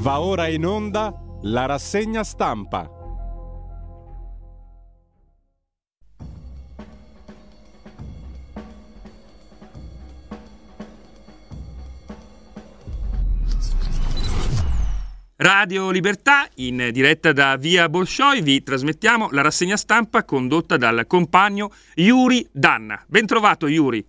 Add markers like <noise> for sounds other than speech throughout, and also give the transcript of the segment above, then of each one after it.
Va ora in onda la rassegna stampa. Radio Libertà, in diretta da Via Bolshoi, vi trasmettiamo la rassegna stampa condotta dal compagno Yuri Danna. Bentrovato Yuri.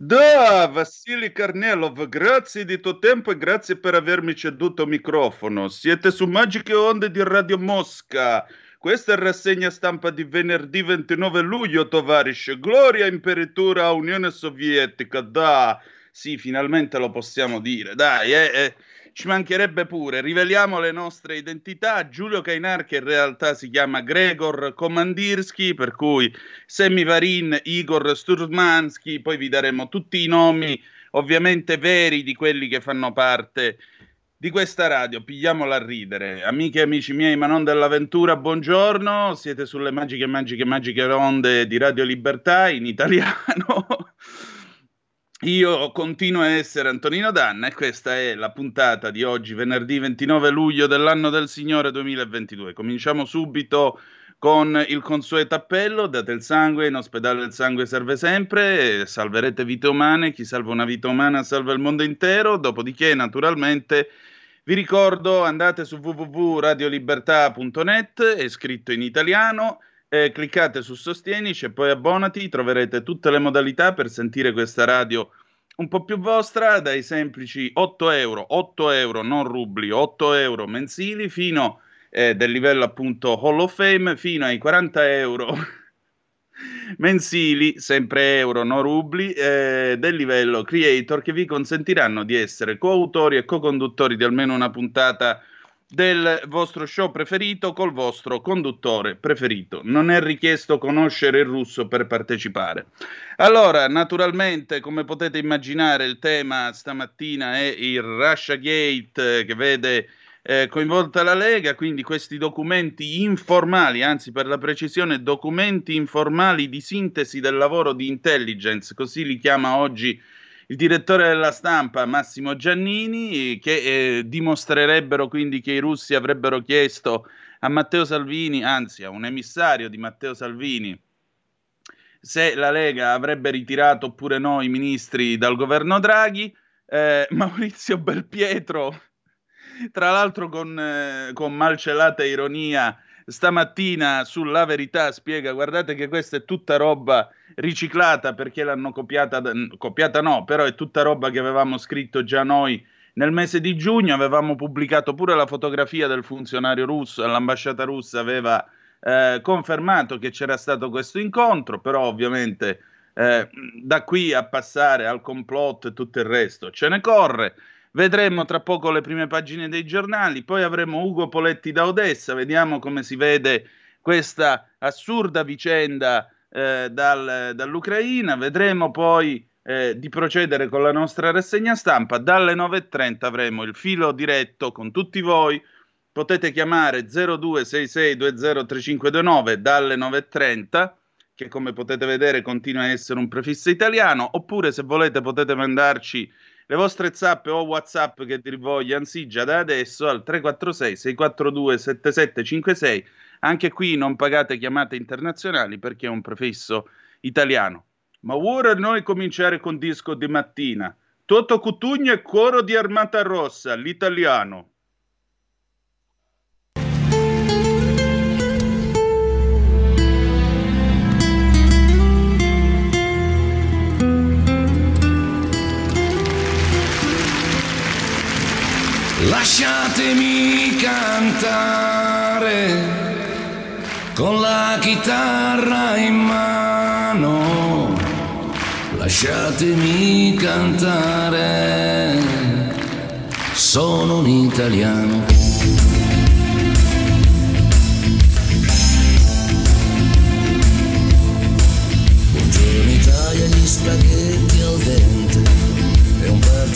Da, Vassili Karnelov, grazie di tuo tempo e grazie per avermi ceduto microfono. Siete su Magiche Onde di Radio Mosca. Questa è rassegna stampa di venerdì 29 luglio, tovarish. Gloria imperitura a Unione Sovietica, da. Sì, finalmente lo possiamo dire, dai, eh, eh ci mancherebbe pure, riveliamo le nostre identità. Giulio Cainar, che in realtà si chiama Gregor Komandirsky, per cui Semivarin, Igor Sturmansky, poi vi daremo tutti i nomi, ovviamente veri, di quelli che fanno parte di questa radio. Pigliamola a ridere. Amiche e amici miei, ma non dell'avventura, buongiorno. Siete sulle magiche, magiche, magiche ronde di Radio Libertà in italiano. Io continuo a essere Antonino Danna e questa è la puntata di oggi, venerdì 29 luglio dell'anno del Signore 2022. Cominciamo subito con il consueto appello, date il sangue, in ospedale il sangue serve sempre, salverete vite umane, chi salva una vita umana salva il mondo intero, dopodiché naturalmente vi ricordo andate su www.radiolibertà.net, è scritto in italiano, eh, cliccate su Sostienici e poi abbonati, troverete tutte le modalità per sentire questa radio un po' più vostra, dai semplici 8 euro, 8 euro, non rubli, 8 euro mensili, fino eh, del livello appunto Hall of Fame, fino ai 40 euro <laughs> mensili, sempre euro, non rubli, eh, del livello creator che vi consentiranno di essere coautori e co-conduttori di almeno una puntata del vostro show preferito col vostro conduttore preferito. Non è richiesto conoscere il russo per partecipare. Allora, naturalmente, come potete immaginare, il tema stamattina è il Russia Gate che vede eh, coinvolta la Lega, quindi questi documenti informali, anzi per la precisione documenti informali di sintesi del lavoro di intelligence, così li chiama oggi il direttore della stampa Massimo Giannini, che eh, dimostrerebbero quindi che i russi avrebbero chiesto a Matteo Salvini, anzi a un emissario di Matteo Salvini, se la Lega avrebbe ritirato oppure no i ministri dal governo Draghi. Eh, <laughs> Maurizio Belpietro, tra l'altro con, eh, con malcelata ironia, stamattina sulla verità spiega guardate che questa è tutta roba riciclata perché l'hanno copiata, copiata no, però è tutta roba che avevamo scritto già noi nel mese di giugno, avevamo pubblicato pure la fotografia del funzionario russo, l'ambasciata russa aveva eh, confermato che c'era stato questo incontro, però ovviamente eh, da qui a passare al complotto e tutto il resto ce ne corre. Vedremo tra poco le prime pagine dei giornali, poi avremo Ugo Poletti da Odessa, vediamo come si vede questa assurda vicenda eh, dal, dall'Ucraina, vedremo poi eh, di procedere con la nostra rassegna stampa, dalle 9.30 avremo il filo diretto con tutti voi, potete chiamare 0266203529 dalle 9.30 che come potete vedere continua a essere un prefisso italiano, oppure se volete potete mandarci le vostre zappe o whatsapp che dir voglia, anzi già da adesso al 346 642 7756 anche qui non pagate chiamate internazionali perché è un prefisso italiano. Ma ora noi cominciare con disco di mattina. Toto Cutugno e Cuoro di Armata Rossa l'italiano Lasciatemi cantare con la chitarra in mano. Lasciatemi cantare, sono un italiano. Buongiorno Italia, gli spaghetti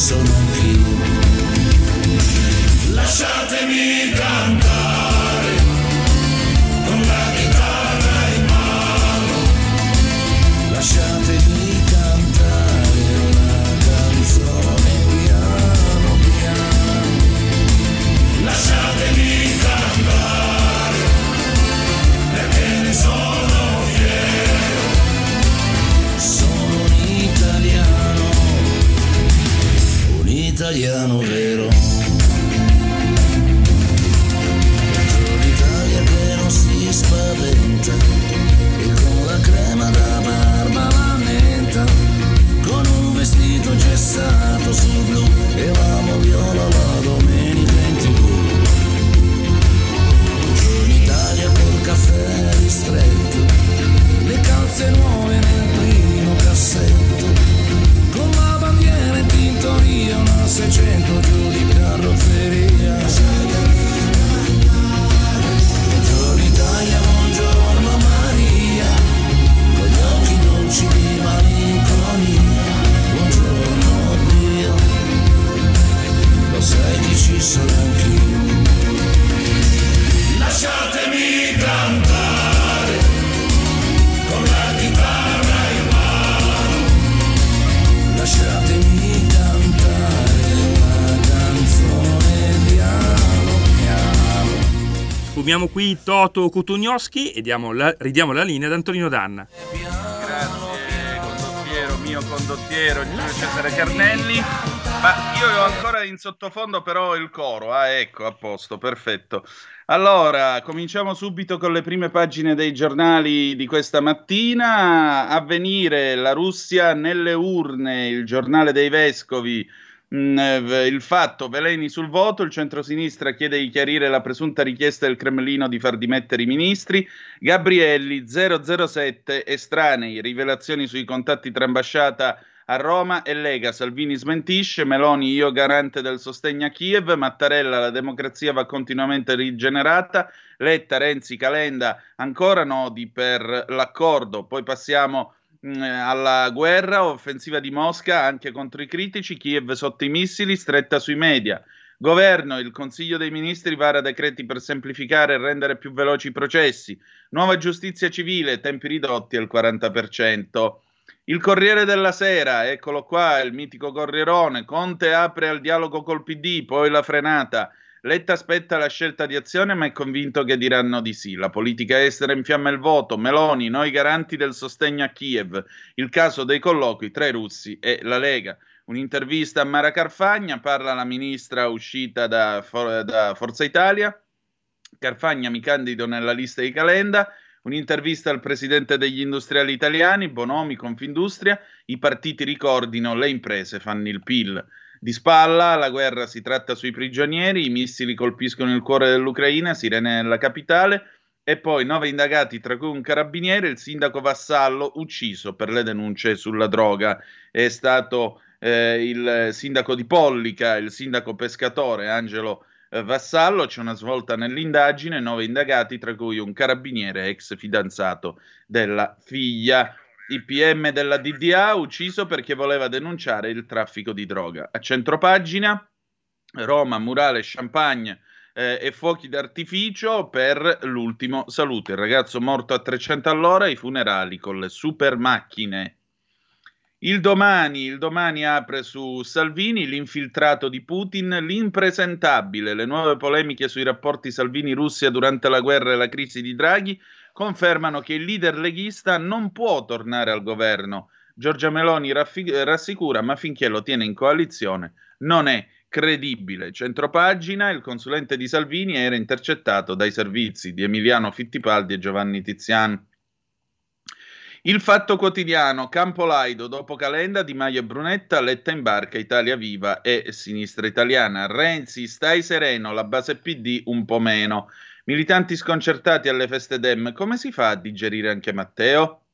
Sono anch'io. Lasciatemi cantare italiano Sfumiamo qui Toto Cutugnoschi e la- ridiamo la linea ad Antonino Danna. Grazie condottiero, mio condottiero Giulio Cesare Carnelli. Ma io ho ancora in sottofondo però il coro. Ah, ecco, a posto, perfetto. Allora, cominciamo subito con le prime pagine dei giornali di questa mattina. A venire la Russia nelle urne, il giornale dei vescovi. Mm, eh, il fatto, veleni sul voto, il centrosinistra chiede di chiarire la presunta richiesta del Cremlino di far dimettere i ministri, Gabrielli 007 estranei, rivelazioni sui contatti tra ambasciata a Roma e Lega, Salvini smentisce, Meloni io garante del sostegno a Kiev, Mattarella la democrazia va continuamente rigenerata, Letta, Renzi, Calenda ancora nodi per l'accordo, poi passiamo mh, alla guerra, offensiva di Mosca anche contro i critici, Kiev sotto i missili, stretta sui media. Governo, il Consiglio dei Ministri vara decreti per semplificare e rendere più veloci i processi. Nuova giustizia civile, tempi ridotti al 40%. Il Corriere della Sera, eccolo qua, il mitico Corrierone. Conte apre al dialogo col PD, poi la frenata. Letta aspetta la scelta di azione, ma è convinto che diranno di sì. La politica estera infiamma il voto. Meloni, noi garanti del sostegno a Kiev. Il caso dei colloqui tra i russi e la Lega. Un'intervista a Mara Carfagna, parla la ministra uscita da, For- da Forza Italia. Carfagna mi candido nella lista di Calenda. Un'intervista al presidente degli industriali italiani, Bonomi, Confindustria. I partiti ricordino, le imprese fanno il PIL. Di spalla, la guerra si tratta sui prigionieri, i missili colpiscono il cuore dell'Ucraina, sirene nella capitale. E poi nove indagati, tra cui un carabiniere, il sindaco Vassallo, ucciso per le denunce sulla droga. È stato eh, il sindaco di Pollica, il sindaco pescatore Angelo eh, Vassallo. C'è una svolta nell'indagine, nove indagati, tra cui un carabiniere ex fidanzato della figlia. Il PM della DDA ucciso perché voleva denunciare il traffico di droga. A centropagina, Roma, murale, champagne eh, e fuochi d'artificio per l'ultimo saluto. Il ragazzo morto a 300 all'ora, i funerali con le super macchine. Il domani, il domani apre su Salvini, l'infiltrato di Putin, l'impresentabile, le nuove polemiche sui rapporti Salvini-Russia durante la guerra e la crisi di Draghi confermano che il leader leghista non può tornare al governo. Giorgia Meloni raffi- rassicura, ma finché lo tiene in coalizione non è credibile. Centropagina, il consulente di Salvini era intercettato dai servizi di Emiliano Fittipaldi e Giovanni Tiziano. Il fatto quotidiano, Campolaido, dopo Calenda, Di Maio e Brunetta, Letta in barca, Italia Viva e Sinistra Italiana. Renzi, stai sereno, la base PD un po' meno. Militanti sconcertati alle feste Dem, come si fa a digerire anche Matteo?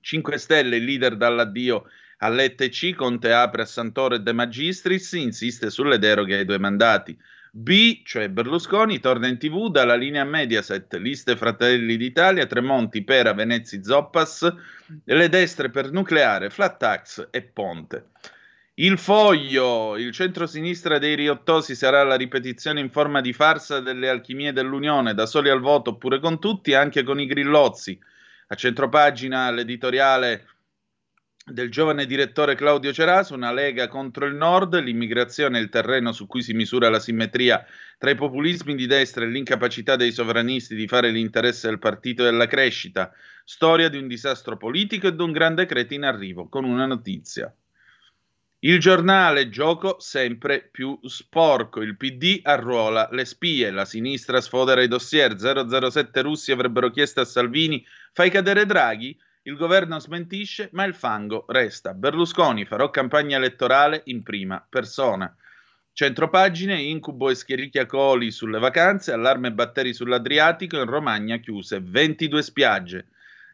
5 Stelle, leader dall'addio all'ETC, Conte apre a Santoro De Magistris, insiste sulle deroghe ai due mandati. B, cioè Berlusconi, torna in tv dalla linea Mediaset, liste Fratelli d'Italia, Tremonti, Pera, Venezzi, Zoppas, le destre per nucleare, flat tax e ponte. Il foglio, il centro-sinistra dei riottosi sarà la ripetizione in forma di farsa delle alchimie dell'Unione, da soli al voto oppure con tutti, anche con i grillozzi. A centropagina l'editoriale del giovane direttore Claudio Cerasu, una lega contro il nord, l'immigrazione è il terreno su cui si misura la simmetria tra i populismi di destra e l'incapacità dei sovranisti di fare l'interesse del partito della crescita, storia di un disastro politico e di un grande decreto in arrivo, con una notizia. Il giornale gioco sempre più sporco, il PD arruola le spie, la sinistra sfodera i dossier, 007 russi avrebbero chiesto a Salvini fai cadere Draghi? Il governo smentisce, ma il fango resta. Berlusconi farò campagna elettorale in prima persona. Centropagine, incubo e schiericchia coli sulle vacanze, allarme batteri sull'Adriatico, in Romagna chiuse 22 spiagge.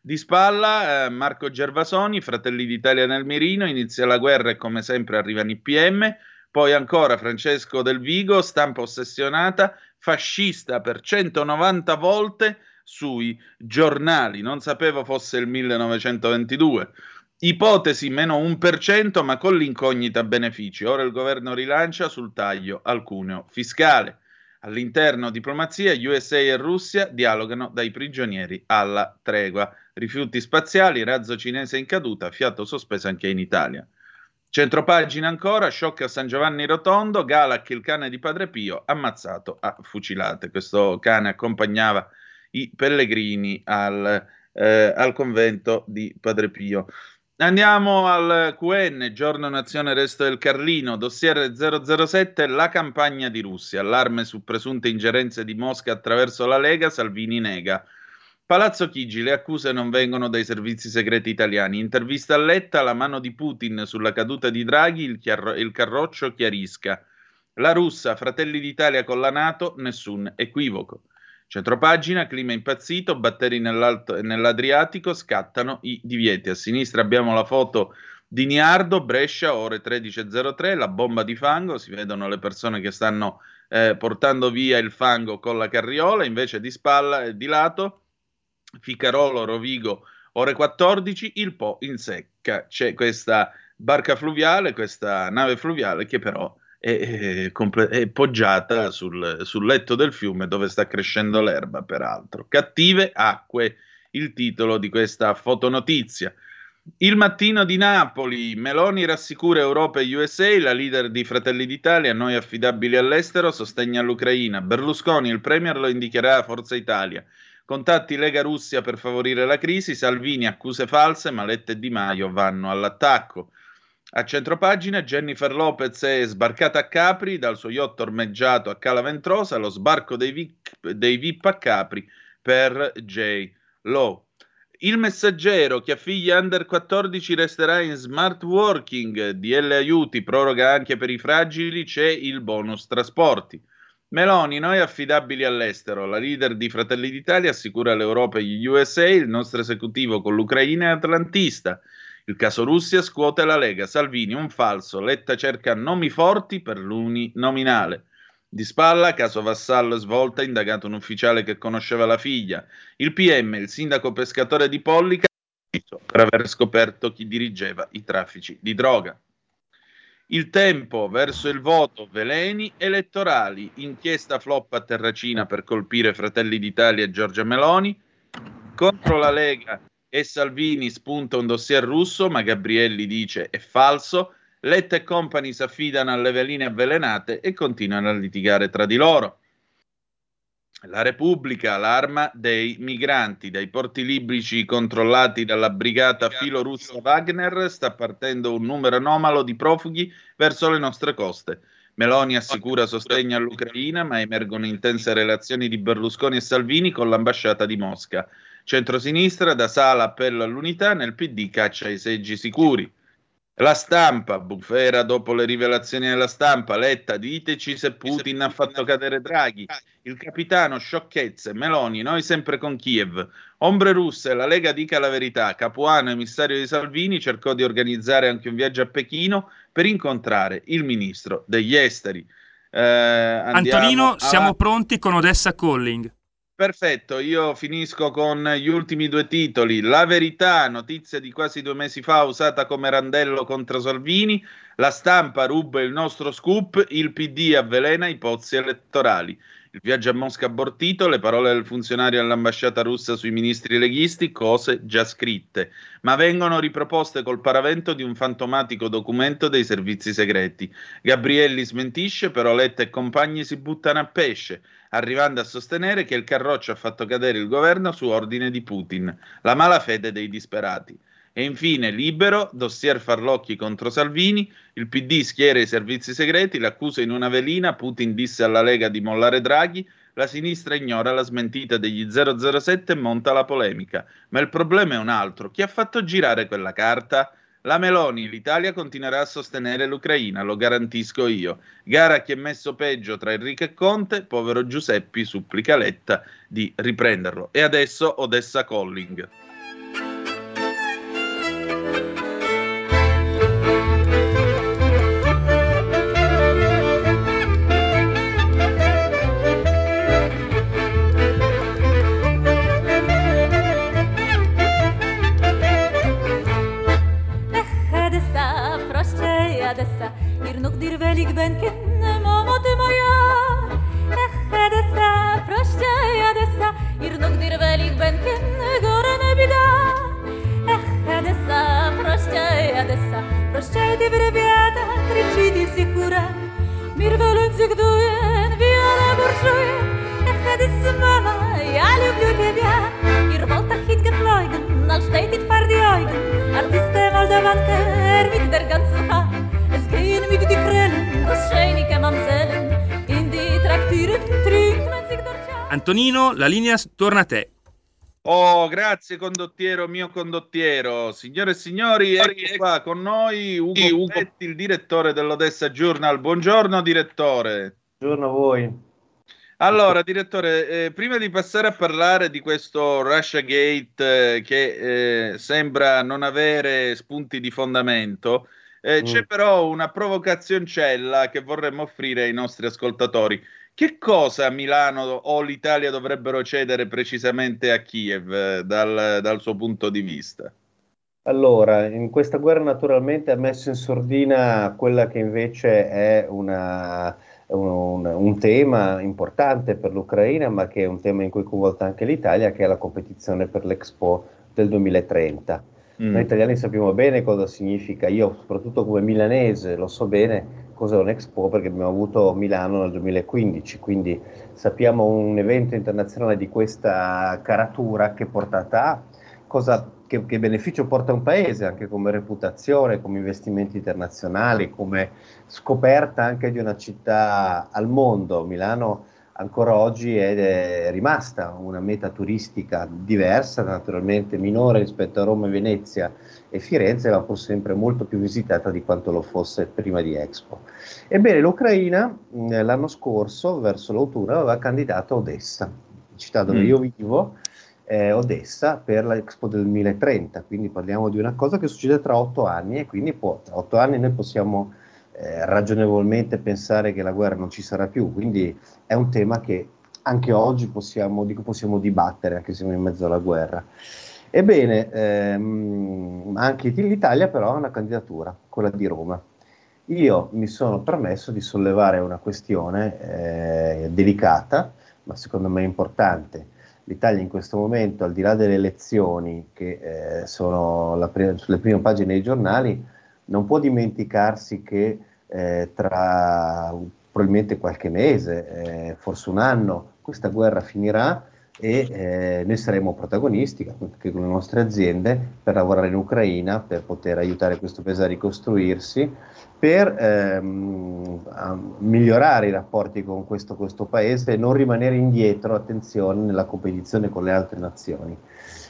Di spalla eh, Marco Gervasoni, Fratelli d'Italia nel mirino, inizia la guerra e come sempre arrivano i PM, poi ancora Francesco Del Vigo, stampa ossessionata, fascista per 190 volte, sui giornali, non sapevo fosse il 1922. Ipotesi meno 1%, ma con l'incognita benefici. Ora il governo rilancia sul taglio al cuneo fiscale. All'interno diplomazia, USA e Russia dialogano dai prigionieri alla tregua. Rifiuti spaziali, razzo cinese in caduta, fiato sospeso anche in Italia. Centropagina ancora, shock a San Giovanni Rotondo, Galak, il cane di Padre Pio, ammazzato a fucilate. Questo cane accompagnava i pellegrini al, eh, al convento di Padre Pio. Andiamo al QN, giorno nazione resto del Carlino, dossier 007, la campagna di Russia, allarme su presunte ingerenze di Mosca attraverso la Lega, Salvini nega. Palazzo Chigi, le accuse non vengono dai servizi segreti italiani. Intervista a Letta, la mano di Putin sulla caduta di Draghi, il, chiarro- il carroccio chiarisca. La russa, Fratelli d'Italia con la Nato, nessun equivoco. Centropagina, clima impazzito, batteri nell'Adriatico, scattano i divieti. A sinistra abbiamo la foto di Niardo, Brescia, ore 13.03, la bomba di fango, si vedono le persone che stanno eh, portando via il fango con la carriola, invece di spalla e di lato, Ficarolo, Rovigo, ore 14, il Po in secca. C'è questa barca fluviale, questa nave fluviale che però è, è, è poggiata sul, sul, letto del fiume dove sta crescendo l'erba, peraltro. Cattive acque, il titolo di questa fotonotizia. Il mattino di Napoli, Meloni rassicura Europa e USA, la leader di Fratelli d'Italia, noi affidabili all'estero, sostegna l'Ucraina. Berlusconi, il Premier lo indicherà a Forza Italia. Contatti Lega Russia per favorire la crisi, Salvini accuse false, ma Letta e Di Maio vanno all'attacco. A centropagina Jennifer Lopez è sbarcata a Capri dal suo yacht ormeggiato a Cala Ventrosa, lo sbarco dei VIP, dei VIP a Capri per J. Lo. Il messaggero che a figli under 14 resterà in smart working, DL aiuti, proroga anche per i fragili, c'è il bonus trasporti. Meloni, noi affidabili all'estero, la leader di Fratelli d'Italia assicura all'Europa e agli USA, il nostro esecutivo con l'Ucraina è atlantista. Il caso Russia scuote la Lega. Salvini, un falso. Letta cerca nomi forti per l'uninominale. Di spalla, caso Vassallo svolta, indagato un ufficiale che conosceva la figlia. Il PM, il sindaco pescatore di Pollica, per aver scoperto chi dirigeva i traffici di droga. Il tempo verso il voto, veleni elettorali, inchiesta flop a Terracina per colpire Fratelli d'Italia e Giorgia Meloni, contro la Lega e Salvini spunta un dossier russo, ma Gabrielli dice è falso. Letta e compagni si affidano alle veline avvelenate e continuano a litigare tra di loro. La Repubblica, l'arma dei migranti, dai porti librici controllati dalla brigata filorussa Wagner, sta partendo un numero anomalo di profughi verso le nostre coste. Meloni assicura sostegno all'Ucraina, ma emergono intense relazioni di Berlusconi e Salvini con l'ambasciata di Mosca. Centrosinistra, da Sala appello all'unità, nel PD caccia i seggi sicuri. La stampa, bufera dopo le rivelazioni della stampa, Letta, diteci se Putin ha fatto cadere Draghi, il capitano, sciocchezze, Meloni, noi sempre con Kiev, ombre russe, la Lega dica la verità, Capuano, emissario di Salvini, cercò di organizzare anche un viaggio a Pechino per incontrare il ministro degli esteri. Eh, Antonino, siamo pronti con Odessa Calling. Perfetto, io finisco con gli ultimi due titoli. La verità, notizia di quasi due mesi fa usata come randello contro Salvini. La stampa ruba il nostro scoop. Il PD avvelena i pozzi elettorali. Il viaggio a Mosca abortito, le parole del funzionario all'ambasciata russa sui ministri leghisti, cose già scritte, ma vengono riproposte col paravento di un fantomatico documento dei servizi segreti. Gabrielli smentisce, però Letta e compagni si buttano a pesce arrivando a sostenere che il Carroccio ha fatto cadere il governo su ordine di Putin, la malafede dei disperati. E infine, libero, dossier Farlocchi contro Salvini, il PD schiera i servizi segreti, l'accusa in una velina, Putin disse alla Lega di mollare Draghi, la sinistra ignora la smentita degli 007 e monta la polemica. Ma il problema è un altro, chi ha fatto girare quella carta? La Meloni, l'Italia continuerà a sostenere l'Ucraina, lo garantisco io. Gara chi è messo peggio tra Enrico e Conte, povero Giuseppi supplica Letta di riprenderlo. E adesso Odessa Colling. velik ben kenne mamad moja Ech edessa, prościej edessa Irnok dir velik ben kenne gore ne bida Ech edessa, prościej edessa Prościej ti vrebiata, triciti sicura Mir velun zigdujen, viole burschujen Ech edessa mama, ja lublю тебя Ir volta hit geflogen, al steht it far die Augen Artiste Er mit die Krellen, das scheinige Mamsellen, in die Traktieren trinkt man sich dort Antonino, la linea torna a te. Oh, grazie condottiero, mio condottiero. Signore e signori, ecco qua con noi Ugo, Ugo. Petti, il direttore dell'Odessa Journal. Buongiorno direttore. Buongiorno a voi. Allora, direttore, eh, prima di passare a parlare di questo Russia Gate eh, che eh, sembra non avere spunti di fondamento, eh, mm. C'è però una provocazioncella che vorremmo offrire ai nostri ascoltatori. Che cosa Milano o l'Italia dovrebbero cedere precisamente a Kiev eh, dal, dal suo punto di vista? Allora, in questa guerra naturalmente ha messo in sordina quella che invece è una, un, un, tema importante per l'Ucraina, ma che è un tema in cui è coinvolta anche l'Italia, che è la competizione per l'Expo del 2030. Mm. Noi italiani sappiamo bene cosa significa, io soprattutto come milanese lo so bene cos'è un Expo perché abbiamo avuto Milano nel 2015, quindi sappiamo un evento internazionale di questa caratura che portata ha, cosa, che, che, beneficio porta a un paese anche come reputazione, come investimenti internazionali, come scoperta anche di una città al mondo. Milano ancora oggi è rimasta una meta turistica diversa, naturalmente minore rispetto a Roma, Venezia e Firenze, ma pur sempre molto più visitata di quanto lo fosse prima di Expo. Ebbene, l'Ucraina l'anno scorso, verso l'autunno, aveva candidato a Odessa, città dove mm. io vivo, eh, Odessa per l'Expo del 2030, quindi parliamo di una cosa che succede tra otto anni e quindi può, tra otto anni noi possiamo eh, ragionevolmente pensare che la guerra non ci sarà più, quindi è un tema che anche oggi possiamo, di cui possiamo dibattere, anche se siamo in mezzo alla guerra. Ebbene, ehm, anche l'Italia però ha una candidatura, quella di Roma. Io mi sono permesso di sollevare una questione eh, delicata, ma secondo me importante. L'Italia in questo momento, al di là delle elezioni che eh, sono pre- sulle prime pagine dei giornali, non può dimenticarsi che eh, tra probabilmente qualche mese, eh, forse un anno, questa guerra finirà e eh, noi saremo protagonisti anche con le nostre aziende per lavorare in Ucraina, per poter aiutare questo paese a ricostruirsi, per ehm, migliorare i rapporti con questo, questo paese e non rimanere indietro, attenzione, nella competizione con le altre nazioni.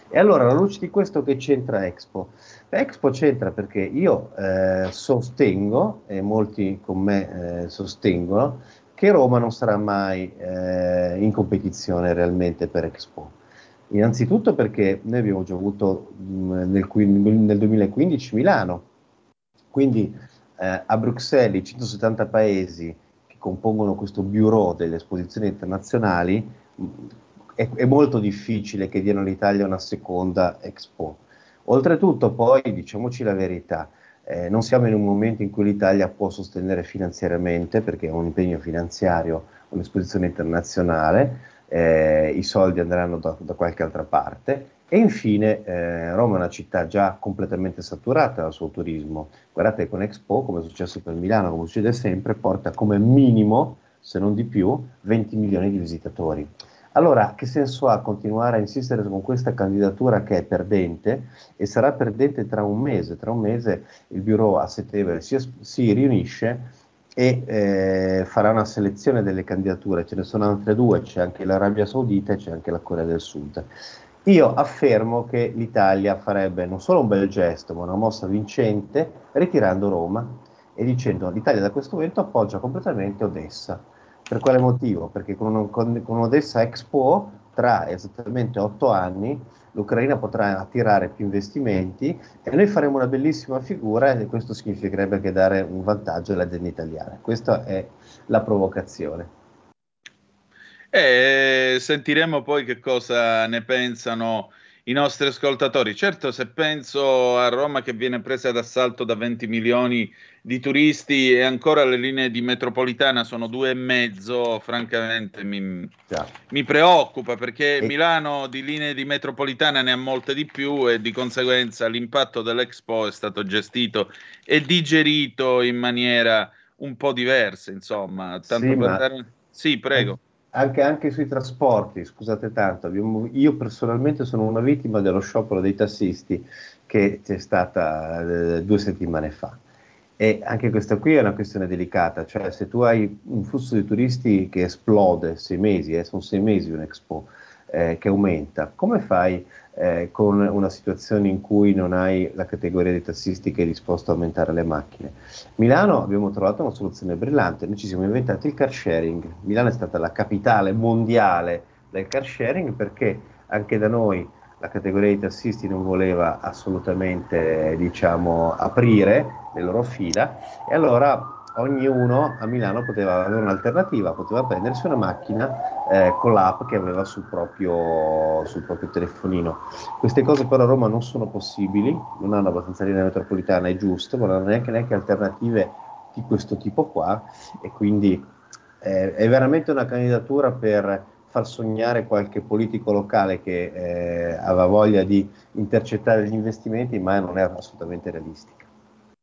E allora, alla luce di questo, che c'entra Expo? Expo c'entra perché io eh, sostengo, e molti con me eh, sostengono, che Roma non sarà mai eh, in competizione realmente per Expo. Innanzitutto perché noi abbiamo già avuto mh, nel, nel 2015 Milano, quindi eh, a Bruxelles i 170 paesi che compongono questo bureau delle esposizioni internazionali è, è molto difficile che diano all'Italia una seconda Expo. Oltretutto poi, diciamoci la verità, eh, non siamo in un momento in cui l'Italia può sostenere finanziariamente, perché è un impegno finanziario, un'esposizione internazionale, eh, i soldi andranno da, da, qualche altra parte. E infine eh, Roma è una città già completamente saturata dal suo turismo. Guardate con Expo, come è successo per Milano, come succede sempre, porta come minimo, se non di più, 20 milioni di visitatori. Allora, che senso ha continuare a insistere con questa candidatura che è perdente e sarà perdente tra un mese? Tra un mese il Bureau a settembre si, si riunisce e eh, farà una selezione delle candidature. Ce ne sono altre due, c'è anche l'Arabia Saudita e c'è anche la Corea del Sud. Io affermo che l'Italia farebbe non solo un bel gesto, ma una mossa vincente ritirando Roma e dicendo l'Italia da questo momento appoggia completamente Odessa per quale motivo? Perché con, un, con, con Odessa Expo tra esattamente otto anni l'Ucraina potrà attirare più investimenti e noi faremo una bellissima figura e questo significherebbe che dare un vantaggio alle aziende italiane. Questa è la provocazione. E sentiremo poi che cosa ne pensano i nostri ascoltatori. Certo, se penso a Roma che viene presa d'assalto da 20 milioni di turisti e ancora le linee di metropolitana sono due e mezzo, francamente mi, mi preoccupa perché e... Milano di linee di metropolitana ne ha molte di più e di conseguenza l'impatto dell'Expo è stato gestito e digerito in maniera un po' diversa, insomma. Tanto sì, per ma... dare... sì prego anche, anche, sui trasporti, scusate tanto, abbiamo, io personalmente sono una vittima dello sciopero dei tassisti che c'è stata eh, due settimane fa. E anche questa qui è una questione delicata, cioè se tu hai un flusso di turisti che esplode sei mesi, eh, sono sei mesi un Expo, eh, che aumenta, come fai eh, con una situazione in cui non hai la categoria dei tassisti che è disposto a aumentare le macchine? Milano abbiamo trovato una soluzione brillante, noi ci siamo inventati il car sharing, Milano è stata la capitale mondiale del car sharing perché anche da noi la categoria dei tassisti non voleva assolutamente diciamo, aprire le loro fila e allora ognuno a Milano poteva avere un'alternativa, poteva prendersi una macchina eh, con l'app che aveva sul proprio, sul proprio, telefonino. Queste cose però a Roma non sono possibili, non hanno abbastanza linea metropolitana, è giusto, ma non hanno neanche, neanche alternative di questo tipo qua e quindi eh, è veramente una candidatura per far sognare qualche politico locale che eh, aveva voglia di intercettare gli investimenti, ma non è assolutamente realistica.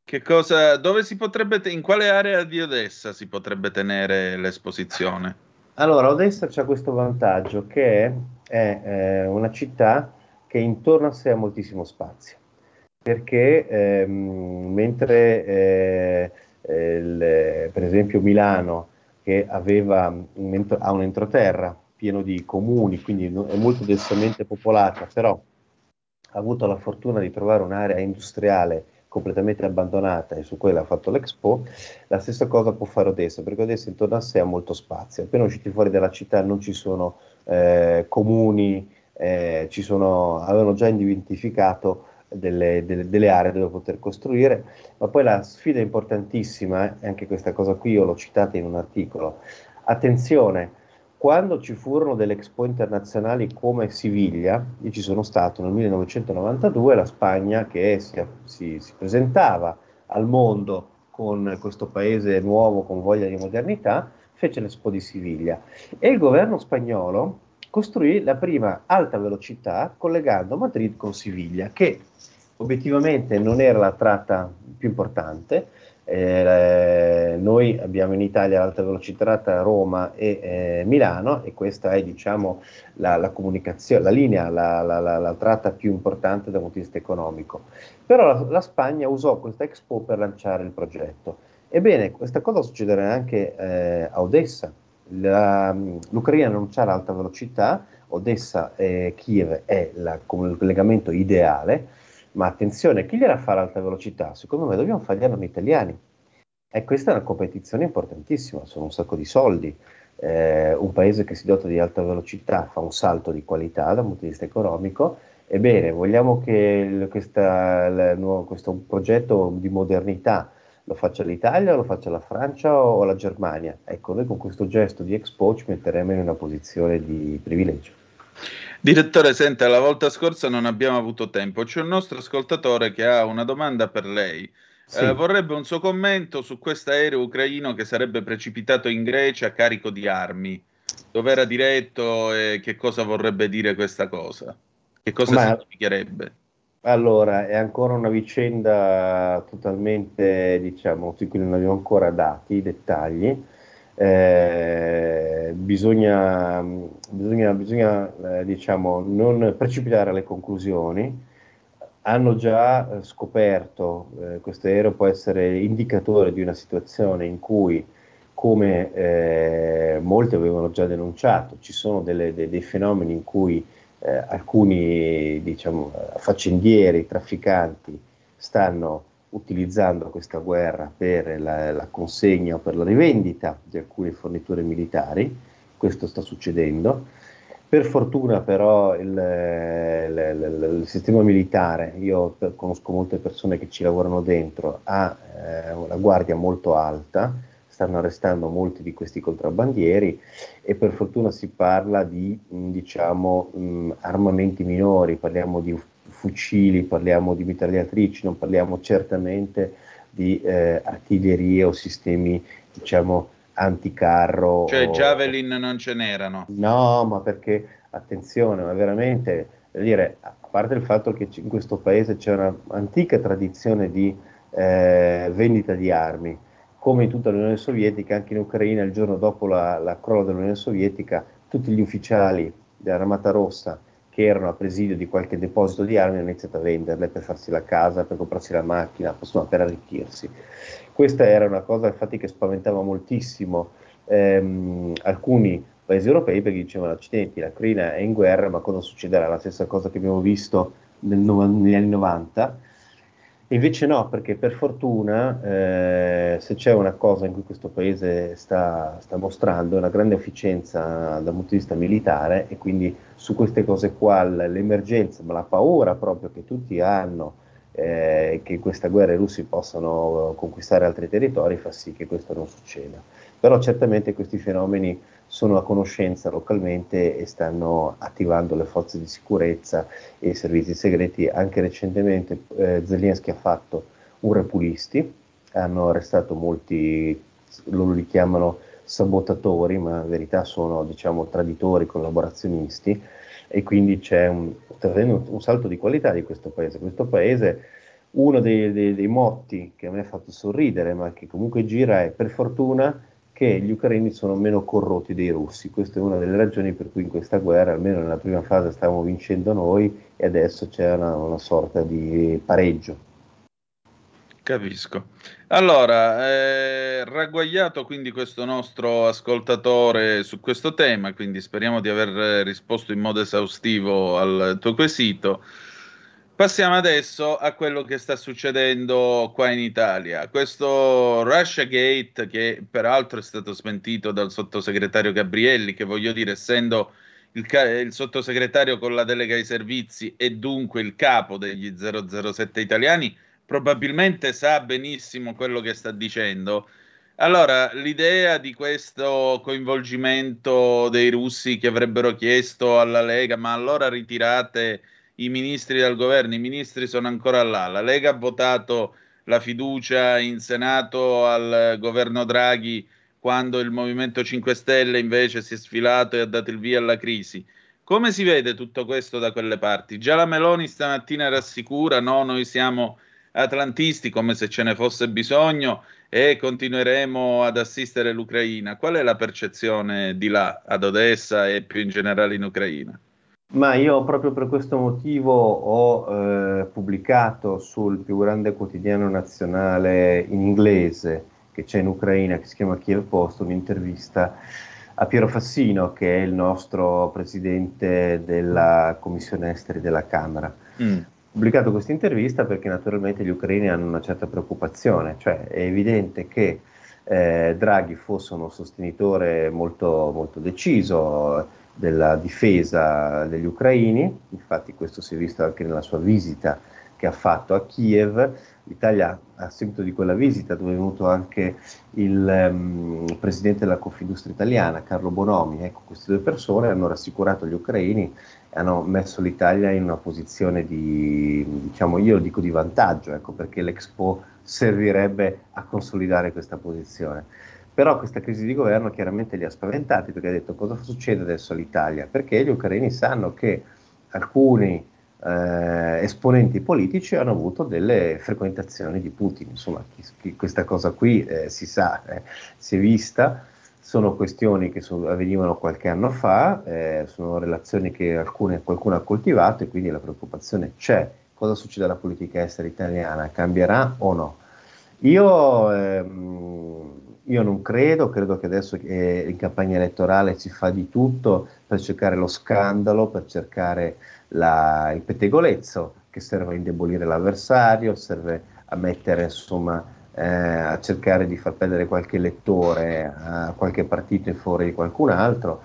Che cosa, dove si potrebbe, in quale area di Odessa si potrebbe tenere l'esposizione? Allora, Odessa c'è questo vantaggio che è, eh, una città che intorno a sé ha moltissimo spazio, perché ehm, mentre eh, il, per esempio Milano, che aveva un, ha un entroterra pieno di comuni, quindi è molto densamente popolata, però ha avuto la fortuna di trovare un'area industriale completamente abbandonata e su quella ha fatto l'Expo, la stessa cosa può fare Odessa, perché Odessa intorno a sé ha molto spazio. Appena usciti fuori dalla città non ci sono eh, comuni, eh, ci sono, avevano già identificato delle, delle, delle, aree dove poter costruire, ma poi la sfida importantissima, e anche questa cosa qui io l'ho citata in un articolo, attenzione, quando ci furono delle expo internazionali come Siviglia, io ci sono stato nel 1992, la Spagna che si, si, si presentava al mondo con questo paese nuovo, con voglia di modernità, fece l'Expo di Siviglia. E il governo spagnolo costruì la prima alta velocità collegando Madrid con Siviglia, che obiettivamente non era la tratta più importante, eh, noi abbiamo in Italia l'alta velocità tra Roma e eh, Milano e questa è diciamo, la, la comunicazione, la linea, la, la, la, tratta più importante dal punto di vista economico. Però la, Spagna usò questa Expo per lanciare il progetto. Ebbene, questa cosa succederà anche eh, a Odessa. L'Ucraina non c'ha l'alta velocità, Odessa e Kiev è il collegamento ideale, ma attenzione, chi gliela fa l'alta velocità? Secondo me dobbiamo fargliela noi italiani. E questa è una competizione importantissima, sono un sacco di soldi. Eh, un paese che si dota di alta velocità fa un salto di qualità dal punto di vista economico. Ebbene, vogliamo che questa, il, nuovo, questo progetto di modernità lo faccia l'Italia, lo faccia la Francia o la Germania? Ecco, noi con questo gesto di Expo ci metteremo in una posizione di privilegio. Direttore, senta, la volta scorsa non abbiamo avuto tempo. C'è un nostro ascoltatore che ha una domanda per lei. Sì. Eh, vorrebbe un suo commento su questo aereo ucraino che sarebbe precipitato in Grecia a carico di armi. Dove era diretto e che cosa vorrebbe dire questa cosa? Che cosa Ma... significherebbe? Allora, è ancora una vicenda totalmente, diciamo, su cui non abbiamo ancora dati, i dettagli. Eh, bisogna, bisogna, bisogna eh, diciamo, non precipitare alle conclusioni. Hanno già eh, scoperto, eh, questo aereo può essere indicatore di una situazione in cui, come eh, molti avevano già denunciato, ci sono delle, dei, dei fenomeni in cui alcuni diciamo, faccendieri, trafficanti stanno utilizzando questa guerra per la, la, consegna o per la rivendita di alcune forniture militari, questo sta succedendo. Per fortuna però il, il, il, sistema militare, io conosco molte persone che ci lavorano dentro, ha eh, una guardia molto alta, stanno arrestando molti di questi contrabbandieri e per fortuna si parla di diciamo, mh, mm, armamenti minori, parliamo di fucili, parliamo di mitragliatrici, non parliamo certamente di eh, artiglierie o sistemi diciamo anticarro. Cioè o... Javelin non ce n'erano? No, ma perché attenzione, ma veramente dire, a parte il fatto che in questo paese c'è un'antica tradizione di eh, vendita di armi, come in tutta l'Unione Sovietica, anche in Ucraina il giorno dopo la, la crolla dell'Unione Sovietica, tutti gli ufficiali dell'Armata Rossa che erano a presidio di qualche deposito di armi hanno iniziato a venderle per farsi la casa, per comprarsi la macchina, insomma per arricchirsi. Questa era una cosa infatti che spaventava moltissimo ehm, alcuni paesi europei perché dicevano accidenti, la Ucraina è in guerra, ma cosa succederà? La stessa cosa che abbiamo visto nel, negli anni 90 Invece no, perché per fortuna eh, se c'è una cosa in cui questo paese sta, sta, mostrando è una grande efficienza dal punto di vista militare e quindi su queste cose qua l'emergenza, ma la paura proprio che tutti hanno eh, che in questa guerra i russi possano conquistare altri territori fa sì che questo non succeda. Però certamente questi fenomeni sono a conoscenza localmente e stanno attivando le forze di sicurezza e i servizi segreti. Anche recentemente eh, Zelensky ha fatto un repulisti, hanno arrestato molti, loro li chiamano sabotatori, ma in verità sono diciamo traditori, collaborazionisti e quindi c'è un, un salto di qualità di questo paese. Questo paese uno dei, dei, dei motti che a me ha fatto sorridere, ma che comunque gira è per fortuna che gli ucraini sono meno corrotti dei russi. Questa è una delle ragioni per cui in questa guerra, almeno nella prima fase, stavamo vincendo noi e adesso c'è una, una sorta di pareggio. Capisco. Allora, eh, ragguagliato quindi questo nostro ascoltatore su questo tema, quindi speriamo di aver risposto in modo esaustivo al tuo quesito. Passiamo adesso a quello che sta succedendo qua in Italia. Questo Russia Gate, che peraltro è stato smentito dal sottosegretario Gabrielli, che voglio dire, essendo il, il, sottosegretario con la delega ai servizi e dunque il capo degli 007 italiani, probabilmente sa benissimo quello che sta dicendo. Allora, l'idea di questo coinvolgimento dei russi che avrebbero chiesto alla Lega, ma allora ritirate i ministri del governo, i ministri sono ancora là. La Lega ha votato la fiducia in Senato al governo Draghi quando il Movimento 5 Stelle invece si è sfilato e ha dato il via alla crisi. Come si vede tutto questo da quelle parti? Già la Meloni stamattina rassicura, no, noi siamo atlantisti come se ce ne fosse bisogno e continueremo ad assistere l'Ucraina. Qual è la percezione di là, ad Odessa e più in generale in Ucraina? Ma io proprio per questo motivo ho eh, pubblicato sul più grande quotidiano nazionale in inglese che c'è in Ucraina, che si chiama Kiev Post, un'intervista a Piero Fassino, che è il nostro presidente della Commissione Esteri della Camera. Mm. Ho pubblicato questa intervista perché naturalmente gli ucraini hanno una certa preoccupazione, cioè è evidente che eh, Draghi fosse uno sostenitore molto, molto deciso della difesa degli ucraini, infatti questo si è visto anche nella sua visita che ha fatto a Kiev. L'Italia a seguito di quella visita dove è venuto anche il um, presidente della Confindustria italiana, Carlo Bonomi, ecco, queste due persone hanno rassicurato gli ucraini e hanno messo l'Italia in una posizione di, diciamo, io dico di vantaggio, ecco, perché l'Expo servirebbe a consolidare questa posizione. Però questa crisi di governo chiaramente li ha spaventati perché ha detto cosa succede adesso all'Italia? Perché gli ucraini sanno che alcuni eh, esponenti politici hanno avuto delle frequentazioni di Putin, insomma chi, chi, questa cosa qui eh, si sa, eh, si è vista, sono questioni che so, avvenivano qualche anno fa, eh, sono relazioni che alcune, qualcuno ha coltivato e quindi la preoccupazione c'è. Cosa succede alla politica estera italiana? Cambierà o no? Io ehm, io non credo, credo che adesso eh, in campagna elettorale si fa di tutto per cercare lo scandalo, per cercare la, il pettegolezzo che serve a indebolire l'avversario, serve a mettere insomma eh, a cercare di far perdere qualche elettore a qualche partito in favore di qualcun altro.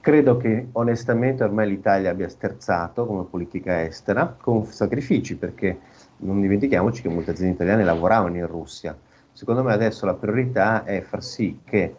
Credo che onestamente ormai l'Italia abbia sterzato come politica estera con sacrifici perché non dimentichiamoci che molte aziende italiane lavoravano in Russia Secondo me adesso la priorità è far sì che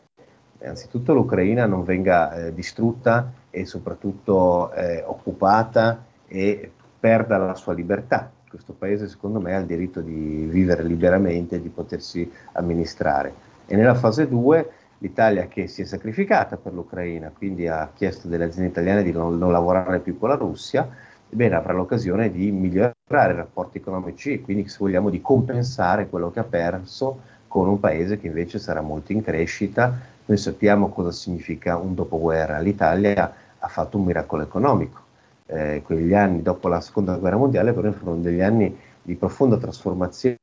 innanzitutto l'Ucraina non venga eh, distrutta e soprattutto eh, occupata e perda la sua libertà. Questo paese secondo me ha il diritto di vivere liberamente e di potersi amministrare. E nella fase 2 l'Italia che si è sacrificata per l'Ucraina, quindi ha chiesto delle aziende italiane di non, non lavorare più con la Russia, bene, avrà l'occasione di migliorare i rapporti economici e quindi se vogliamo di compensare quello che ha perso con un paese che invece sarà molto in crescita. Noi sappiamo cosa significa un dopoguerra. L'Italia ha fatto un miracolo economico. Eh, quegli anni dopo la seconda guerra mondiale però furono degli anni di profonda trasformazione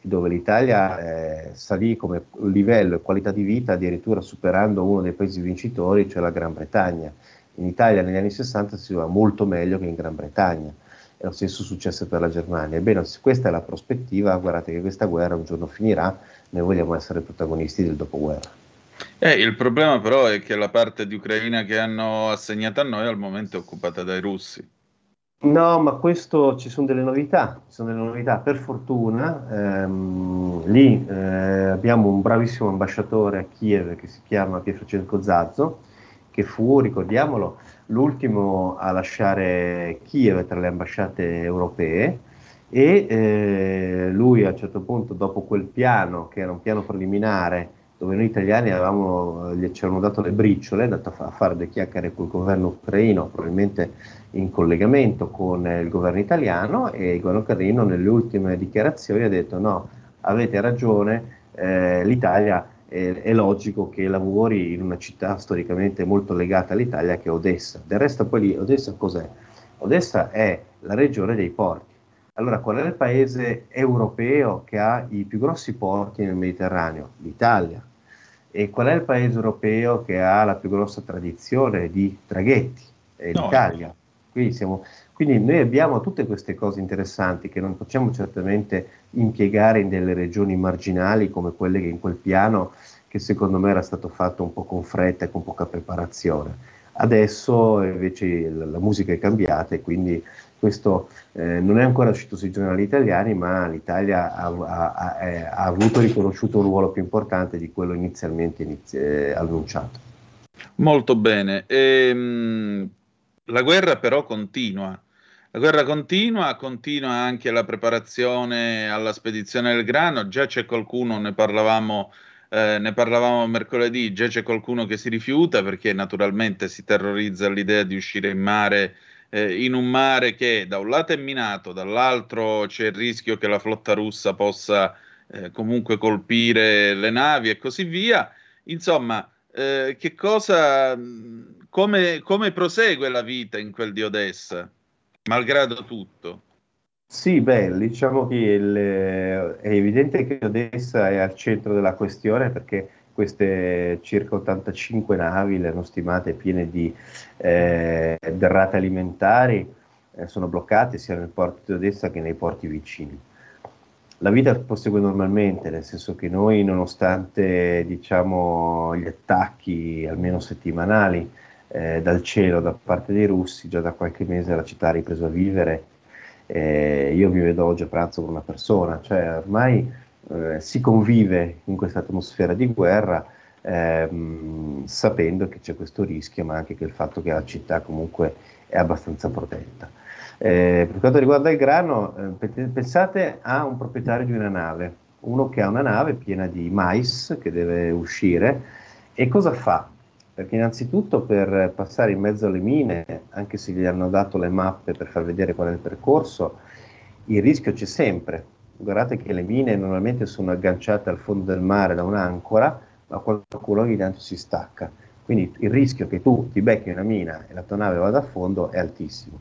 dove l'Italia eh, salì come livello e qualità di vita addirittura superando uno dei paesi vincitori, cioè la Gran Bretagna in Italia negli anni 60 si va molto meglio che in Gran Bretagna. Lo stesso successo per la Germania. Ebbene, se questa è la prospettiva, guardate che questa guerra un giorno finirà, noi vogliamo essere protagonisti del dopoguerra. Eh, il problema però è che la parte di Ucraina che hanno assegnato a noi al momento è occupata dai russi. No, ma questo ci sono delle novità, ci sono delle novità. Per fortuna ehm, lì eh, abbiamo un bravissimo ambasciatore a Kiev che si chiama Pietro Zazzo, che fu, ricordiamolo, l'ultimo a lasciare Kiev tra le ambasciate europee e eh, lui a un certo punto, dopo quel piano, che era un piano preliminare, dove noi italiani avevamo, gli ci avevano dato le briciole, è andato a, fa, a fare due chiacchiere col governo ucraino, probabilmente in collegamento con il governo italiano, e il governo ucraino nelle ultime dichiarazioni ha detto no, avete ragione, eh, l'Italia è, è, logico che lavori in una città storicamente molto legata all'Italia che è Odessa. Del resto poi lì Odessa cos'è? Odessa è la regione dei porti. Allora, qual è il paese europeo che ha i più grossi porti nel Mediterraneo? L'Italia. E qual è il paese europeo che ha la più grossa tradizione di traghetti? È l'Italia. Quindi, siamo, quindi noi abbiamo tutte queste cose interessanti che non possiamo certamente impiegare in delle regioni marginali come quelle che in quel piano che secondo me era stato fatto un po' con fretta e con poca preparazione. Adesso invece la, musica è cambiata e quindi questo eh, non è ancora uscito sui giornali italiani, ma l'Italia ha, ha, ha, ha avuto riconosciuto un ruolo più importante di quello inizialmente inizi- eh, annunciato. Molto bene. Ehm, la guerra però continua. La guerra continua, continua anche la preparazione alla spedizione del grano. Già c'è qualcuno, ne parlavamo, eh, ne parlavamo mercoledì, già c'è qualcuno che si rifiuta perché naturalmente si terrorizza all'idea di uscire in mare, eh, in un mare che da un lato è minato, dall'altro c'è il rischio che la flotta russa possa eh, comunque colpire le navi e così via. Insomma, eh, che cosa, come, come prosegue la vita in quel di Odessa? Malgrado tutto. Sì, beh, diciamo che il, è evidente che Odessa è al centro della questione perché queste circa 85 navi, le hanno stimate piene di eh, derrate alimentari, eh, sono bloccate sia nel porto di Odessa che nei porti vicini. La vita prosegue normalmente, nel senso che noi, nonostante diciamo, gli attacchi almeno settimanali eh, dal cielo da parte dei russi, già da qualche mese la città ha ripreso a vivere. Eh, io mi vedo oggi a pranzo con una persona, cioè ormai eh, si convive in questa atmosfera di guerra ehm, sapendo che c'è questo rischio, ma anche che il fatto che la città comunque è abbastanza protetta. Eh, per quanto riguarda il grano, eh, pensate a un proprietario di una nave, uno che ha una nave piena di mais che deve uscire e cosa fa? Perché innanzitutto per passare in mezzo alle mine, anche se gli hanno dato le mappe per far vedere qual è il percorso, il rischio c'è sempre, guardate che le mine normalmente sono agganciate al fondo del mare da un'ancora, ma qualcuno ogni tanto si stacca. Quindi il rischio che tu ti becchi una mina e la tua nave vada a fondo è altissimo.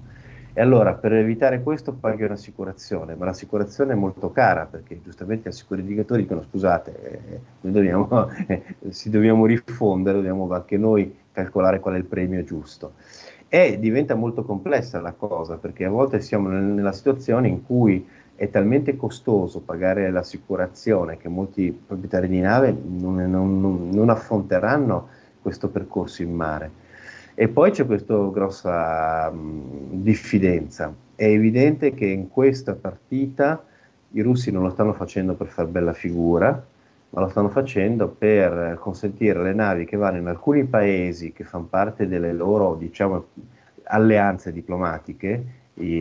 E allora per evitare questo paghi un'assicurazione, ma l'assicurazione è molto cara perché giustamente gli assicuratori dicono scusate, eh, noi dobbiamo, <laughs> eh, si dobbiamo rifondere, dobbiamo anche noi calcolare qual è il premio giusto. E diventa molto complessa la cosa perché a volte siamo nella situazione in cui è talmente costoso pagare l'assicurazione che molti proprietari di nave non, non, non affronteranno questo percorso in mare. E poi c'è questa grossa mh, diffidenza. È evidente che in questa partita i russi non lo stanno facendo per far bella figura, ma lo stanno facendo per consentire alle navi che vanno in alcuni paesi che fanno parte delle loro diciamo, alleanze diplomatiche,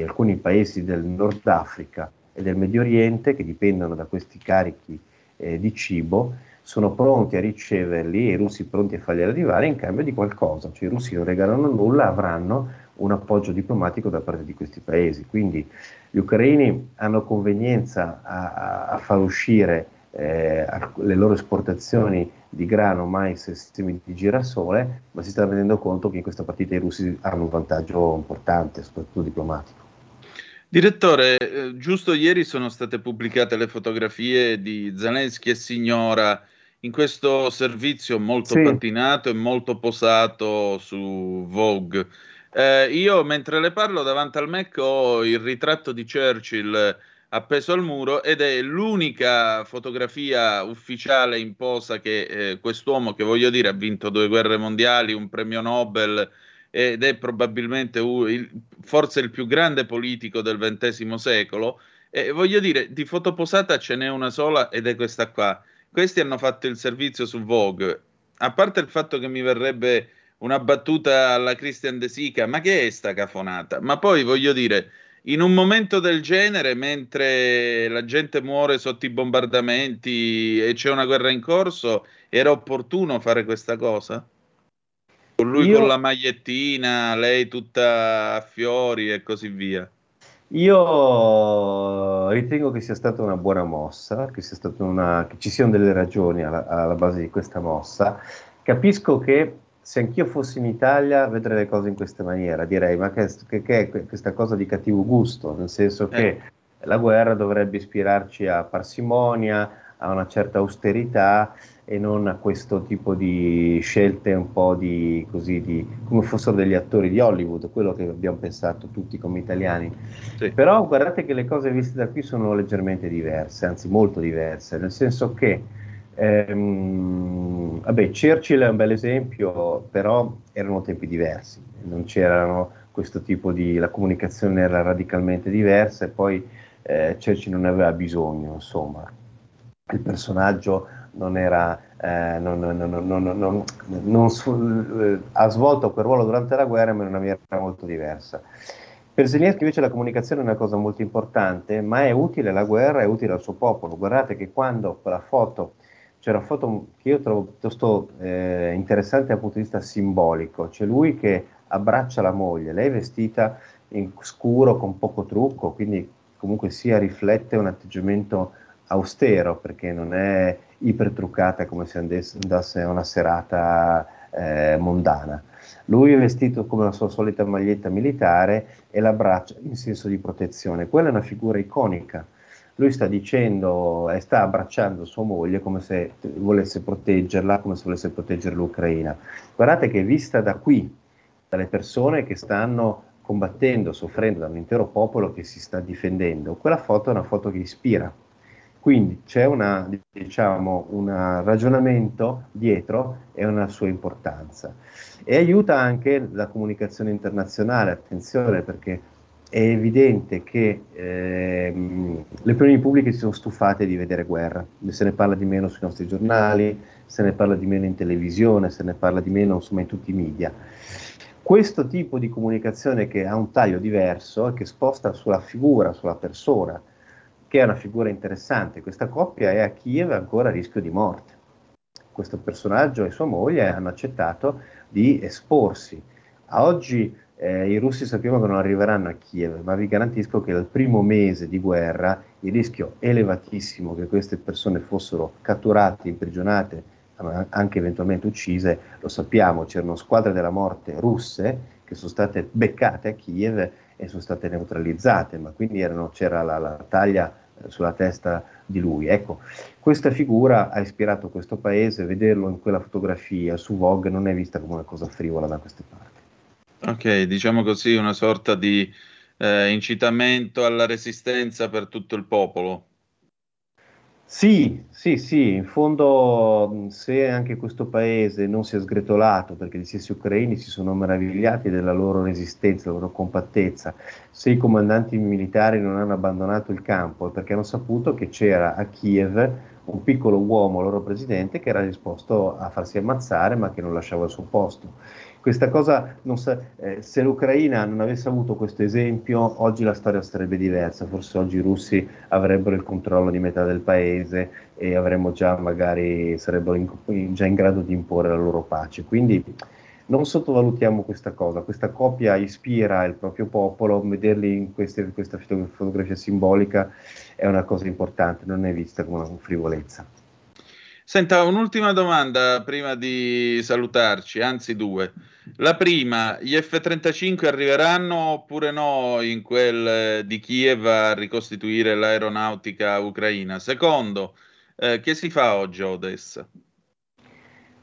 alcuni paesi del Nord Africa, e del Medio Oriente che dipendono da questi carichi eh, di cibo sono pronti a riceverli e i russi pronti a farli arrivare in cambio di qualcosa, cioè i russi non regalano nulla, avranno un appoggio diplomatico da parte di questi paesi. Quindi gli ucraini hanno convenienza a, a, far uscire eh, le loro esportazioni di grano, mais e semi di girasole, ma si stanno rendendo conto che in questa partita i russi hanno un vantaggio importante, soprattutto diplomatico. Direttore, eh, giusto ieri sono state pubblicate le fotografie di Zelensky e Signora in questo servizio molto sì. pattinato e molto posato su Vogue. Eh, io mentre le parlo davanti al Mac ho il ritratto di Churchill appeso al muro ed è l'unica fotografia ufficiale in posa che eh, quest'uomo, che voglio dire ha vinto due guerre mondiali, un premio Nobel, ed è probabilmente il, forse il più grande politico del XX secolo. E voglio dire, di fotoposata ce n'è una sola ed è questa qua. Questi hanno fatto il servizio su Vogue. A parte il fatto che mi verrebbe una battuta alla Christian De Sica, ma che è sta cafonata? Ma poi voglio dire, in un momento del genere, mentre la gente muore sotto i bombardamenti e c'è una guerra in corso, era opportuno fare questa cosa? Con lui Io... con la magliettina, lei tutta a fiori e così via. Io ritengo che sia stata una buona mossa, che, una, che ci siano delle ragioni alla, alla, base di questa mossa. Capisco che se anch'io fossi in Italia vedrei le cose in questa maniera, direi ma che, che, che è questa cosa di cattivo gusto, nel senso che eh. la guerra dovrebbe ispirarci a parsimonia, a una certa austerità e non a questo tipo di scelte un po' di così di come fossero degli attori di Hollywood, quello che abbiamo pensato tutti come italiani. Sì. Però guardate che le cose viste da qui sono leggermente diverse, anzi molto diverse, nel senso che ehm, vabbè, Churchill è un bel esempio, però erano tempi diversi, non c'erano questo tipo di la comunicazione era radicalmente diversa e poi eh, Churchill non aveva bisogno, insomma. Il personaggio non era, eh, non, non, non, eh, ha svolto quel ruolo durante la guerra ma in una maniera molto diversa. Per Zelensky invece la comunicazione è una cosa molto importante, ma è utile la guerra, è utile al suo popolo. Guardate che quando quella foto, c'è una foto che io trovo piuttosto eh, interessante dal punto di vista simbolico, c'è lui che abbraccia la moglie, lei è vestita in scuro con poco trucco, quindi comunque sia riflette un atteggiamento austero perché non è ipertruccata come se andasse a una serata eh, mondana. Lui è vestito come la sua solita maglietta militare e l'abbraccia in senso di protezione. Quella è una figura iconica. lui sta dicendo e sta abbracciando sua moglie come se volesse proteggerla, come se volesse proteggere l'Ucraina. Guardate che vista da qui, dalle persone che stanno combattendo, soffrendo da un intero popolo che si sta difendendo, quella foto è una foto che ispira. Quindi c'è una, diciamo, un ragionamento dietro e una sua importanza. E aiuta anche la comunicazione internazionale, attenzione perché è evidente che ehm, le opinioni pubbliche si sono stufate di vedere guerra, se ne parla di meno sui nostri giornali, se ne parla di meno in televisione, se ne parla di meno insomma in tutti i media. Questo tipo di comunicazione che ha un taglio diverso e che sposta sulla figura, sulla persona, che è una figura interessante, questa coppia è a Kiev ancora a rischio di morte. Questo personaggio e sua moglie hanno accettato di esporsi. A oggi eh, I russi sappiamo che non arriveranno a Kiev, ma vi garantisco che dal primo mese di guerra il rischio elevatissimo che queste persone fossero catturate, imprigionate, anche eventualmente uccise, lo sappiamo, c'erano squadre della morte russe che sono state beccate a Kiev e sono state neutralizzate, ma quindi erano, c'era la, la taglia sulla testa di lui. Ecco, questa figura ha ispirato questo paese, vederlo in quella fotografia su Vogue non è vista come una cosa frivola da queste parti. Ok, diciamo così, una sorta di eh, incitamento alla resistenza per tutto il popolo. Sì, sì, sì, in fondo se anche questo paese non si è sgretolato perché gli stessi ucraini si sono meravigliati della loro resistenza, della loro compattezza, se i comandanti militari non hanno abbandonato il campo è perché hanno saputo che c'era a Kiev un piccolo uomo, loro presidente, che era disposto a farsi ammazzare ma che non lasciava il suo posto questa cosa, sa, eh, se l'Ucraina non avesse avuto questo esempio, oggi la storia sarebbe diversa, forse oggi i russi avrebbero il controllo di metà del paese e avremmo già magari, sarebbero in, già in grado di imporre la loro pace. Quindi non sottovalutiamo questa cosa, questa coppia ispira il proprio popolo, vederli in queste, questa fotografia simbolica è una cosa importante, non è vista come una frivolezza. Senta, un'ultima domanda prima di salutarci, anzi due. La prima, gli F-35 arriveranno oppure no in quel eh, di Kiev a ricostituire l'aeronautica ucraina? Secondo, eh, che si fa oggi a Odessa?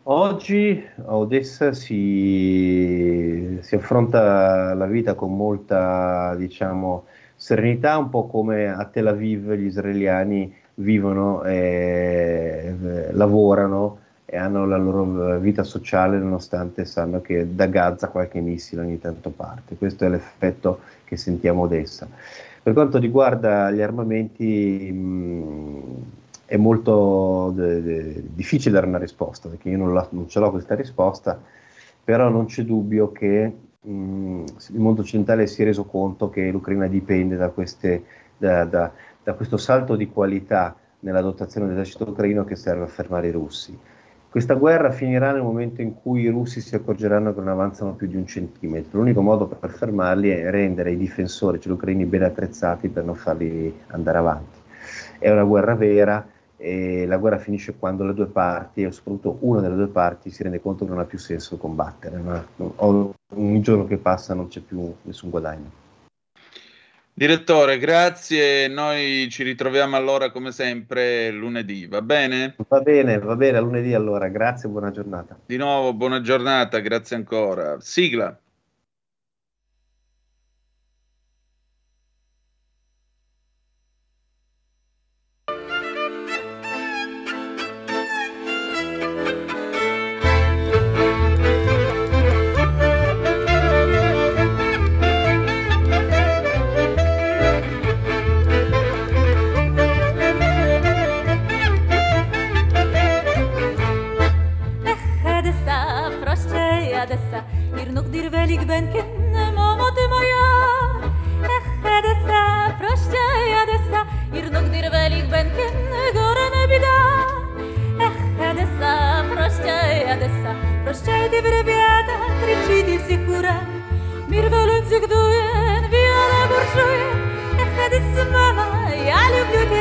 Oggi a Odessa si, si affronta la vita con molta, diciamo, serenità, un po' come a Tel Aviv gli israeliani vivono e lavorano e hanno la loro vita sociale nonostante sanno che da Gaza qualche missile ogni tanto parte. Questo è l'effetto che sentiamo adesso. Per quanto riguarda gli armamenti mh, è molto de- de- difficile dare una risposta perché io non, la, non, ce l'ho questa risposta, però non c'è dubbio che mh, il mondo occidentale si è reso conto che l'Ucraina dipende da, queste, da, da, da questo salto di qualità nella dotazione dell'esercito ucraino che serve a fermare i russi. Questa guerra finirà nel momento in cui i russi si accorgeranno che non avanzano più di un centimetro. L'unico modo per fermarli è rendere i difensori, cioè gli ucraini, ben attrezzati per non farli andare avanti. È una guerra vera e la guerra finisce quando le due parti, e soprattutto una delle due parti, si rende conto che non ha più senso combattere. Ma ogni giorno che passa non c'è più nessun guadagno. Direttore, grazie. Noi ci ritroviamo allora come sempre lunedì, va bene? Va bene, va bene, a lunedì allora. Grazie, buona giornata. Di nuovo, buona giornata, grazie ancora. Sigla.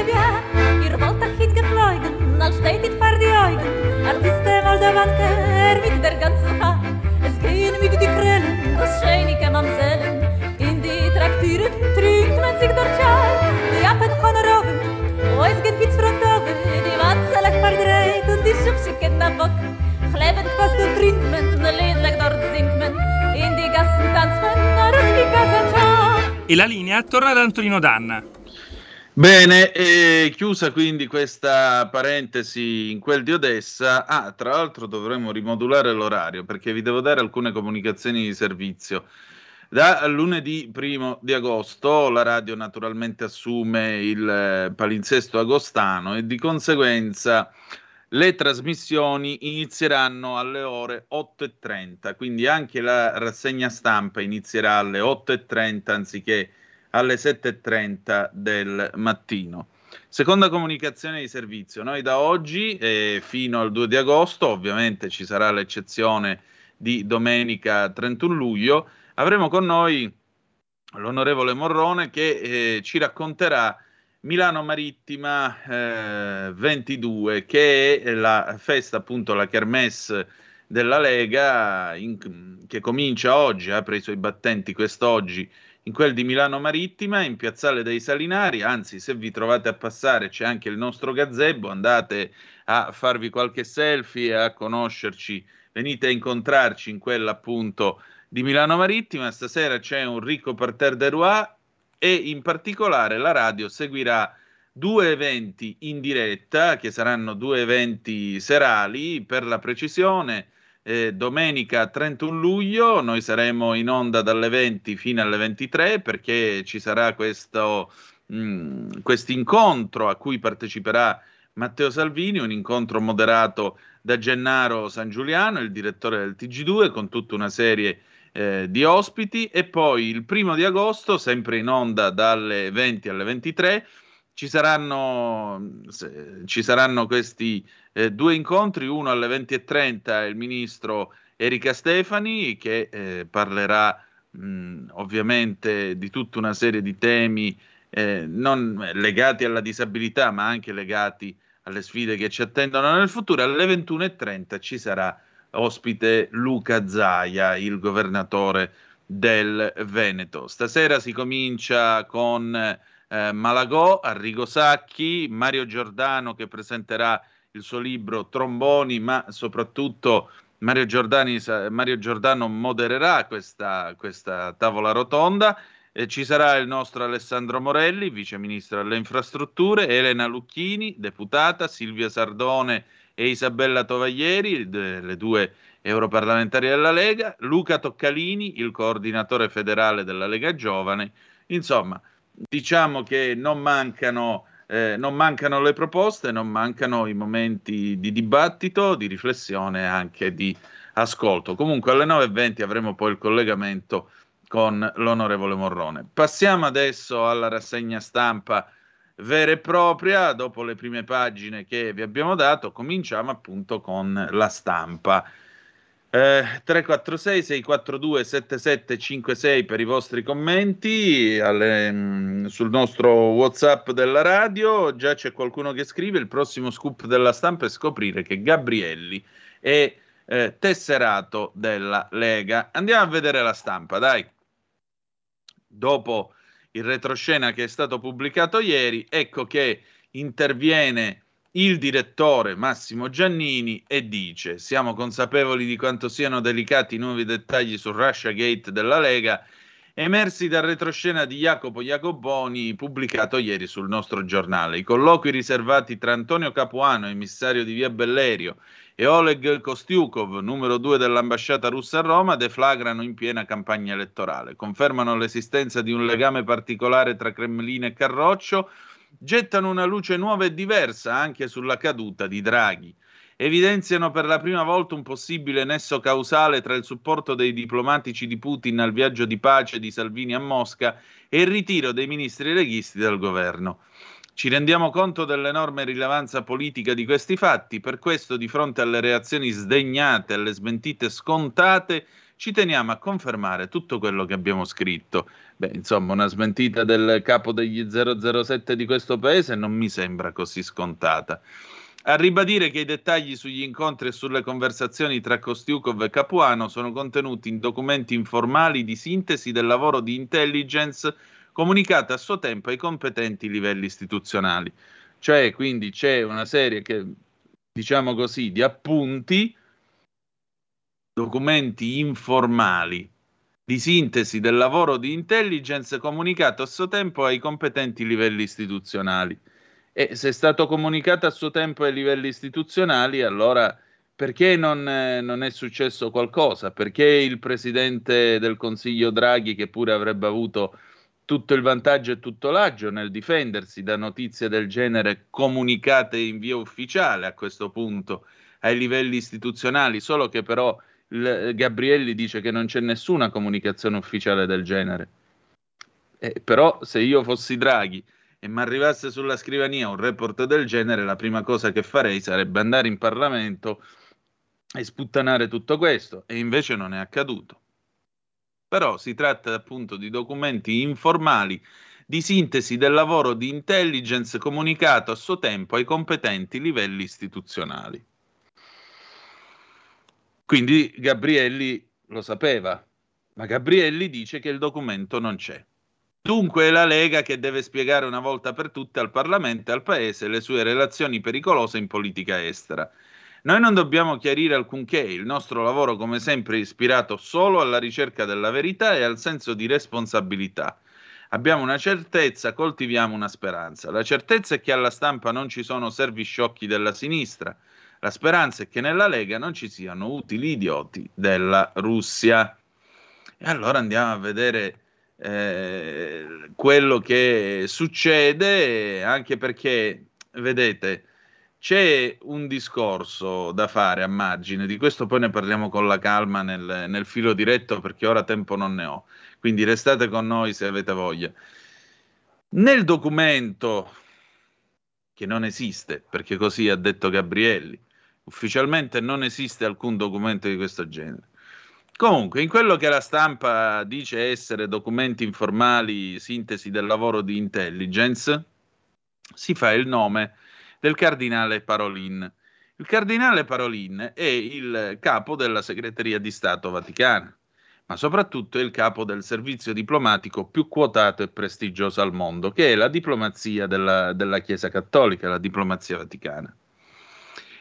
ja, ihr wollt doch hit gefleugen, na steht dit par di oi. Artiste mal da van ker mit der ganze ha. Es gehen mit di krell, was scheine kann man sehen. In di traktire trinkt man sich dort ja. Di apen von roben. Oi, es geht pitz von dort, di watzelig par dreit und di schubsiket na bok. Gleben kost du trinkt man, lehnlich dort singt man. In di gassen tanzt man, ruski gassen. E la linea torna ad Antonino Danna. Bene, chiusa quindi questa parentesi in quel di Odessa, ah, tra l'altro dovremmo rimodulare l'orario perché vi devo dare alcune comunicazioni di servizio. Da lunedì primo di agosto la radio naturalmente assume il eh, palinsesto agostano e di conseguenza le trasmissioni inizieranno alle ore 8.30, quindi anche la rassegna stampa inizierà alle 8.30 anziché alle 7.30 del mattino. Seconda comunicazione di servizio, noi da oggi eh, fino al 2 di agosto, ovviamente ci sarà l'eccezione di domenica 31 luglio, avremo con noi l'onorevole Morrone che eh, ci racconterà Milano Marittima eh, 22, che è la festa, appunto, la kermesse della Lega, in, che comincia oggi, apre i suoi battenti quest'oggi in quel di Milano Marittima, in Piazzale dei Salinari, anzi se vi trovate a passare c'è anche il nostro gazebo, andate a farvi qualche selfie, a conoscerci, venite a incontrarci in quella appunto di Milano Marittima, stasera c'è un ricco parterre de Roi e in particolare la radio seguirà due eventi in diretta, che saranno due eventi serali, per la precisione, eh, domenica 31 luglio noi saremo in onda dalle 20 fino alle 23 perché ci sarà questo mm, incontro a cui parteciperà Matteo Salvini, un incontro moderato da Gennaro San Giuliano, il direttore del TG2, con tutta una serie eh, di ospiti. E poi il primo di agosto, sempre in onda dalle 20 alle 23, ci saranno, ci saranno questi eh, due incontri, uno alle 20.30 il ministro Erika Stefani che eh, parlerà mh, ovviamente di tutta una serie di temi eh, non legati alla disabilità ma anche legati alle sfide che ci attendono nel futuro. Alle 21.30 ci sarà ospite Luca Zaia, il governatore del Veneto. Stasera si comincia con eh, Malagò, Arrigo Sacchi, Mario Giordano che presenterà il suo libro Tromboni, ma soprattutto Mario, Giordani, Mario Giordano modererà questa, questa tavola rotonda. E ci sarà il nostro Alessandro Morelli, vice ministro delle infrastrutture, Elena Lucchini, deputata, Silvia Sardone e Isabella Tovaglieri, le due europarlamentari della Lega, Luca Toccalini, il coordinatore federale della Lega Giovane. Insomma, diciamo che non mancano, eh, non mancano le proposte, non mancano i momenti di dibattito, di riflessione e anche di ascolto. Comunque alle 9.20 avremo poi il collegamento con l'onorevole Morrone. Passiamo adesso alla rassegna stampa vera e propria, dopo le prime pagine che vi abbiamo dato, cominciamo appunto con la stampa. Eh, 346 642 7756 per i vostri commenti alle, mm, sul nostro WhatsApp della radio. Già c'è qualcuno che scrive: il prossimo scoop della stampa è scoprire che Gabrielli è eh, tesserato della Lega. Andiamo a vedere la stampa, dai. Dopo il retroscena che è stato pubblicato ieri, ecco che interviene il direttore Massimo Giannini e dice: Siamo consapevoli di quanto siano delicati i nuovi dettagli sul Russia Gate della Lega, emersi dal retroscena di Jacopo Jacoboni pubblicato ieri sul nostro giornale. I colloqui riservati tra Antonio Capuano, emissario di Via Bellerio, e Oleg Kostiukov, numero due dell'ambasciata russa a Roma, deflagrano in piena campagna elettorale. Confermano l'esistenza di un legame particolare tra Cremlino e Carroccio gettano una luce nuova e diversa anche sulla caduta di Draghi. Evidenziano per la prima volta un possibile nesso causale tra il supporto dei diplomatici di Putin al viaggio di pace di Salvini a Mosca e il ritiro dei ministri leghisti dal governo. Ci rendiamo conto dell'enorme rilevanza politica di questi fatti, per questo di fronte alle reazioni sdegnate, alle smentite scontate, ci teniamo a confermare tutto quello che abbiamo scritto. Beh, insomma, una smentita del capo degli 007 di questo paese non mi sembra così scontata. A ribadire che i dettagli sugli incontri e sulle conversazioni tra Kostiukov e Capuano sono contenuti in documenti informali di sintesi del lavoro di intelligence comunicata a suo tempo ai competenti livelli istituzionali. Cioè, quindi c'è una serie che, diciamo così, di appunti, documenti informali di sintesi del lavoro di intelligence comunicato a suo tempo ai competenti livelli istituzionali. E se è stato comunicato a suo tempo ai livelli istituzionali, allora perché non, eh, non, è successo qualcosa? Perché il presidente del Consiglio Draghi, che pure avrebbe avuto tutto il vantaggio e tutto l'agio nel difendersi da notizie del genere comunicate in via ufficiale a questo punto ai livelli istituzionali, solo che però il, Gabrielli dice che non c'è nessuna comunicazione ufficiale del genere. Eh, però se io fossi Draghi e mi arrivasse sulla scrivania un report del genere, la prima cosa che farei sarebbe andare in Parlamento e sputtanare tutto questo, e invece non è accaduto. Però si tratta appunto di documenti informali di sintesi del lavoro di intelligence comunicato a suo tempo ai competenti livelli istituzionali. Quindi Gabrielli lo sapeva, ma Gabrielli dice che il documento non c'è. Dunque è la Lega che deve spiegare una volta per tutte al Parlamento e al Paese le sue relazioni pericolose in politica estera. Noi non dobbiamo chiarire alcunché, il nostro lavoro come sempre è ispirato solo alla ricerca della verità e al senso di responsabilità. Abbiamo una certezza, coltiviamo una speranza. La certezza è che alla stampa non ci sono servi sciocchi della sinistra, la speranza è che nella Lega non ci siano utili idioti della Russia. E allora andiamo a vedere eh, quello che succede, anche perché, vedete, c'è un discorso da fare a margine, di questo poi ne parliamo con la calma nel, nel filo diretto perché ora tempo non ne ho, quindi restate con noi se avete voglia. Nel documento, che non esiste, perché così ha detto Gabrielli, Ufficialmente non esiste alcun documento di questo genere. Comunque, in quello che la stampa dice essere documenti informali, sintesi del lavoro di intelligence, si fa il nome del cardinale Parolin. Il cardinale Parolin è il capo della segreteria di Stato Vaticana, ma soprattutto è il capo del servizio diplomatico più quotato e prestigioso al mondo, che è la diplomazia della, della Chiesa Cattolica, la diplomazia vaticana.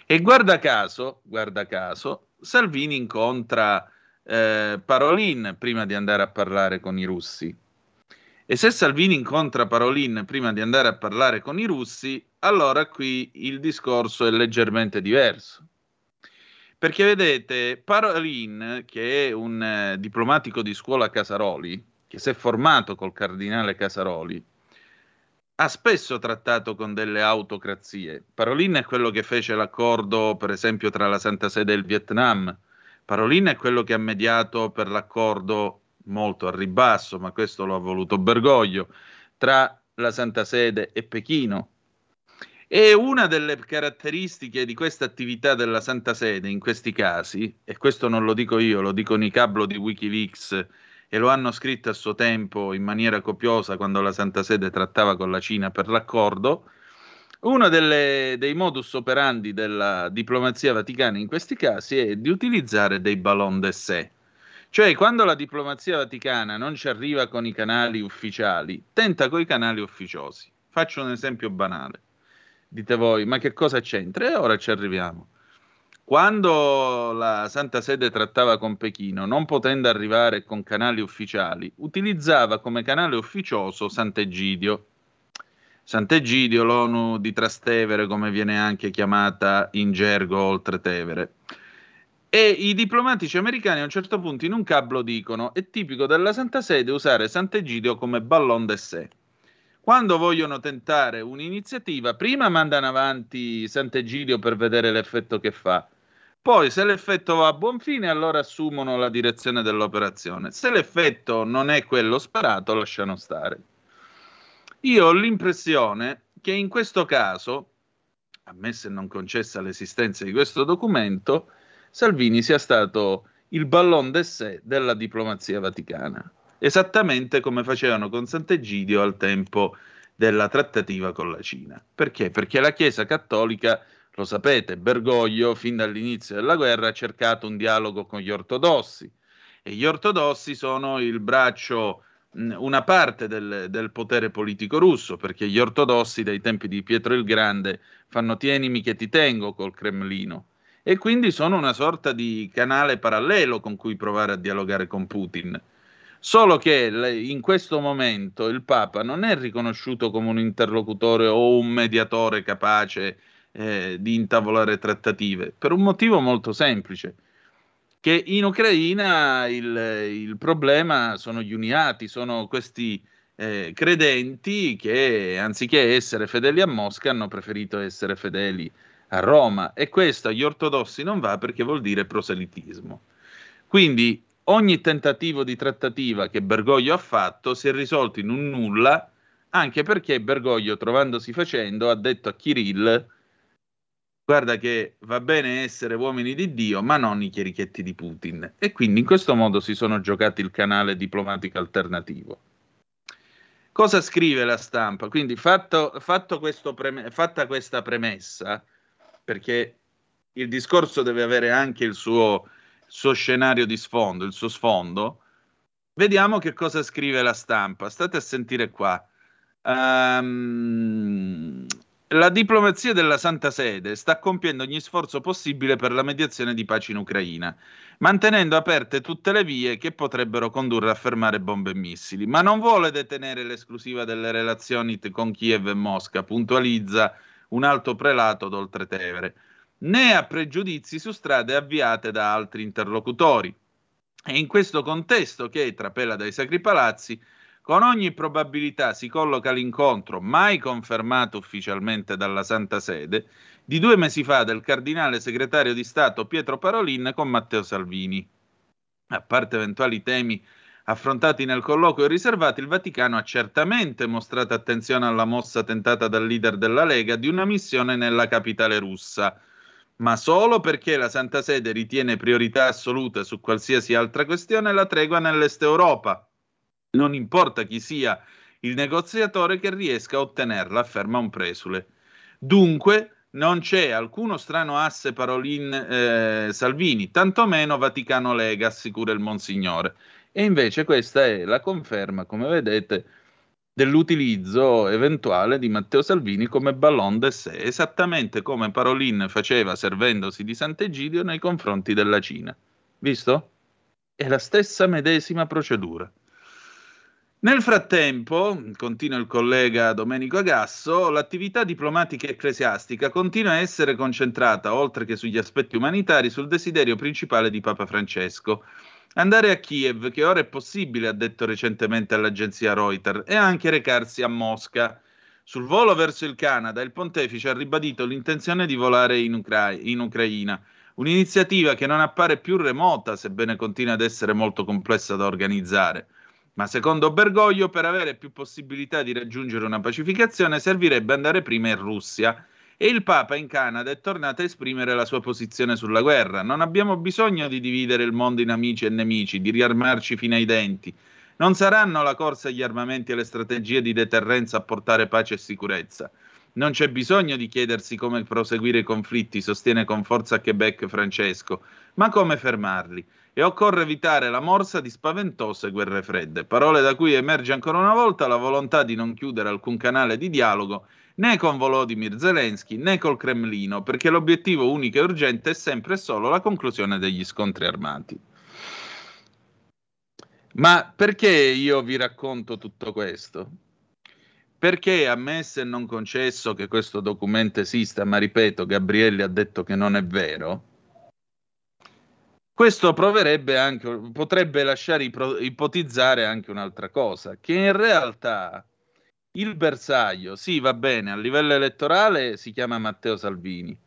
E guarda caso, guarda caso, Salvini incontra eh, Parolin prima di andare a parlare con i russi. E se Salvini incontra Parolin prima di andare a parlare con i russi, allora qui il discorso è leggermente diverso. Perché vedete, Parolin, che è un eh, diplomatico di scuola Casaroli, che si è formato col cardinale Casaroli, ha spesso trattato con delle autocrazie. Parolin è quello che fece l'accordo, per esempio, tra la Santa Sede e il Vietnam. Parolin è quello che ha mediato per l'accordo molto a ribasso, ma questo lo ha voluto Bergoglio, tra la Santa Sede e Pechino. E una delle caratteristiche di questa attività della Santa Sede in questi casi, e questo non lo dico io, lo dicono i cablo di Wikileaks e lo hanno scritto a suo tempo in maniera copiosa quando la Santa Sede trattava con la Cina per l'accordo. Uno delle, dei modus operandi della diplomazia vaticana in questi casi è di utilizzare dei ballon d'essai. Cioè, quando la diplomazia vaticana non ci arriva con i canali ufficiali, tenta con i canali ufficiosi. Faccio un esempio banale. Dite voi, ma che cosa c'entra? E ora ci arriviamo. Quando la Santa Sede trattava con Pechino, non potendo arrivare con canali ufficiali, utilizzava come canale ufficioso Sant'Egidio. Sant'Egidio, l'ONU di Trastevere, come viene anche chiamata in gergo oltre Tevere. E i diplomatici americani a un certo punto in un cablo dicono è tipico della Santa Sede usare Sant'Egidio come ballon d'essai. Quando vogliono tentare un'iniziativa, prima mandano avanti Sant'Egidio per vedere l'effetto che fa poi, se l'effetto va a buon fine, allora assumono la direzione dell'operazione. Se l'effetto non è quello sperato, lasciano stare. Io ho l'impressione che in questo caso, ammessa e non concessa l'esistenza di questo documento, Salvini sia stato il ballon d'essè della diplomazia vaticana, esattamente come facevano con Sant'Egidio al tempo della trattativa con la Cina. Perché? Perché la Chiesa cattolica lo sapete, Bergoglio fin dall'inizio della guerra ha cercato un dialogo con gli ortodossi e gli ortodossi sono il braccio una parte del, del, potere politico russo, perché gli ortodossi dai tempi di Pietro il Grande fanno tienimi che ti tengo col Cremlino e quindi sono una sorta di canale parallelo con cui provare a dialogare con Putin. Solo che in questo momento il Papa non è riconosciuto come un interlocutore o un mediatore capace eh, di intavolare trattative, per un motivo molto semplice che in Ucraina il, il problema sono gli uniati, sono questi eh, credenti che anziché essere fedeli a Mosca hanno preferito essere fedeli a Roma e questo agli ortodossi non va perché vuol dire proselitismo. Quindi ogni tentativo di trattativa che Bergoglio ha fatto si è risolto in un nulla, anche perché Bergoglio, trovandosi facendo, ha detto a Kirill guarda che va bene essere uomini di Dio, ma non i chierichetti di Putin. E quindi in questo modo si sono giocati il canale diplomatico alternativo. Cosa scrive la stampa? Quindi fatto, fatto preme- fatta questa premessa, perché il discorso deve avere anche il suo, suo scenario di sfondo, il suo sfondo, vediamo che cosa scrive la stampa. State a sentire qua. Um, la diplomazia della Santa Sede sta compiendo ogni sforzo possibile per la mediazione di pace in Ucraina, mantenendo aperte tutte le vie che potrebbero condurre a fermare bombe e missili, ma non vuole detenere l'esclusiva delle relazioni con Kiev e Mosca, puntualizza un alto prelato d'Oltretevere, né a pregiudizi su strade avviate da altri interlocutori. È in questo contesto che, trapela dai Sacri Palazzi, con ogni probabilità si colloca l'incontro, mai confermato ufficialmente dalla Santa Sede, di due mesi fa del cardinale segretario di Stato Pietro Parolin con Matteo Salvini. A parte eventuali temi affrontati nel colloquio riservato, il Vaticano ha certamente mostrato attenzione alla mossa tentata dal leader della Lega di una missione nella capitale russa, ma solo perché la Santa Sede ritiene priorità assoluta su qualsiasi altra questione la tregua nell'Est Europa non importa chi sia il negoziatore che riesca a ottenerla, afferma un presule. Dunque, non c'è alcuno strano asse Parolin eh, Salvini, tantomeno Vaticano Lega, assicura il Monsignore. E invece questa è la conferma, come vedete, dell'utilizzo eventuale di Matteo Salvini come ballon d'essè, esattamente come Parolin faceva servendosi di Sant'Egidio nei confronti della Cina. Visto? È la stessa medesima procedura. Nel frattempo, continua il collega Domenico Agasso, l'attività diplomatica ecclesiastica continua a essere concentrata, oltre che sugli aspetti umanitari, sul desiderio principale di Papa Francesco. Andare a Kiev, che ora è possibile, ha detto recentemente all'agenzia Reuters, e anche recarsi a Mosca. Sul volo verso il Canada, il pontefice ha ribadito l'intenzione di volare in, Ucra- in Ucraina, un'iniziativa che non appare più remota, sebbene continui ad essere molto complessa da organizzare. Ma secondo Bergoglio, per avere più possibilità di raggiungere una pacificazione, servirebbe andare prima in Russia. E il Papa in Canada è tornato a esprimere la sua posizione sulla guerra. Non abbiamo bisogno di dividere il mondo in amici e nemici, di riarmarci fino ai denti. Non saranno la corsa agli armamenti e le strategie di deterrenza a portare pace e sicurezza. Non c'è bisogno di chiedersi come proseguire i conflitti, sostiene con forza Quebec Francesco, ma come fermarli e occorre evitare la morsa di spaventose guerre fredde, parole da cui emerge ancora una volta la volontà di non chiudere alcun canale di dialogo né con Volodymyr Zelensky né col Cremlino, perché l'obiettivo unico e urgente è sempre e solo la conclusione degli scontri armati. Ma perché io vi racconto tutto questo? Perché ammesso e non concesso che questo documento esista, ma ripeto, Gabrielli ha detto che non è vero, questo anche, potrebbe lasciare ipotizzare anche un'altra cosa, che in realtà il bersaglio, sì, va bene, a livello elettorale si chiama Matteo Salvini,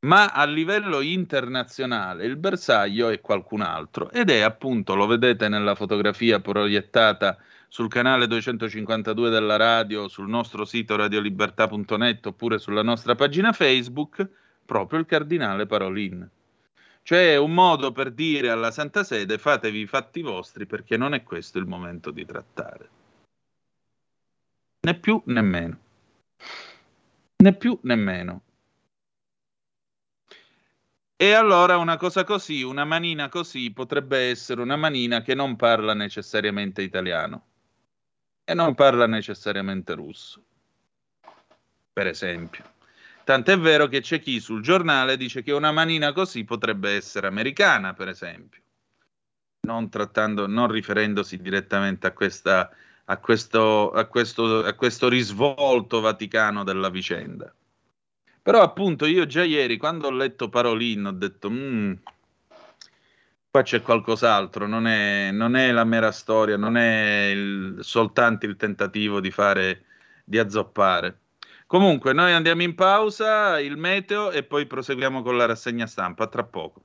ma a livello internazionale il bersaglio è qualcun altro ed è appunto, lo vedete nella fotografia proiettata sul canale 252 della radio, sul nostro sito radiolibertà.net oppure sulla nostra pagina Facebook, proprio il cardinale Parolin. Cioè un modo per dire alla Santa Sede fatevi i fatti vostri perché non è questo il momento di trattare. Né più né meno. Né più né meno. E allora una cosa così, una manina così, potrebbe essere una manina che non parla necessariamente italiano. e non parla necessariamente russo, per esempio. Tant'è vero che c'è chi sul giornale dice che una manina così potrebbe essere americana, per esempio, non, trattando, non riferendosi direttamente a, questa, a, questo, a, questo, a questo risvolto vaticano della vicenda. Però appunto io già ieri quando ho letto Parolin ho detto mm, qua c'è qualcos'altro, non è, non è, la mera storia, non è il, soltanto il tentativo di fare, di azzoppare. Comunque, noi andiamo in pausa, il meteo e poi proseguiamo con la rassegna stampa. Tra poco.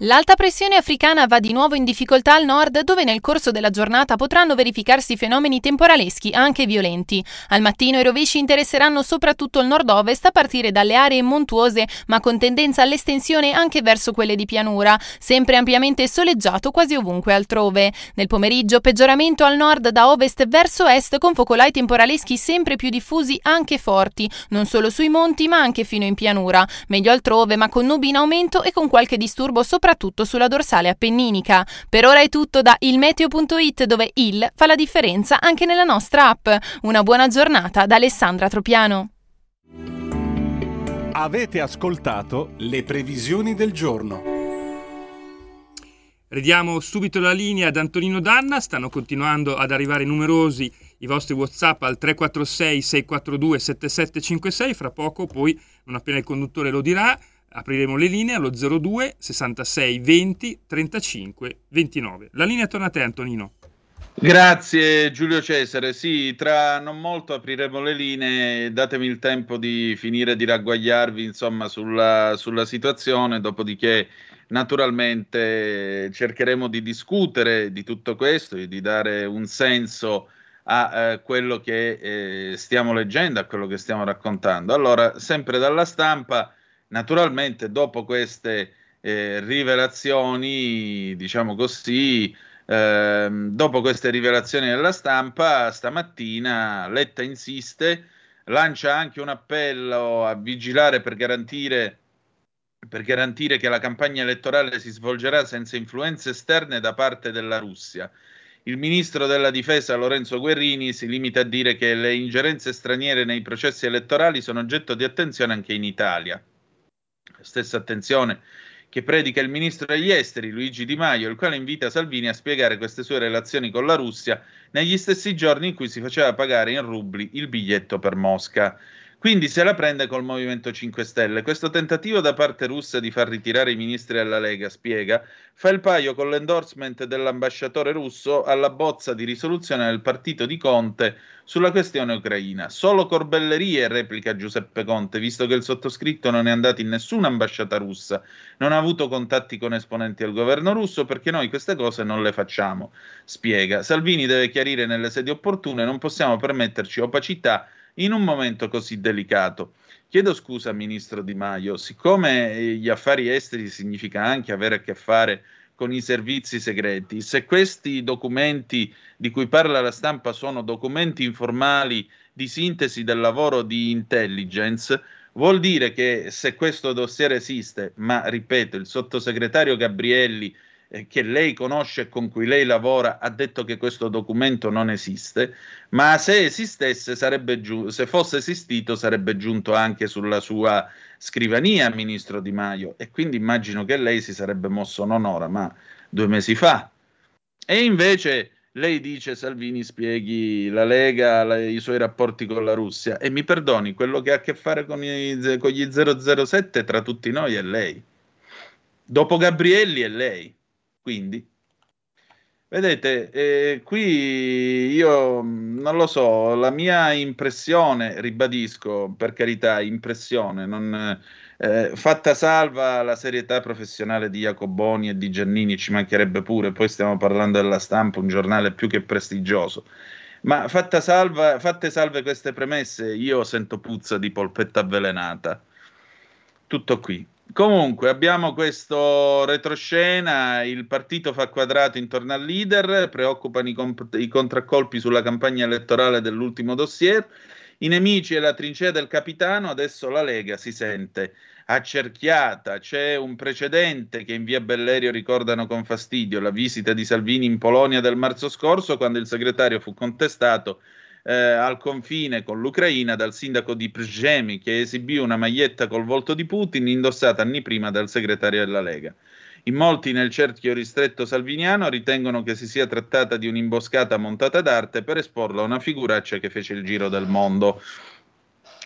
L'alta pressione africana va di nuovo in difficoltà al nord, dove nel corso della giornata potranno verificarsi fenomeni temporaleschi anche violenti. Al mattino i rovesci interesseranno soprattutto il nord-ovest a partire dalle aree montuose, ma con tendenza all'estensione anche verso quelle di pianura, sempre ampiamente soleggiato quasi ovunque altrove. Nel pomeriggio peggioramento al nord da ovest verso est con focolai temporaleschi sempre più diffusi anche forti, non solo sui monti ma anche fino in pianura. Meglio altrove ma con nubi in aumento e con qualche disturbo soprattutto soprattutto sulla dorsale appenninica. Per ora è tutto da ilmeteo.it dove il fa la differenza anche nella nostra app. Una buona giornata da Alessandra Tropiano. Avete ascoltato le previsioni del giorno. Ridiamo subito la linea ad Antonino Danna, stanno continuando ad arrivare numerosi i vostri WhatsApp al 346 642 7756, fra poco poi, non appena il conduttore lo dirà, apriremo le linee allo 02 66 20 35 29. La linea torna a te Antonino. Grazie Giulio Cesare, sì, tra non molto apriremo le linee, datemi il tempo di finire di ragguagliarvi insomma sulla, sulla situazione, dopodiché naturalmente cercheremo di discutere di tutto questo e di dare un senso a eh, quello che eh, stiamo leggendo, a quello che stiamo raccontando. Allora, sempre dalla stampa, Naturalmente, dopo queste eh, rivelazioni, diciamo così, eh, dopo queste rivelazioni della stampa, stamattina Letta insiste, lancia anche un appello a vigilare per garantire, per garantire che la campagna elettorale si svolgerà senza influenze esterne da parte della Russia. Il ministro della difesa Lorenzo Guerrini si limita a dire che le ingerenze straniere nei processi elettorali sono oggetto di attenzione anche in Italia stessa attenzione che predica il ministro degli esteri Luigi Di Maio, il quale invita Salvini a spiegare queste sue relazioni con la Russia negli stessi giorni in cui si faceva pagare in rubli il biglietto per Mosca. Quindi se la prende col Movimento 5 Stelle. Questo tentativo da parte russa di far ritirare i ministri alla Lega, spiega, fa il paio con l'endorsement dell'ambasciatore russo alla bozza di risoluzione del partito di Conte sulla questione ucraina. Solo corbellerie, replica Giuseppe Conte, visto che il sottoscritto non è andato in nessuna ambasciata russa, non ha avuto contatti con esponenti del governo russo perché noi queste cose non le facciamo. Spiega, Salvini deve chiarire nelle sedi opportune, non possiamo permetterci opacità in un momento così delicato. Chiedo scusa, ministro Di Maio, siccome gli affari esteri significa anche avere a che fare con i servizi segreti, se questi documenti di cui parla la stampa sono documenti informali di sintesi del lavoro di intelligence, vuol dire che se questo dossier esiste, ma ripeto, il sottosegretario Gabrielli eh, che lei conosce e con cui lei lavora ha detto che questo documento non esiste, ma se esistesse, sarebbe giu- se fosse esistito, sarebbe giunto anche sulla sua scrivania, ministro Di Maio, e quindi immagino che lei si sarebbe mosso non ora, ma due mesi fa. E invece lei dice Salvini spieghi la Lega, la, i suoi rapporti con la Russia e mi perdoni, quello che ha a che fare con, i, con gli 007 tra tutti noi è lei. Dopo Gabrielli è lei. Quindi, vedete, eh, qui io non lo so, la mia impressione, ribadisco, per carità, impressione, non, eh, fatta salva la serietà professionale di Jacoboni e di Giannini, ci mancherebbe pure, poi stiamo parlando della stampa, un giornale più che prestigioso. Ma salva, fatte salve queste premesse, io sento puzza di polpetta avvelenata. Tutto qui. Comunque abbiamo questo retroscena, il partito fa quadrato intorno al leader, preoccupano i, comp- i contraccolpi sulla campagna elettorale dell'ultimo dossier, i nemici e la trincea del capitano, adesso la Lega si sente accerchiata, c'è un precedente che in via Bellerio ricordano con fastidio, la visita di Salvini in Polonia del marzo scorso quando il segretario fu contestato eh, al confine con l'Ucraina dal sindaco di Przemi che esibì una maglietta col volto di Putin indossata anni prima dal segretario della Lega. In molti nel cerchio ristretto salviniano ritengono che si sia trattata di un'imboscata montata d'arte per esporla a una figuraccia che fece il giro del mondo.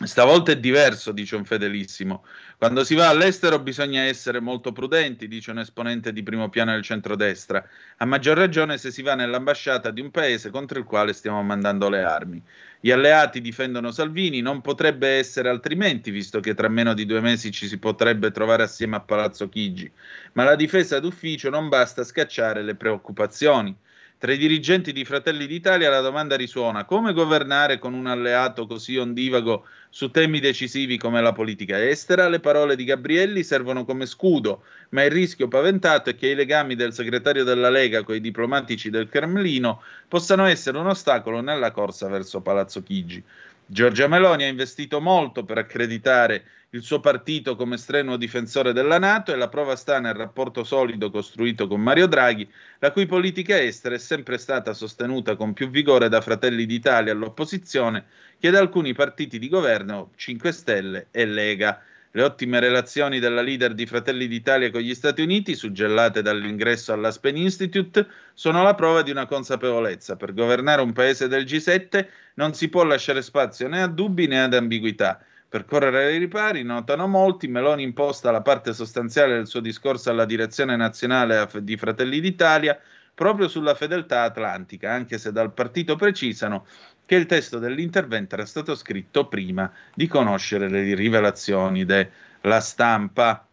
Stavolta è diverso, dice un fedelissimo. Quando si va all'estero bisogna essere molto prudenti, dice un esponente di primo piano del centrodestra, a maggior ragione se si va nell'ambasciata di un paese contro il quale stiamo mandando le armi. Gli alleati difendono Salvini, non potrebbe essere altrimenti, visto che tra meno di due mesi ci si potrebbe trovare assieme a Palazzo Chigi. Ma la difesa d'ufficio non basta a scacciare le preoccupazioni. Tra i dirigenti di Fratelli d'Italia la domanda risuona: come governare con un alleato così ondivago su temi decisivi come la politica estera? Le parole di Gabrielli servono come scudo, ma il rischio paventato è che i legami del segretario della Lega con i diplomatici del Cremlino possano essere un ostacolo nella corsa verso Palazzo Chigi. Giorgia Meloni ha investito molto per accreditare il suo partito come strenuo difensore della Nato e la prova sta nel rapporto solido costruito con Mario Draghi, la cui politica estera è sempre stata sostenuta con più vigore da Fratelli d'Italia all'opposizione che da alcuni partiti di governo, 5 Stelle e Lega. Le ottime relazioni della leader di Fratelli d'Italia con gli Stati Uniti, suggellate dall'ingresso all'Aspen Institute, sono la prova di una consapevolezza. Per governare un paese del G7 non si può lasciare spazio né a dubbi né ad ambiguità. Per correre ai ripari, notano molti, Meloni imposta la parte sostanziale del suo discorso alla direzione nazionale di Fratelli d'Italia proprio sulla fedeltà atlantica, anche se dal partito precisano che il testo dell'intervento era stato scritto prima di conoscere le rivelazioni della stampa.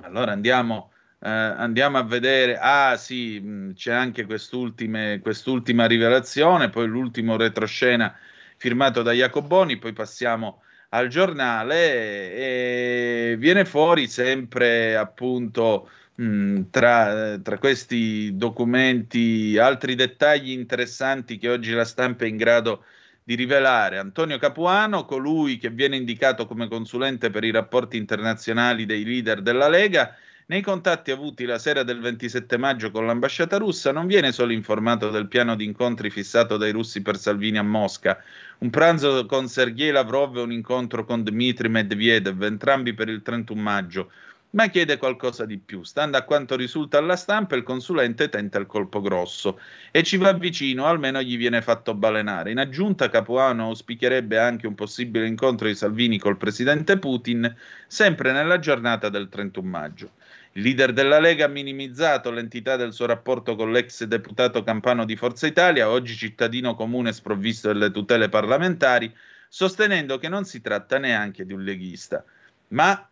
Allora andiamo, eh, andiamo a vedere, ah sì, mh, c'è anche quest'ultima, quest'ultima rivelazione, poi l'ultimo retroscena firmato da Jacoboni, poi passiamo al giornale e viene fuori sempre appunto mh, tra, tra, questi documenti altri dettagli interessanti che oggi la stampa è in grado di rivelare. Antonio Capuano, colui che viene indicato come consulente per i rapporti internazionali dei leader della Lega, nei contatti avuti la sera del 27 maggio con l'ambasciata russa non viene solo informato del piano di incontri fissato dai russi per Salvini a Mosca, un pranzo con Sergei Lavrov e un incontro con Dmitry Medvedev, entrambi per il 31 maggio, ma chiede qualcosa di più. Stando a quanto risulta alla stampa, il consulente tenta il colpo grosso e ci va vicino, almeno gli viene fatto balenare. In aggiunta, Capuano auspicherebbe anche un possibile incontro di Salvini col presidente Putin, sempre nella giornata del 31 maggio. Il leader della Lega ha minimizzato l'entità del suo rapporto con l'ex deputato campano di Forza Italia, oggi cittadino comune sprovvisto delle tutele parlamentari, sostenendo che non si tratta neanche di un leghista, ma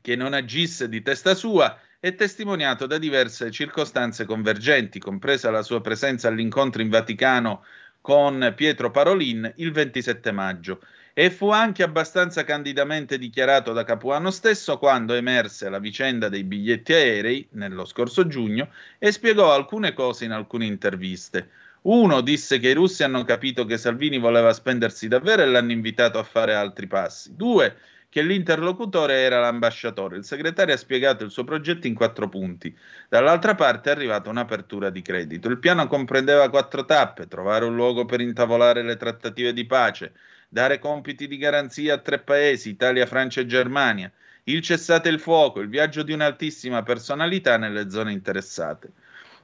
che non agisse di testa sua è testimoniato da diverse circostanze convergenti, compresa la sua presenza all'incontro in Vaticano con Pietro Parolin il 27 maggio e fu anche abbastanza candidamente dichiarato da Capuano stesso quando emerse la vicenda dei biglietti aerei nello scorso giugno e spiegò alcune cose in alcune interviste. Uno disse che i russi hanno capito che Salvini voleva spendersi davvero e l'hanno invitato a fare altri passi. Due, che l'interlocutore era l'ambasciatore. Il segretario ha spiegato il suo progetto in quattro punti. Dall'altra parte è arrivata un'apertura di credito. Il piano comprendeva quattro tappe: trovare un luogo per intavolare le trattative di pace, dare compiti di garanzia a tre paesi, Italia, Francia e Germania, il cessate il fuoco, il viaggio di un'altissima personalità nelle zone interessate.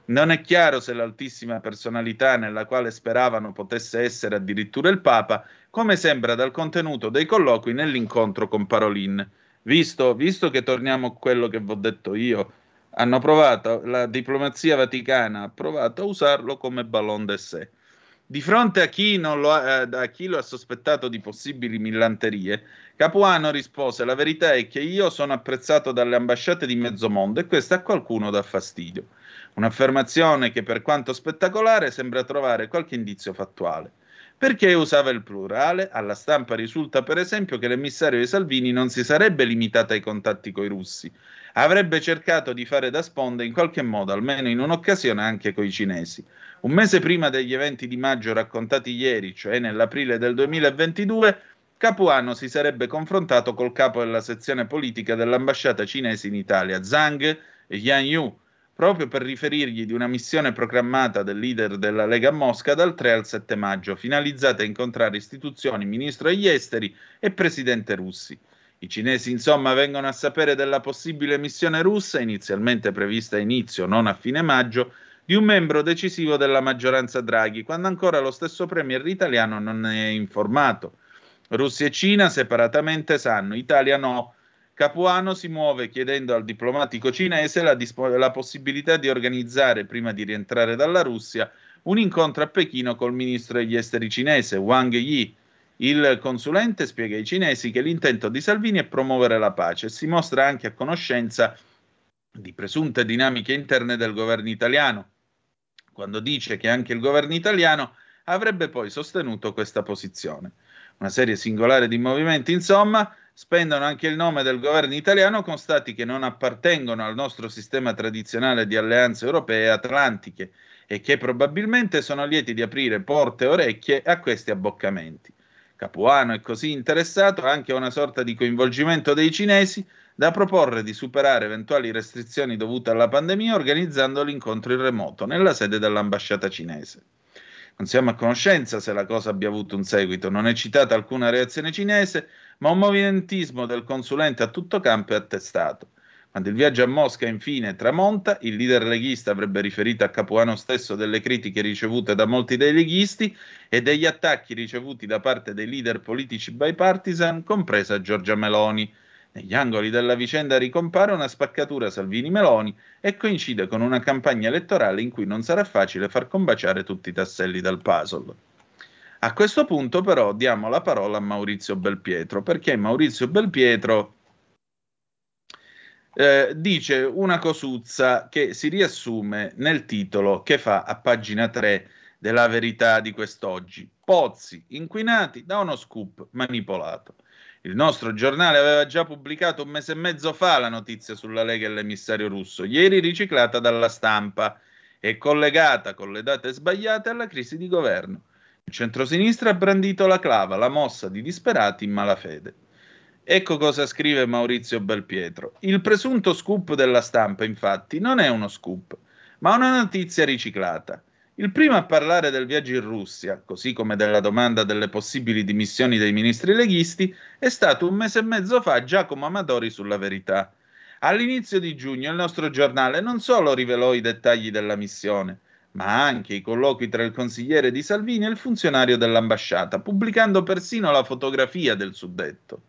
Non è chiaro se l'altissima personalità nella quale speravano potesse essere addirittura il Papa, come sembra dal contenuto dei colloqui nell'incontro con Parolin. Visto, visto che torniamo a quello che vi ho detto io, hanno provato, la diplomazia vaticana ha provato a usarlo come ballon d'essai. Di fronte a chi, lo ha, eh, a chi lo ha sospettato di possibili millanterie, Capuano rispose: La verità è che io sono apprezzato dalle ambasciate di mezzo mondo e questo a qualcuno dà fastidio. Un'affermazione che, per quanto spettacolare, sembra trovare qualche indizio fattuale. Perché usava il plurale? Alla stampa risulta, per esempio, che l'emissario di Salvini non si sarebbe limitata ai contatti coi russi, avrebbe cercato di fare da sponda in qualche modo, almeno in un'occasione, anche coi cinesi. Un mese prima degli eventi di maggio raccontati ieri, cioè nell'aprile del 2022, Capuano si sarebbe confrontato col capo della sezione politica dell'ambasciata cinese in Italia, Zhang Yan Yu, proprio per riferirgli di una missione programmata del leader della Lega a Mosca dal 3 al 7 maggio, finalizzata a incontrare istituzioni, ministro degli esteri e presidente russi. I cinesi, insomma, vengono a sapere della possibile missione russa, inizialmente prevista a inizio, non a fine maggio, di un membro decisivo della maggioranza Draghi, quando ancora lo stesso premier italiano non ne è informato. Russia e Cina separatamente sanno, Italia no, Capuano si muove chiedendo al diplomatico cinese la, dispo- la, possibilità di organizzare, prima di rientrare dalla Russia, un incontro a Pechino col ministro degli esteri cinese, Wang Yi. Il consulente spiega ai cinesi che l'intento di Salvini è promuovere la pace e si mostra anche a conoscenza di presunte dinamiche interne del governo italiano, quando dice che anche il governo italiano avrebbe poi sostenuto questa posizione. Una serie singolare di movimenti, insomma, spendono anche il nome del governo italiano con stati che non appartengono al nostro sistema tradizionale di alleanze europee e atlantiche e che probabilmente sono lieti di aprire porte e orecchie a questi abboccamenti. Capuano è così interessato anche a una sorta di coinvolgimento dei cinesi da proporre di superare eventuali restrizioni dovute alla pandemia organizzando l'incontro in remoto nella sede dell'ambasciata cinese. Non siamo a conoscenza se la cosa abbia avuto un seguito, non è citata alcuna reazione cinese, ma un movimentismo del consulente a tutto campo è attestato. Quando il viaggio a Mosca infine tramonta, il leader leghista avrebbe riferito a Capuano stesso delle critiche ricevute da molti dei leghisti e degli attacchi ricevuti da parte dei leader politici bipartisan, compresa Giorgia Meloni. Negli angoli della vicenda ricompare una spaccatura Salvini-Meloni e coincide con una campagna elettorale in cui non sarà facile far combaciare tutti i tasselli del puzzle. A questo punto però diamo la parola a Maurizio Belpietro, perché Maurizio Belpietro eh, dice una cosuzza che si riassume nel titolo che fa a pagina 3 della verità di quest'oggi. Pozzi inquinati da uno scoop manipolato. Il nostro giornale aveva già pubblicato un mese e mezzo fa la notizia sulla Lega e l'emissario russo, ieri riciclata dalla stampa e collegata con le date sbagliate alla crisi di governo. Il centrosinistra ha brandito la clava, la mossa di disperati in malafede. Ecco cosa scrive Maurizio Belpietro. Il presunto scoop della stampa, infatti, non è uno scoop, ma una notizia riciclata. Il primo a parlare del viaggio in Russia, così come della domanda delle possibili dimissioni dei ministri leghisti, è stato un mese e mezzo fa Giacomo Amadori sulla verità. All'inizio di giugno il nostro giornale non solo rivelò i dettagli della missione, ma anche i colloqui tra il consigliere di Salvini e il funzionario dell'ambasciata, pubblicando persino la fotografia del suddetto.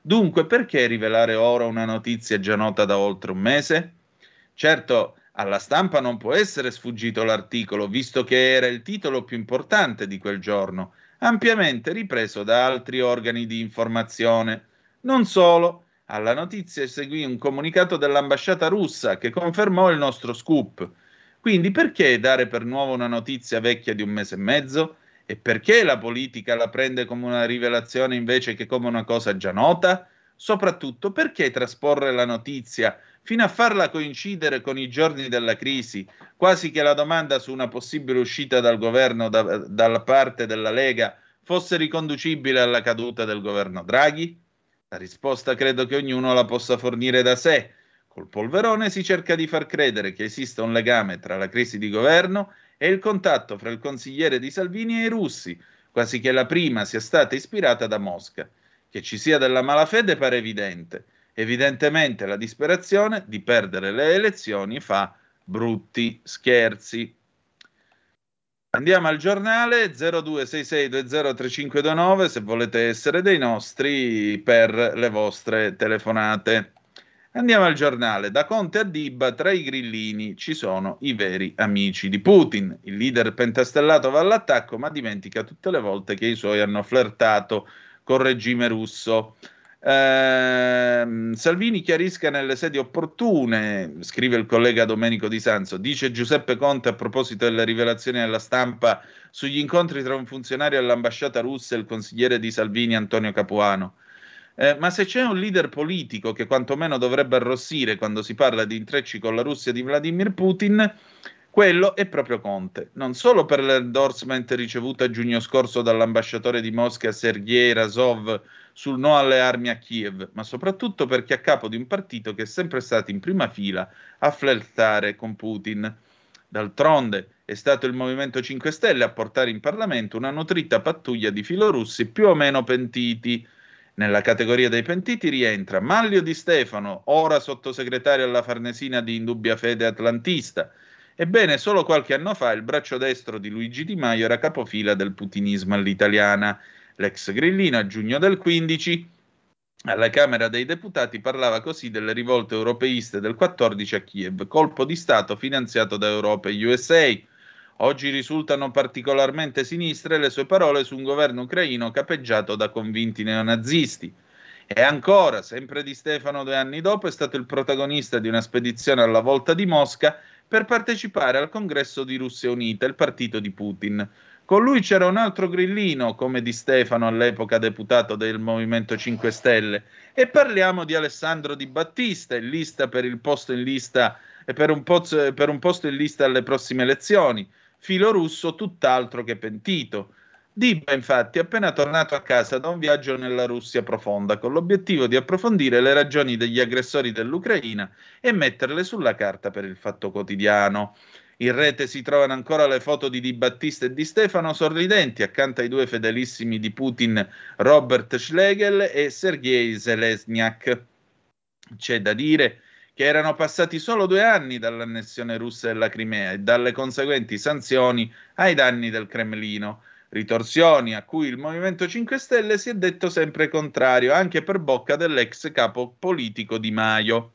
Dunque, perché rivelare ora una notizia già nota da oltre un mese? Certo, alla stampa non può essere sfuggito l'articolo, visto che era il titolo più importante di quel giorno, ampiamente ripreso da altri organi di informazione. Non solo, alla notizia seguì un comunicato dell'ambasciata russa che confermò il nostro scoop. Quindi perché dare per nuovo una notizia vecchia di un mese e mezzo? E perché la politica la prende come una rivelazione invece che come una cosa già nota? Soprattutto perché trasporre la notizia fino a farla coincidere con i giorni della crisi, quasi che la domanda su una possibile uscita dal governo da, dalla parte della Lega fosse riconducibile alla caduta del governo Draghi? La risposta credo che ognuno la possa fornire da sé. Col polverone si cerca di far credere che esista un legame tra la crisi di governo e il contatto fra il consigliere di Salvini e i russi, quasi che la prima sia stata ispirata da Mosca. Che ci sia della malafede pare evidente. Evidentemente la disperazione di perdere le elezioni fa brutti scherzi. Andiamo al giornale 0266203529 se volete essere dei nostri per le vostre telefonate. Andiamo al giornale. Da Conte a Dibba, tra i grillini ci sono i veri amici di Putin. Il leader pentastellato va all'attacco, ma dimentica tutte le volte che i suoi hanno flirtato col regime russo. Eh, Salvini chiarisca nelle sedi opportune, scrive il collega Domenico Di Sanzo, dice Giuseppe Conte a proposito delle rivelazioni alla stampa sugli incontri tra un funzionario all'ambasciata russa e il consigliere di Salvini Antonio Capuano. Eh, ma se c'è un leader politico che quantomeno dovrebbe arrossire quando si parla di intrecci con la Russia di Vladimir Putin, quello è proprio Conte, non solo per l'endorsement ricevuto a giugno scorso dall'ambasciatore di Mosca Sergei Razov sul no alle armi a Kiev, ma soprattutto perché è a capo di un partito che è sempre stato in prima fila a flirtare con Putin. D'altronde è stato il Movimento 5 Stelle a portare in Parlamento una nutrita pattuglia di filorussi più o meno pentiti. Nella categoria dei pentiti rientra Maglio Di Stefano, ora sottosegretario alla Farnesina di indubbia fede atlantista. Ebbene, solo qualche anno fa il braccio destro di Luigi Di Maio era capofila del putinismo all'italiana L'ex grillino a giugno del 15 alla Camera dei Deputati parlava così delle rivolte europeiste del 14 a Kiev, colpo di Stato finanziato da Europa e USA. Oggi risultano particolarmente sinistre le sue parole su un governo ucraino capeggiato da convinti neonazisti. E ancora, sempre di Stefano due anni dopo, è stato il protagonista di una spedizione alla volta di Mosca per partecipare al congresso di Russia Unita, il partito di Putin. Con lui c'era un altro grillino, come di Stefano all'epoca deputato del Movimento 5 Stelle. E parliamo di Alessandro Di Battista, in lista per il posto in lista e per un, poz- per un posto in lista alle prossime elezioni. Filo russo, tutt'altro che pentito. Dibba, infatti, è appena tornato a casa da un viaggio nella Russia profonda, con l'obiettivo di approfondire le ragioni degli aggressori dell'Ucraina e metterle sulla carta per il fatto quotidiano. In rete si trovano ancora le foto di Di Battista e di Stefano sorridenti accanto ai due fedelissimi di Putin Robert Schlegel e Sergei Zelensniak. C'è da dire che erano passati solo due anni dall'annessione russa della Crimea e dalle conseguenti sanzioni ai danni del Cremlino, ritorsioni a cui il Movimento 5 Stelle si è detto sempre contrario, anche per bocca dell'ex capo politico Di Maio.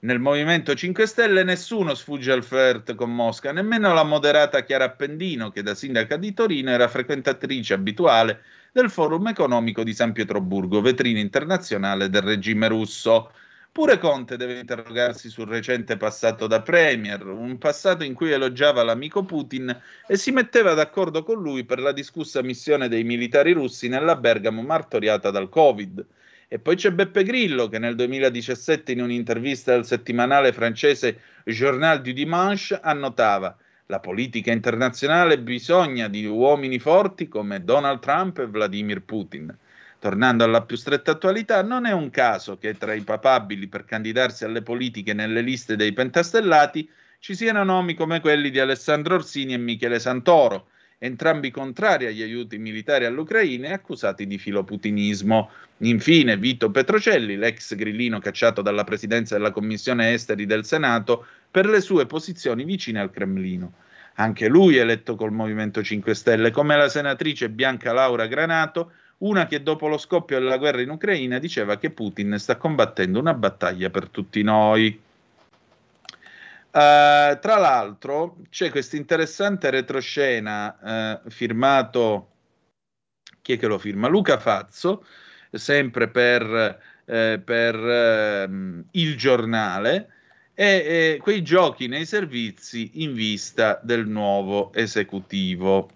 Nel Movimento 5 Stelle nessuno sfugge al flirt con Mosca, nemmeno la moderata Chiara Appendino, che da sindaca di Torino era frequentatrice abituale del Forum economico di San Pietroburgo, vetrina internazionale del regime russo. Pure Conte deve interrogarsi sul recente passato da Premier, un passato in cui elogiava l'amico Putin e si metteva d'accordo con lui per la discussa missione dei militari russi nella Bergamo martoriata dal Covid. E poi c'è Beppe Grillo che nel 2017 in un'intervista al settimanale francese Journal du Dimanche annotava la politica internazionale bisogna di uomini forti come Donald Trump e Vladimir Putin. Tornando alla più stretta attualità, non è un caso che tra i papabili per candidarsi alle politiche nelle liste dei pentastellati ci siano nomi come quelli di Alessandro Orsini e Michele Santoro, entrambi contrari agli aiuti militari all'Ucraina e accusati di filoputinismo. Infine, Vito Petrocelli, l'ex grillino cacciato dalla presidenza della Commissione Esteri del Senato per le sue posizioni vicine al Cremlino. Anche lui eletto col Movimento 5 Stelle, come la senatrice Bianca Laura Granato, una che dopo lo scoppio della guerra in Ucraina diceva che Putin sta combattendo una battaglia per tutti noi. Uh, tra l'altro c'è questo interessante retroscena uh, firmato, chi è che lo firma? Luca Fazzo, sempre per, eh, per eh, il giornale, e quei giochi nei servizi in vista del nuovo esecutivo.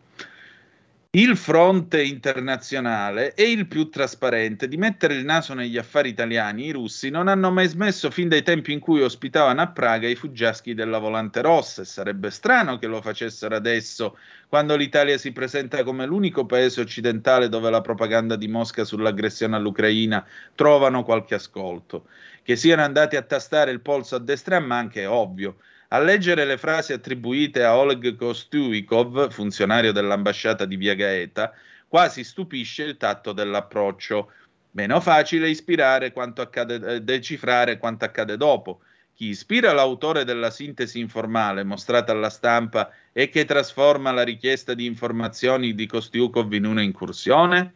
Il fronte internazionale è il più trasparente. Di mettere il naso negli affari italiani, i russi non hanno mai smesso fin dai tempi in cui ospitavano a Praga i fuggiaschi della Volante Rossa e sarebbe strano che lo facessero adesso, quando l'Italia si presenta come l'unico paese occidentale dove la propaganda di Mosca sull'aggressione all'Ucraina trovano qualche ascolto. Che siano andati a tastare il polso a destra e a manca è ovvio. A leggere le frasi attribuite a Oleg Kostyukov, funzionario dell'ambasciata di Via Gaeta, quasi stupisce il tatto dell'approccio. Meno facile ispirare quanto accade, eh, decifrare quanto accade dopo. Chi ispira l'autore della sintesi informale mostrata alla stampa e che trasforma la richiesta di informazioni di Kostyukov in una incursione?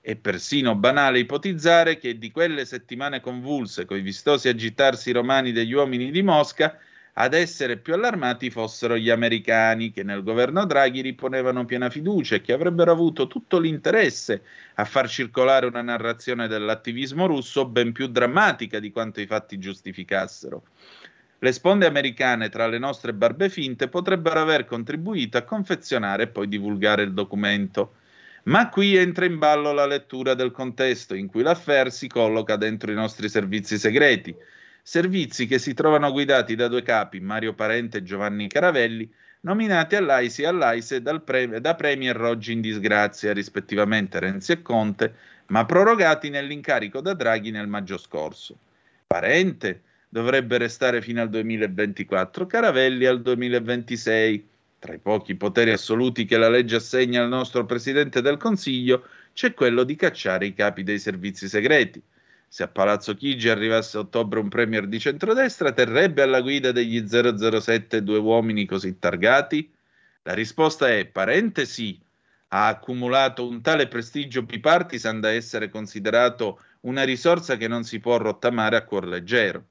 È persino banale ipotizzare che di quelle settimane convulse, coi vistosi agitarsi romani degli uomini di Mosca, ad essere più allarmati fossero gli americani, che nel governo Draghi riponevano piena fiducia e che avrebbero avuto tutto l'interesse a far circolare una narrazione dell'attivismo russo ben più drammatica di quanto i fatti giustificassero. Le sponde americane tra le nostre barbe finte potrebbero aver contribuito a confezionare e poi divulgare il documento. Ma qui entra in ballo la lettura del contesto in cui l'affair si colloca dentro i nostri servizi segreti servizi che si trovano guidati da due capi, Mario Parente e Giovanni Caravelli, nominati all'AISI e all'AISE pre- da Premier Roggi in disgrazia, rispettivamente Renzi e Conte, ma prorogati nell'incarico da Draghi nel maggio scorso. Parente dovrebbe restare fino al 2024, Caravelli al 2026. Tra i pochi poteri assoluti che la legge assegna al nostro Presidente del Consiglio c'è quello di cacciare i capi dei servizi segreti. Se a Palazzo Chigi arrivasse a ottobre un premier di centrodestra, terrebbe alla guida degli 007 due uomini così targati? La risposta è parente sì. Ha accumulato un tale prestigio bipartisan da essere considerato una risorsa che non si può rottamare a cuor leggero.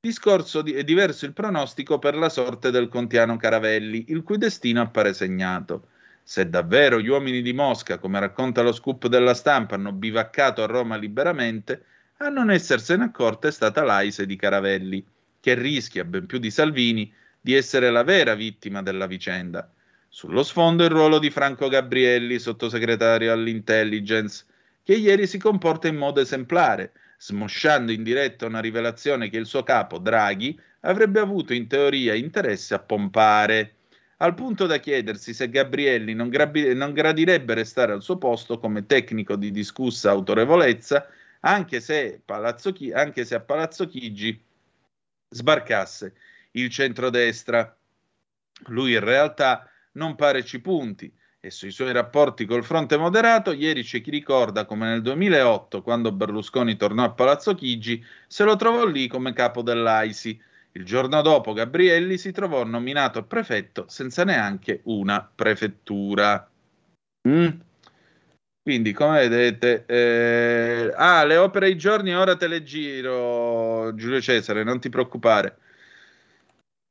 Discorso di- è diverso il pronostico per la sorte del contiano Caravelli, il cui destino appare segnato. Se davvero gli uomini di Mosca, come racconta lo scoop della stampa, hanno bivaccato a Roma liberamente, a non essersene accorta è stata l'Aise di Caravelli, che rischia, ben più di Salvini, di essere la vera vittima della vicenda. Sullo sfondo il ruolo di Franco Gabrielli, sottosegretario all'intelligence, che ieri si comporta in modo esemplare, smosciando in diretta una rivelazione che il suo capo, Draghi, avrebbe avuto in teoria interesse a pompare, al punto da chiedersi se Gabrielli non, grabi- non gradirebbe restare al suo posto come tecnico di discussa autorevolezza anche se, Chi- anche se a Palazzo Chigi sbarcasse il centrodestra. Lui in realtà non pare ci punti e sui suoi rapporti col fronte moderato, ieri c'è chi ricorda come nel 2008, quando Berlusconi tornò a Palazzo Chigi, se lo trovò lì come capo dell'AISI. Il giorno dopo Gabrielli si trovò nominato prefetto senza neanche una prefettura. Mm. Quindi, come vedete, eh... ah, le opere ai giorni, ora te le giro, Giulio Cesare, non ti preoccupare.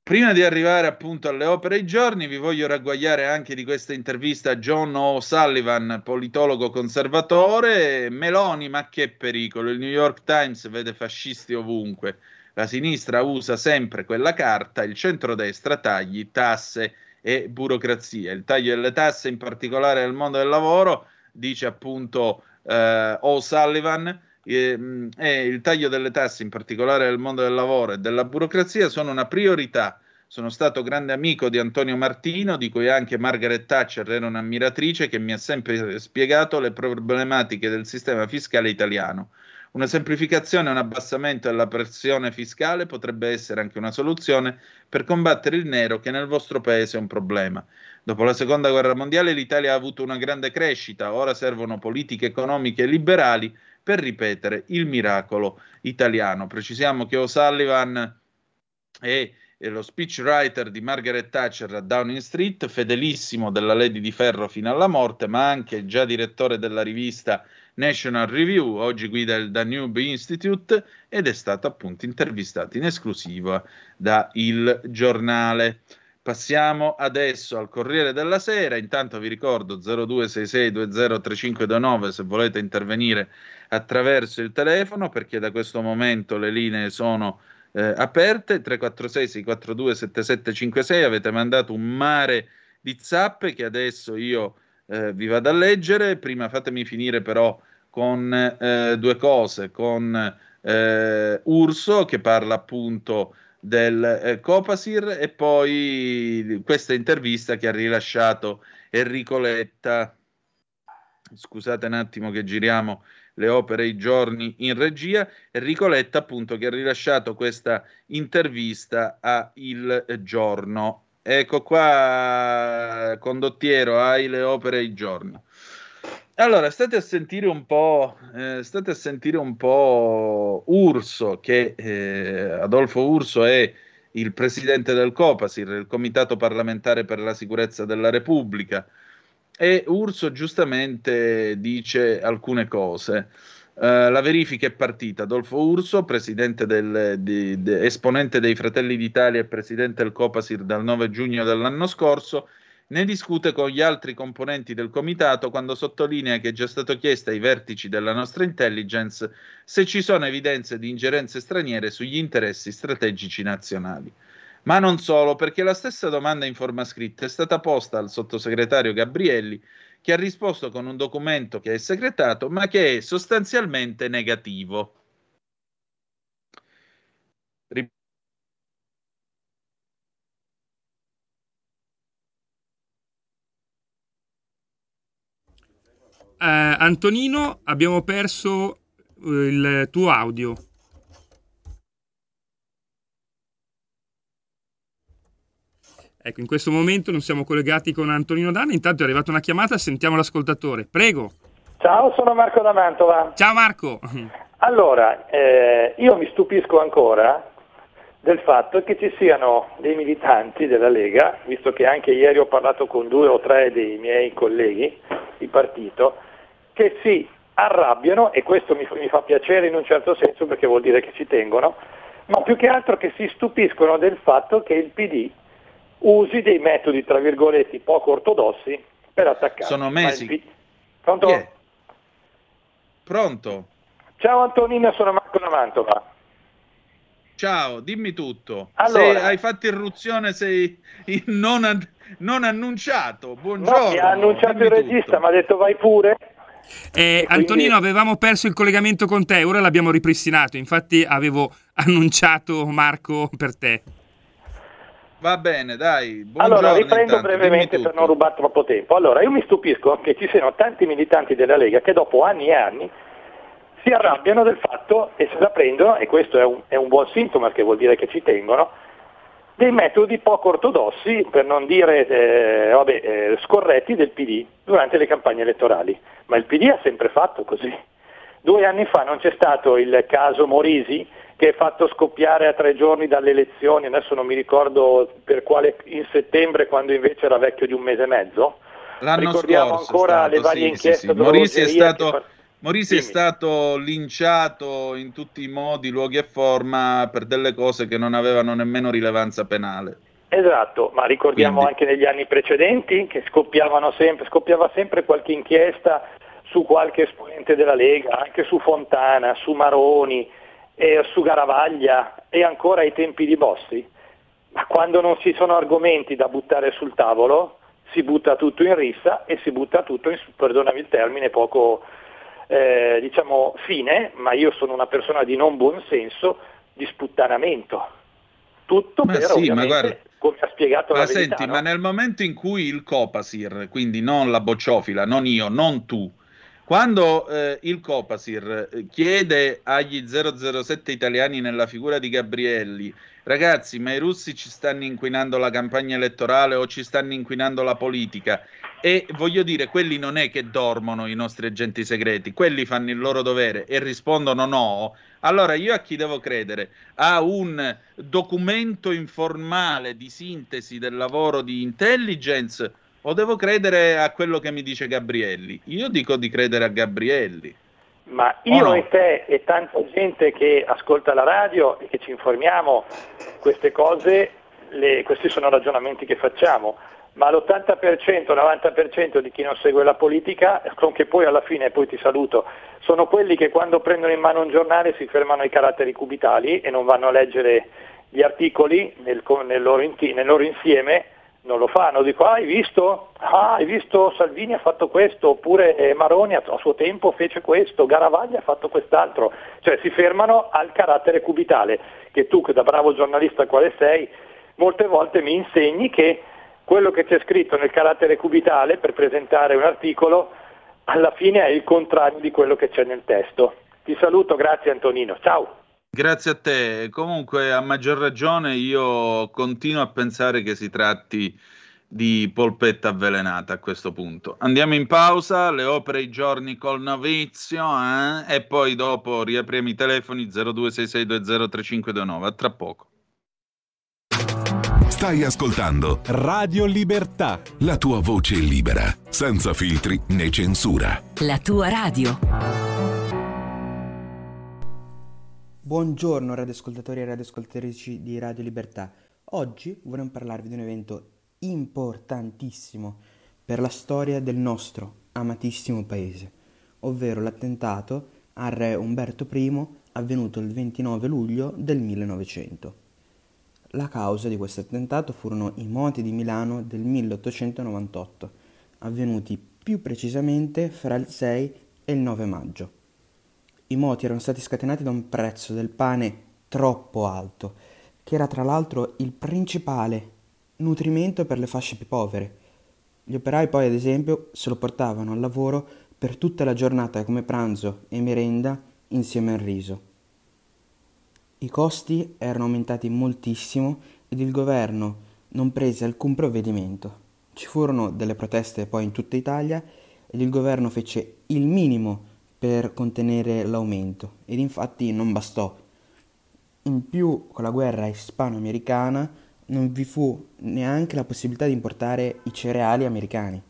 Prima di arrivare appunto alle opere ai giorni, vi voglio ragguagliare anche di questa intervista a John O'Sullivan, politologo conservatore. Meloni, ma che pericolo! Il New York Times vede fascisti ovunque. La sinistra usa sempre quella carta, il centrodestra tagli, tasse e burocrazia. Il taglio delle tasse, in particolare nel mondo del lavoro, dice appunto eh, O'Sullivan, eh, e il taglio delle tasse, in particolare nel mondo del lavoro e della burocrazia, sono una priorità. Sono stato grande amico di Antonio Martino, di cui anche Margaret Thatcher era un'ammiratrice, che mi ha sempre spiegato le problematiche del sistema fiscale italiano. Una semplificazione e un abbassamento della pressione fiscale potrebbe essere anche una soluzione per combattere il nero che nel vostro paese è un problema. Dopo la seconda guerra mondiale l'Italia ha avuto una grande crescita, ora servono politiche economiche liberali per ripetere il miracolo italiano. Precisiamo che O'Sullivan è lo speechwriter di Margaret Thatcher a Downing Street, fedelissimo della Lady di Ferro fino alla morte, ma anche già direttore della rivista National Review, oggi guida il Danube Institute ed è stato appunto intervistato in esclusiva da Il Giornale. Passiamo adesso al Corriere della Sera. Intanto vi ricordo 0266203529 se volete intervenire attraverso il telefono, perché da questo momento le linee sono eh, aperte. 346 642 7756 avete mandato un mare di zappe che adesso io eh, vi vado a leggere. Prima fatemi finire però con eh, due cose, con eh, Urso che parla appunto del eh, Copasir e poi questa intervista che ha rilasciato Enrico Letta. Scusate un attimo che giriamo le opere i giorni in regia. Enrico Letta appunto che ha rilasciato questa intervista a Il Giorno. Ecco qua, condottiero, hai le opere i giorni. Allora, state a sentire un po', eh, state a sentire un po' Urso, che eh, Adolfo Urso è il presidente del Copasir, il Comitato parlamentare per la sicurezza della Repubblica, e Urso giustamente dice alcune cose. Uh, la verifica è partita. Adolfo Urso, del, di, de, esponente dei Fratelli d'Italia e presidente del Copasir dal 9 giugno dell'anno scorso, ne discute con gli altri componenti del comitato quando sottolinea che è già stato chiesto ai vertici della nostra intelligence se ci sono evidenze di ingerenze straniere sugli interessi strategici nazionali. Ma non solo, perché la stessa domanda in forma scritta è stata posta al sottosegretario Gabrielli che ha risposto con un documento che è segretato, ma che è sostanzialmente negativo. Eh, Antonino, abbiamo perso eh, il tuo audio. Ecco, in questo momento non siamo collegati con Antonino Danna, intanto è arrivata una chiamata, sentiamo l'ascoltatore. Prego. Ciao, sono Marco da Mantova. Ciao Marco. Allora, eh, io mi stupisco ancora del fatto che ci siano dei militanti della Lega, visto che anche ieri ho parlato con due o tre dei miei colleghi di partito, che si arrabbiano, e questo mi, mi fa piacere in un certo senso perché vuol dire che ci tengono, ma più che altro che si stupiscono del fatto che il PD usi dei metodi, tra virgolette, poco ortodossi per attaccare. Sono mesi. P... Pronto? Yeah. Pronto? Ciao Antonino, sono Marco da Mantova. Ciao, dimmi tutto. Allora, se hai fatto irruzione, sei non, an- non annunciato. Buongiorno. No, mi ha annunciato il regista, mi ha detto vai pure. Eh, quindi... Antonino, avevamo perso il collegamento con te, ora l'abbiamo ripristinato. Infatti, avevo annunciato Marco per te. Va bene, dai. Buongiorno, allora, riprendo intanto, brevemente per non rubare troppo tempo. Allora, io mi stupisco che ci siano tanti militanti della Lega che dopo anni e anni si arrabbiano del fatto e se la prendono, e questo è un, è un buon sintomo perché vuol dire che ci tengono, dei metodi poco ortodossi, per non dire eh, vabbè, eh, scorretti del PD durante le campagne elettorali. Ma il PD ha sempre fatto così. Due anni fa non c'è stato il caso Morisi che è fatto scoppiare a tre giorni dalle elezioni, adesso non mi ricordo per quale, in settembre quando invece era vecchio di un mese e mezzo. L'anno Ricordiamo scorso ancora stato, le varie sì, inchieste. Sì, sì. Morisi è stato... Che... Morisi è stato linciato in tutti i modi, luoghi e forma per delle cose che non avevano nemmeno rilevanza penale. Esatto, ma ricordiamo Quindi... anche negli anni precedenti che sempre, scoppiava sempre qualche inchiesta su qualche esponente della Lega, anche su Fontana, su Maroni, eh, su Garavaglia e ancora ai tempi di Bossi. Ma quando non ci sono argomenti da buttare sul tavolo, si butta tutto in rissa e si butta tutto, in, perdonami il termine, poco eh, diciamo fine, ma io sono una persona di non buon senso, di sputtanamento. Tutto ma per sì, ma guarda, come ha spiegato ma la senti, verità, no? ma nel momento in cui il Copasir, quindi non la bocciofila, non io, non tu, quando eh, il Copasir eh, chiede agli 007 italiani nella figura di Gabrielli, ragazzi, ma i russi ci stanno inquinando la campagna elettorale o ci stanno inquinando la politica? E voglio dire, quelli non è che dormono i nostri agenti segreti, quelli fanno il loro dovere e rispondono no. Allora io a chi devo credere? A un documento informale di sintesi del lavoro di intelligence o devo credere a quello che mi dice Gabrielli? Io dico di credere a Gabrielli. Ma io no? e te e tanta gente che ascolta la radio e che ci informiamo, queste cose, le, questi sono ragionamenti che facciamo, ma l'80%, 90% di chi non segue la politica, con che poi alla fine, poi ti saluto, sono quelli che quando prendono in mano un giornale si fermano ai caratteri cubitali e non vanno a leggere gli articoli nel, nel, loro, nel loro insieme non lo fanno, dico ah, hai visto? Ah, hai visto Salvini ha fatto questo, oppure eh, Maroni a, a suo tempo fece questo, Garavaglia ha fatto quest'altro, cioè si fermano al carattere cubitale, che tu che da bravo giornalista quale sei, molte volte mi insegni che quello che c'è scritto nel carattere cubitale per presentare un articolo alla fine è il contrario di quello che c'è nel testo. Ti saluto, grazie Antonino, ciao. Grazie a te. Comunque, a maggior ragione, io continuo a pensare che si tratti di polpetta avvelenata a questo punto. Andiamo in pausa, le opere i giorni col novizio eh? e poi dopo riapriamo i telefoni 0266203529. A tra poco. Stai ascoltando Radio Libertà. la tua voce libera, senza filtri né censura. La tua radio. Buongiorno radioascoltatori e radioascoltatrici di Radio Libertà. Oggi vorremmo parlarvi di un evento importantissimo per la storia del nostro amatissimo paese, ovvero l'attentato al re Umberto I avvenuto il 29 luglio del 1900. La causa di questo attentato furono i moti di Milano del 1898, avvenuti più precisamente fra il 6 e il 9 maggio. I moti erano stati scatenati da un prezzo del pane troppo alto, che era tra l'altro il principale nutrimento per le fasce più povere. Gli operai poi, ad esempio, se lo portavano al lavoro per tutta la giornata come pranzo e merenda insieme al riso. I costi erano aumentati moltissimo ed il governo non prese alcun provvedimento. Ci furono delle proteste poi in tutta Italia ed il governo fece il minimo per contenere l'aumento ed infatti non bastò. In più con la guerra ispano-americana non vi fu neanche la possibilità di importare i cereali americani.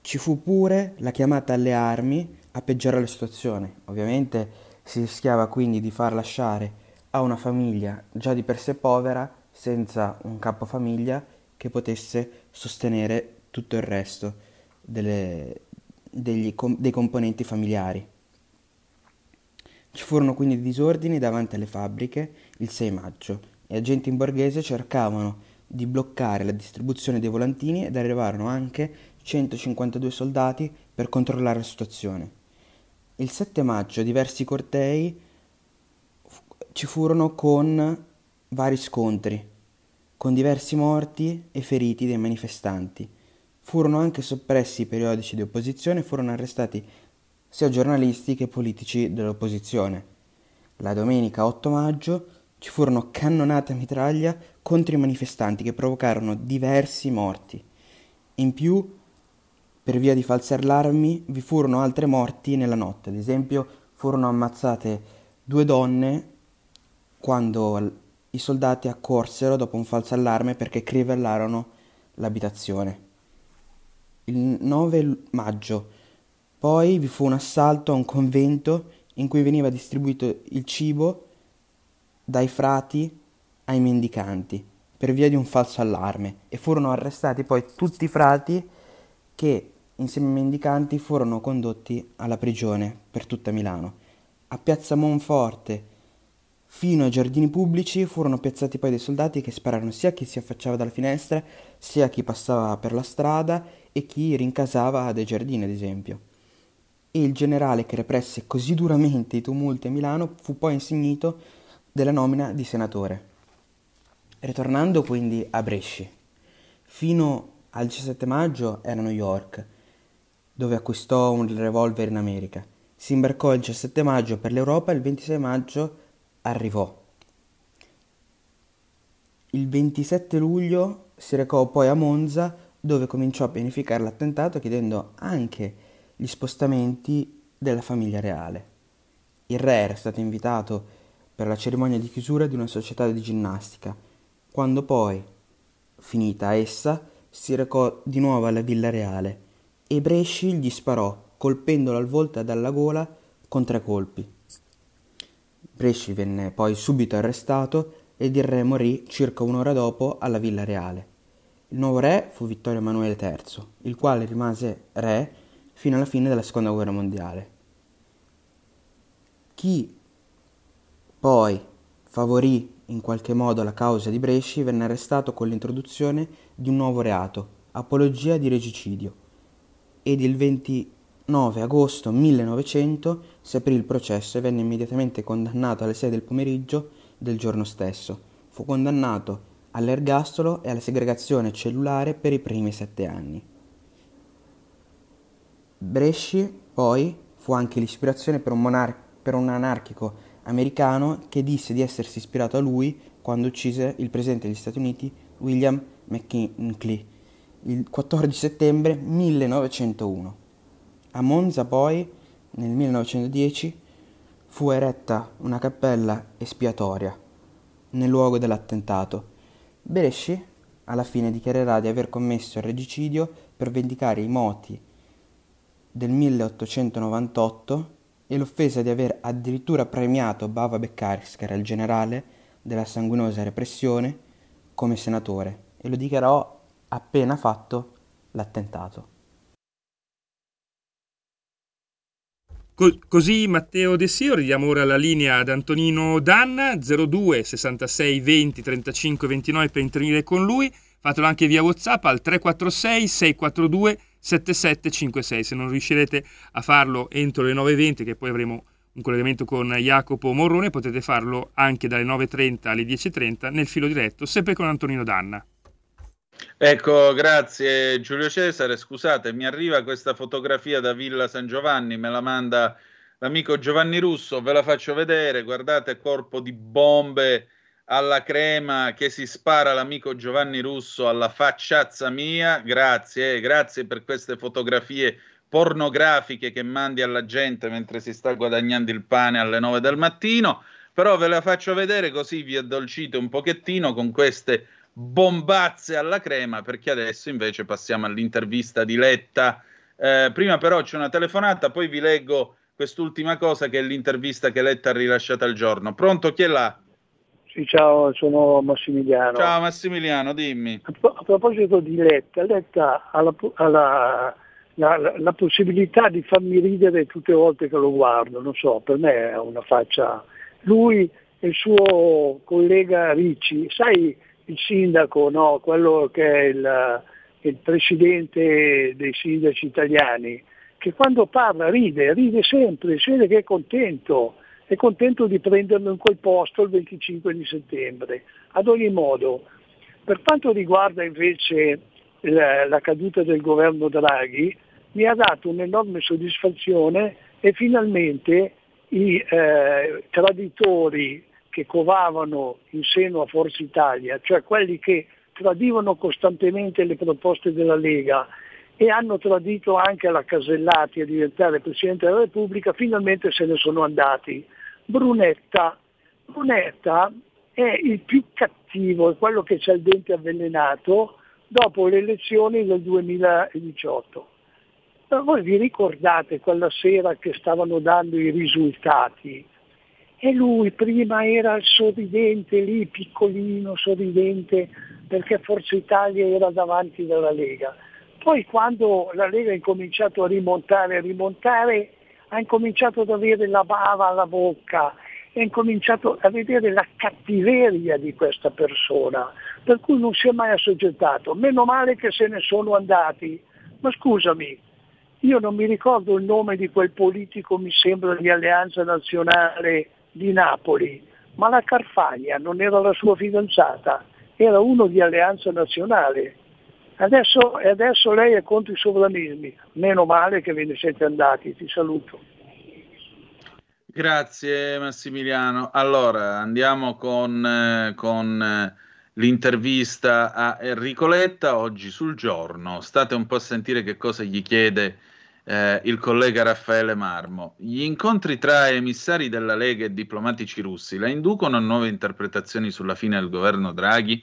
Ci fu pure la chiamata alle armi a peggiorare la situazione. Ovviamente si rischiava quindi di far lasciare a una famiglia già di per sé povera senza un capofamiglia che potesse sostenere tutto il resto delle, degli, dei componenti familiari. Ci furono quindi disordini davanti alle fabbriche il 6 maggio e agenti in borghese cercavano di bloccare la distribuzione dei volantini ed arrivarono anche 152 soldati per controllare la situazione. Il 7 maggio diversi cortei ci furono con vari scontri, con diversi morti e feriti dei manifestanti. Furono anche soppressi i periodici di opposizione e furono arrestati sia giornalisti che politici dell'opposizione. La domenica 8 maggio ci furono cannonate a mitraglia contro i manifestanti che provocarono diversi morti. In più, per via di false allarmi, vi furono altre morti nella notte. Ad esempio, furono ammazzate due donne quando i soldati accorsero dopo un falso allarme perché crivellarono l'abitazione il 9 maggio. Poi vi fu un assalto a un convento in cui veniva distribuito il cibo dai frati ai mendicanti per via di un falso allarme e furono arrestati poi tutti i frati che insieme ai mendicanti furono condotti alla prigione per tutta Milano. A Piazza Monforte fino ai giardini pubblici furono piazzati poi dei soldati che spararono sia a chi si affacciava dalla finestra sia a chi passava per la strada e chi rincasava dai giardini, ad esempio. E il generale che represse così duramente i tumulti a Milano fu poi insignito della nomina di senatore. Ritornando quindi a Bresci, fino al 17 maggio era a New York, dove acquistò un revolver in America. Si imbarcò il 17 maggio per l'Europa e il 26 maggio arrivò. Il 27 luglio si recò poi a Monza dove cominciò a pianificare l'attentato chiedendo anche gli spostamenti della famiglia reale. Il re era stato invitato per la cerimonia di chiusura di una società di ginnastica, quando poi, finita essa, si recò di nuovo alla villa reale e Bresci gli sparò, colpendolo al volto e dalla gola con tre colpi. Bresci venne poi subito arrestato ed il re morì circa un'ora dopo alla villa reale. Il nuovo re fu Vittorio Emanuele III, il quale rimase re fino alla fine della seconda guerra mondiale. Chi poi favorì in qualche modo la causa di Bresci, venne arrestato con l'introduzione di un nuovo reato, apologia di regicidio, ed il 29 agosto 1900 si aprì il processo e venne immediatamente condannato alle 6 del pomeriggio del giorno stesso. Fu condannato all'ergastolo e alla segregazione cellulare per i primi sette anni. Bresci, poi, fu anche l'ispirazione per un, monar- per un anarchico americano che disse di essersi ispirato a lui quando uccise il presidente degli Stati Uniti William McKinley il 14 settembre 1901. A Monza poi, nel 1910, fu eretta una cappella espiatoria nel luogo dell'attentato. Bresci alla fine dichiarerà di aver commesso il regicidio per vendicare i moti del 1898 e l'offesa di aver addirittura premiato Bava Beccaris, che era il generale della sanguinosa repressione, come senatore e lo dichiarò appena fatto l'attentato. Così Matteo De Sio, ridiamo ora la linea ad Antonino Danna, 02 66 20 35 29 per intervenire con lui, fatelo anche via Whatsapp al 346 642 7756, se non riuscirete a farlo entro le 9.20 che poi avremo un collegamento con Jacopo Morrone, potete farlo anche dalle 9.30 alle 10.30 nel filo diretto, sempre con Antonino Danna. Ecco, grazie Giulio Cesare. Scusate, mi arriva questa fotografia da Villa San Giovanni, me la manda l'amico Giovanni Russo, ve la faccio vedere. Guardate, corpo di bombe alla crema che si spara l'amico Giovanni Russo alla facciazza mia. Grazie, grazie per queste fotografie pornografiche che mandi alla gente mentre si sta guadagnando il pane alle 9 del mattino. Però ve la faccio vedere così vi addolcite un pochettino con queste bombazze alla crema, perché adesso invece passiamo all'intervista di Letta. Eh, prima però c'è una telefonata, poi vi leggo quest'ultima cosa che è l'intervista che Letta ha rilasciato al giorno. Pronto, chi è là? Sì, ciao, sono Massimiliano. Ciao Massimiliano, dimmi. A, proposito di Letta, Letta ha, la, ha la, la, la, possibilità di farmi ridere tutte le volte che lo guardo, non so, per me è una faccia... Lui e il suo collega Ricci, sai il sindaco, no? quello che è il, il presidente dei sindaci italiani, che quando parla ride, ride sempre, si vede che è contento, è contento di prenderlo in quel posto il 25 di settembre. Ad ogni modo, per quanto riguarda invece la, la caduta del governo Draghi, mi ha dato un'enorme soddisfazione e finalmente i eh, traditori che covavano in seno a Forza Italia, cioè quelli che tradivano costantemente le proposte della Lega e hanno tradito anche la Casellati a diventare Presidente della Repubblica, finalmente se ne sono andati. Brunetta, Brunetta è il più cattivo, è quello che c'è il dente avvelenato dopo le elezioni del 2018. Ma voi vi ricordate quella sera che stavano dando i risultati? E lui prima era il sorridente lì, piccolino, sorridente, perché Forza Italia era davanti dalla Lega. Poi quando la Lega ha incominciato a rimontare, a rimontare, ha incominciato ad avere la bava alla bocca, ha incominciato a vedere la cattiveria di questa persona, per cui non si è mai assoggettato. Meno male che se ne sono andati. Ma scusami, io non mi ricordo il nome di quel politico, mi sembra di Alleanza Nazionale, di Napoli, ma la Carfagna non era la sua fidanzata, era uno di Alleanza Nazionale. Adesso, adesso lei è contro i sovranismi, meno male che ve ne siete andati, ti saluto. Grazie Massimiliano. Allora andiamo con, eh, con eh, l'intervista a Enrico Letta oggi sul giorno. State un po' a sentire che cosa gli chiede eh, il collega Raffaele Marmo. Gli incontri tra emissari della Lega e diplomatici russi la inducono a nuove interpretazioni sulla fine del governo Draghi?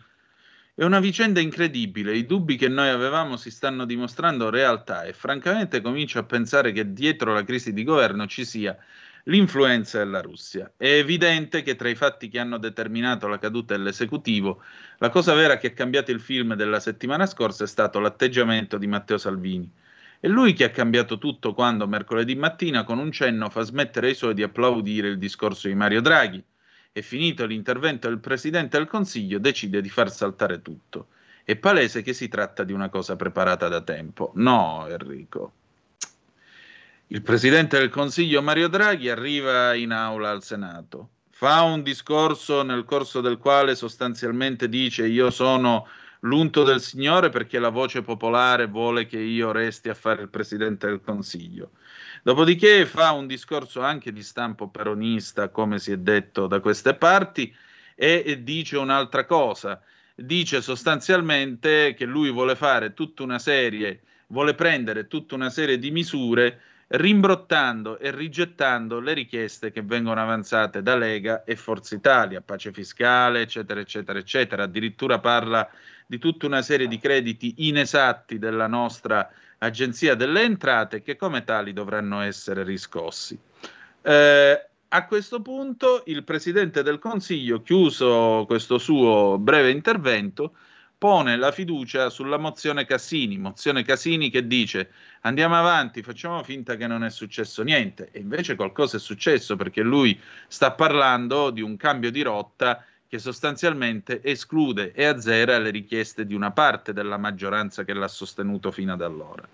È una vicenda incredibile, i dubbi che noi avevamo si stanno dimostrando realtà e francamente comincio a pensare che dietro la crisi di governo ci sia l'influenza della Russia. È evidente che tra i fatti che hanno determinato la caduta dell'esecutivo, la cosa vera che ha cambiato il film della settimana scorsa è stato l'atteggiamento di Matteo Salvini. È lui che ha cambiato tutto quando mercoledì mattina con un cenno fa smettere ai suoi di applaudire il discorso di Mario Draghi. e finito l'intervento del Presidente del Consiglio decide di far saltare tutto. È palese che si tratta di una cosa preparata da tempo. No, Enrico. Il Presidente del Consiglio Mario Draghi arriva in aula al Senato, fa un discorso nel corso del quale sostanzialmente dice io sono l'unto del Signore perché la voce popolare vuole che io resti a fare il Presidente del Consiglio. Dopodiché fa un discorso anche di stampo peronista, come si è detto da queste parti, e, dice un'altra cosa. Dice sostanzialmente che lui vuole fare tutta una serie, vuole prendere tutta una serie di misure rimbrottando e rigettando le richieste che vengono avanzate da Lega e Forza Italia, pace fiscale, eccetera, eccetera, eccetera. Addirittura parla di tutta una serie di crediti inesatti della nostra Agenzia delle Entrate che come tali dovranno essere riscossi. Eh, a questo punto il Presidente del Consiglio, chiuso questo suo breve intervento, pone la fiducia sulla mozione Cassini, mozione Cassini che dice andiamo avanti, facciamo finta che non è successo niente e invece qualcosa è successo perché lui sta parlando di un cambio di rotta che sostanzialmente esclude e azzera le richieste di una parte della maggioranza che l'ha sostenuto fino ad allora.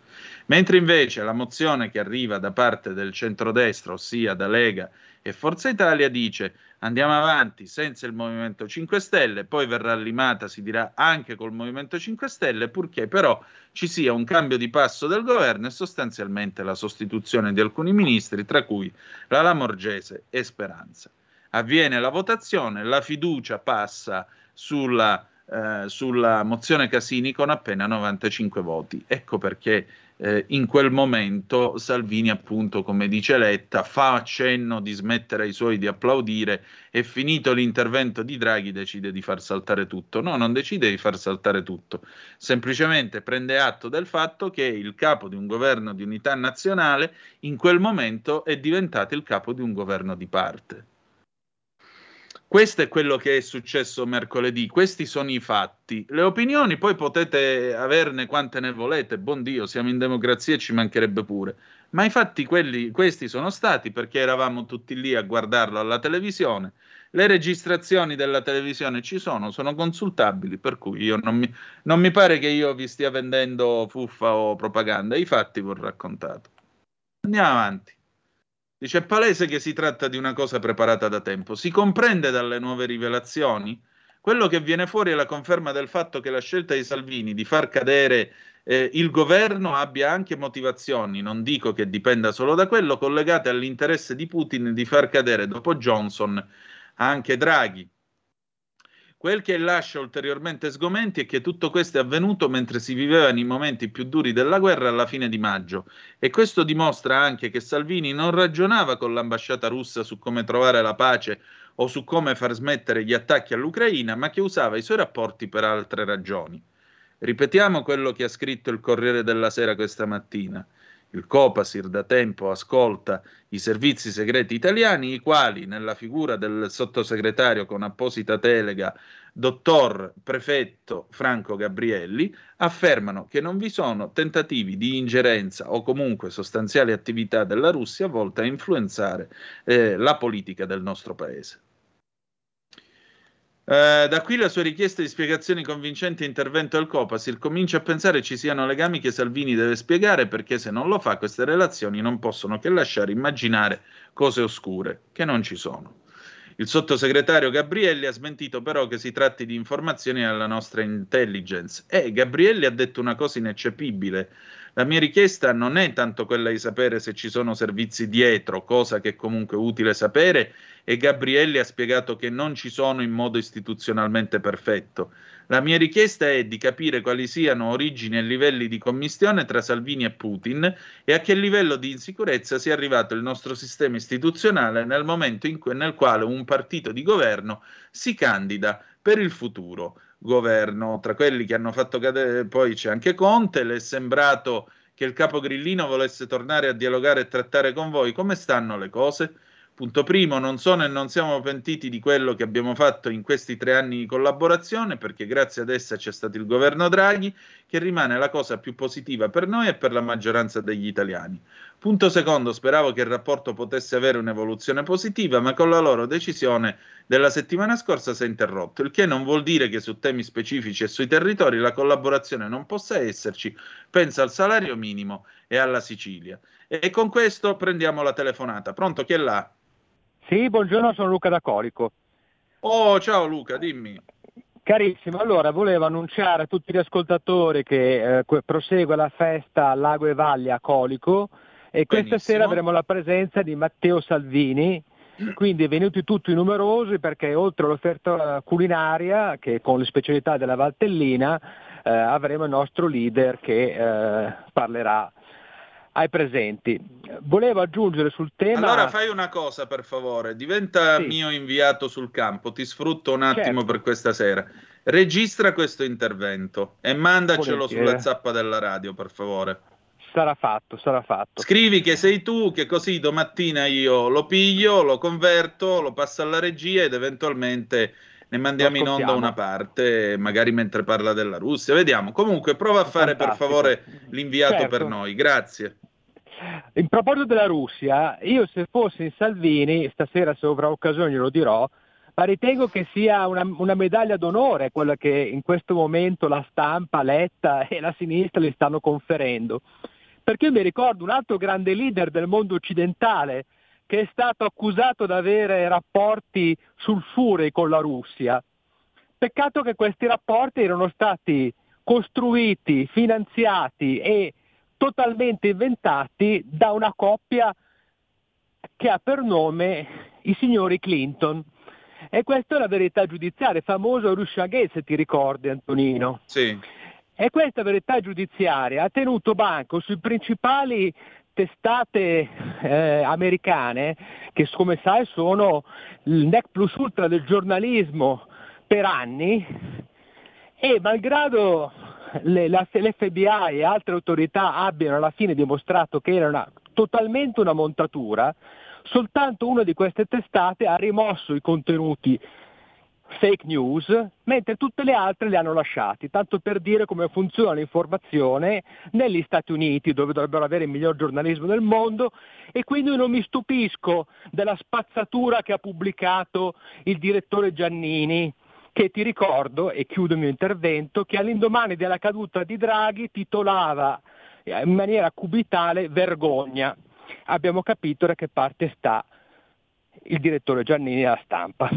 Mentre invece la mozione che arriva da parte del centrodestra, ossia da Lega e Forza Italia, dice andiamo avanti senza il Movimento 5 Stelle, poi verrà limata, si dirà, anche col Movimento 5 Stelle, purché però ci sia un cambio di passo del governo e sostanzialmente la sostituzione di alcuni ministri, tra cui la Lamorgese e Speranza avviene la votazione, la fiducia passa sulla, eh, sulla mozione Casini con appena 95 voti. Ecco perché eh, in quel momento Salvini, appunto, come dice Letta, fa accenno di smettere ai suoi di applaudire e finito l'intervento di Draghi decide di far saltare tutto. No, non decide di far saltare tutto, semplicemente prende atto del fatto che il capo di un governo di unità nazionale in quel momento è diventato il capo di un governo di parte. Questo è quello che è successo mercoledì, questi sono i fatti. Le opinioni poi potete averne quante ne volete, buon Dio, siamo in democrazia e ci mancherebbe pure. Ma i fatti quelli, questi sono stati perché eravamo tutti lì a guardarlo alla televisione. Le registrazioni della televisione ci sono, sono consultabili, per cui non mi, non mi pare che io vi stia vendendo fuffa o propaganda, i fatti vi ho raccontato. Andiamo avanti. Dice è palese che si tratta di una cosa preparata da tempo. Si comprende dalle nuove rivelazioni? Quello che viene fuori è la conferma del fatto che la scelta di Salvini di far cadere eh, il governo abbia anche motivazioni, non dico che dipenda solo da quello, collegate all'interesse di Putin di far cadere dopo Johnson anche Draghi. Quel che lascia ulteriormente sgomenti è che tutto questo è avvenuto mentre si vivevano i momenti più duri della guerra alla fine di maggio e questo dimostra anche che Salvini non ragionava con l'ambasciata russa su come trovare la pace o su come far smettere gli attacchi all'Ucraina, ma che usava i suoi rapporti per altre ragioni. Ripetiamo quello che ha scritto il Corriere della Sera questa mattina. Il Copasir da tempo ascolta i servizi segreti italiani, i quali, nella figura del sottosegretario con apposita delega, dottor prefetto Franco Gabrielli, affermano che non vi sono tentativi di ingerenza o comunque sostanziali attività della Russia volte a influenzare eh, la politica del nostro paese. Uh, da qui la sua richiesta di spiegazioni convincenti intervento al Copasir comincia a pensare ci siano legami che Salvini deve spiegare perché se non lo fa queste relazioni non possono che lasciare immaginare cose oscure che non ci sono. Il sottosegretario Gabrielli ha smentito però che si tratti di informazioni alla nostra intelligence e Gabrielli ha detto una cosa ineccepibile. La mia richiesta non è tanto quella di sapere se ci sono servizi dietro, cosa che è comunque utile sapere, e Gabrielli ha spiegato che non ci sono in modo istituzionalmente perfetto. La mia richiesta è di capire quali siano origini e livelli di commistione tra Salvini e Putin e a che livello di insicurezza sia arrivato il nostro sistema istituzionale nel momento in cui, nel quale un partito di governo si candida per il futuro governo. Tra quelli che hanno fatto cadere, poi c'è anche Conte, le è sembrato che il capo Grillino volesse tornare a dialogare e trattare con voi. Come stanno le cose? Punto primo, non sono e non siamo pentiti di quello che abbiamo fatto in questi tre anni di collaborazione, perché grazie ad essa c'è stato il governo Draghi, che rimane la cosa più positiva per noi e per la maggioranza degli italiani. Punto secondo, speravo che il rapporto potesse avere un'evoluzione positiva, ma con la loro decisione della settimana scorsa si è interrotto, il che non vuol dire che su temi specifici e sui territori la collaborazione non possa esserci. Pensa al salario minimo e alla Sicilia. E con questo prendiamo la telefonata. Pronto, chi è là? Sì, buongiorno, sono Luca da Colico. Oh, ciao Luca, dimmi. Carissimo, allora volevo annunciare a tutti gli ascoltatori che eh, prosegue la festa Lago e Valle a Colico e questa Benissimo. sera avremo la presenza di Matteo Salvini, quindi venuti tutti numerosi perché oltre all'offerta culinaria, che con le specialità della Valtellina, eh, avremo il nostro leader che eh, parlerà ai presenti. Volevo aggiungere sul tema... Allora fai una cosa per favore, diventa Sì. mio inviato sul campo, ti sfrutto un attimo Certo. per questa sera. Registra questo intervento e mandacelo Volentieri. sulla zappa della radio, per favore. Sarà fatto, sarà fatto. Scrivi che sei tu, che così domattina io lo piglio, lo converto, lo passo alla regia ed eventualmente ne mandiamo in onda una parte, magari mentre parla della Russia. Vediamo. Comunque prova a fare per Fantastico. favore l'inviato Certo. per noi. Grazie. In proposito della Russia, io se fossi in Salvini, stasera se avrò occasione glielo dirò, ma ritengo che sia una, una medaglia d'onore quella che in questo momento la stampa, Letta e la sinistra gli stanno conferendo. Perché io mi ricordo un altro grande leader del mondo occidentale che è stato accusato di avere rapporti sulfurei con la Russia. Peccato che questi rapporti erano stati costruiti, finanziati e totalmente inventati da una coppia che ha per nome i signori Clinton. E questa è la verità giudiziaria, il famoso Russia Gate, se ti ricordi Antonino. Sì. E questa verità giudiziaria ha tenuto banco sui principali testate eh, americane, che come sai sono il nec plus ultra del giornalismo per anni, e malgrado le- la- l'FBI e altre autorità abbiano alla fine dimostrato che era una- totalmente una montatura, soltanto una di queste testate ha rimosso i contenuti fake news, mentre tutte le altre le hanno lasciati, tanto per dire come funziona l'informazione negli Stati Uniti, dove dovrebbero avere il miglior giornalismo del mondo, e quindi non mi stupisco della spazzatura che ha pubblicato il direttore Giannini, che ti ricordo, e chiudo il mio intervento, che all'indomani della caduta di Draghi titolava eh, in maniera cubitale vergogna. Abbiamo capito da che parte sta il direttore Giannini alla stampa.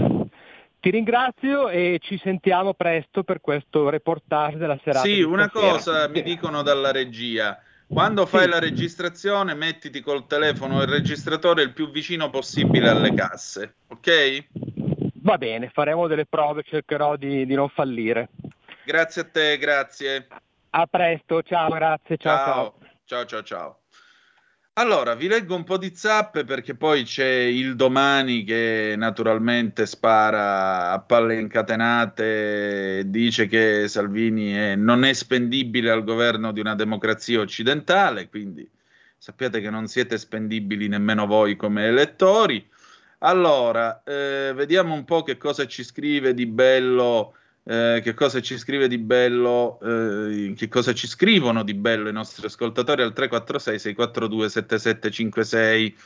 Ti ringrazio e ci sentiamo presto per questo reportage della serata. Sì, una stasera. cosa mi dicono dalla regia. Quando fai la registrazione, mettiti col telefono il registratore il più vicino possibile alle casse, ok? Va bene, faremo delle prove, cercherò di, di non fallire. Grazie a te, grazie. A presto, ciao, grazie, ciao. Ciao, ciao, ciao, ciao. Allora, vi leggo un po' di zappe perché poi c'è il domani che naturalmente spara a palle incatenate e dice che Salvini è- non è spendibile al governo di una democrazia occidentale, quindi sappiate che non siete spendibili nemmeno voi come elettori. Allora, eh, vediamo un po' che cosa ci scrive di bello eh, che cosa ci scrive di bello, eh, che cosa ci scrivono di bello i nostri ascoltatori al 346 642 7756.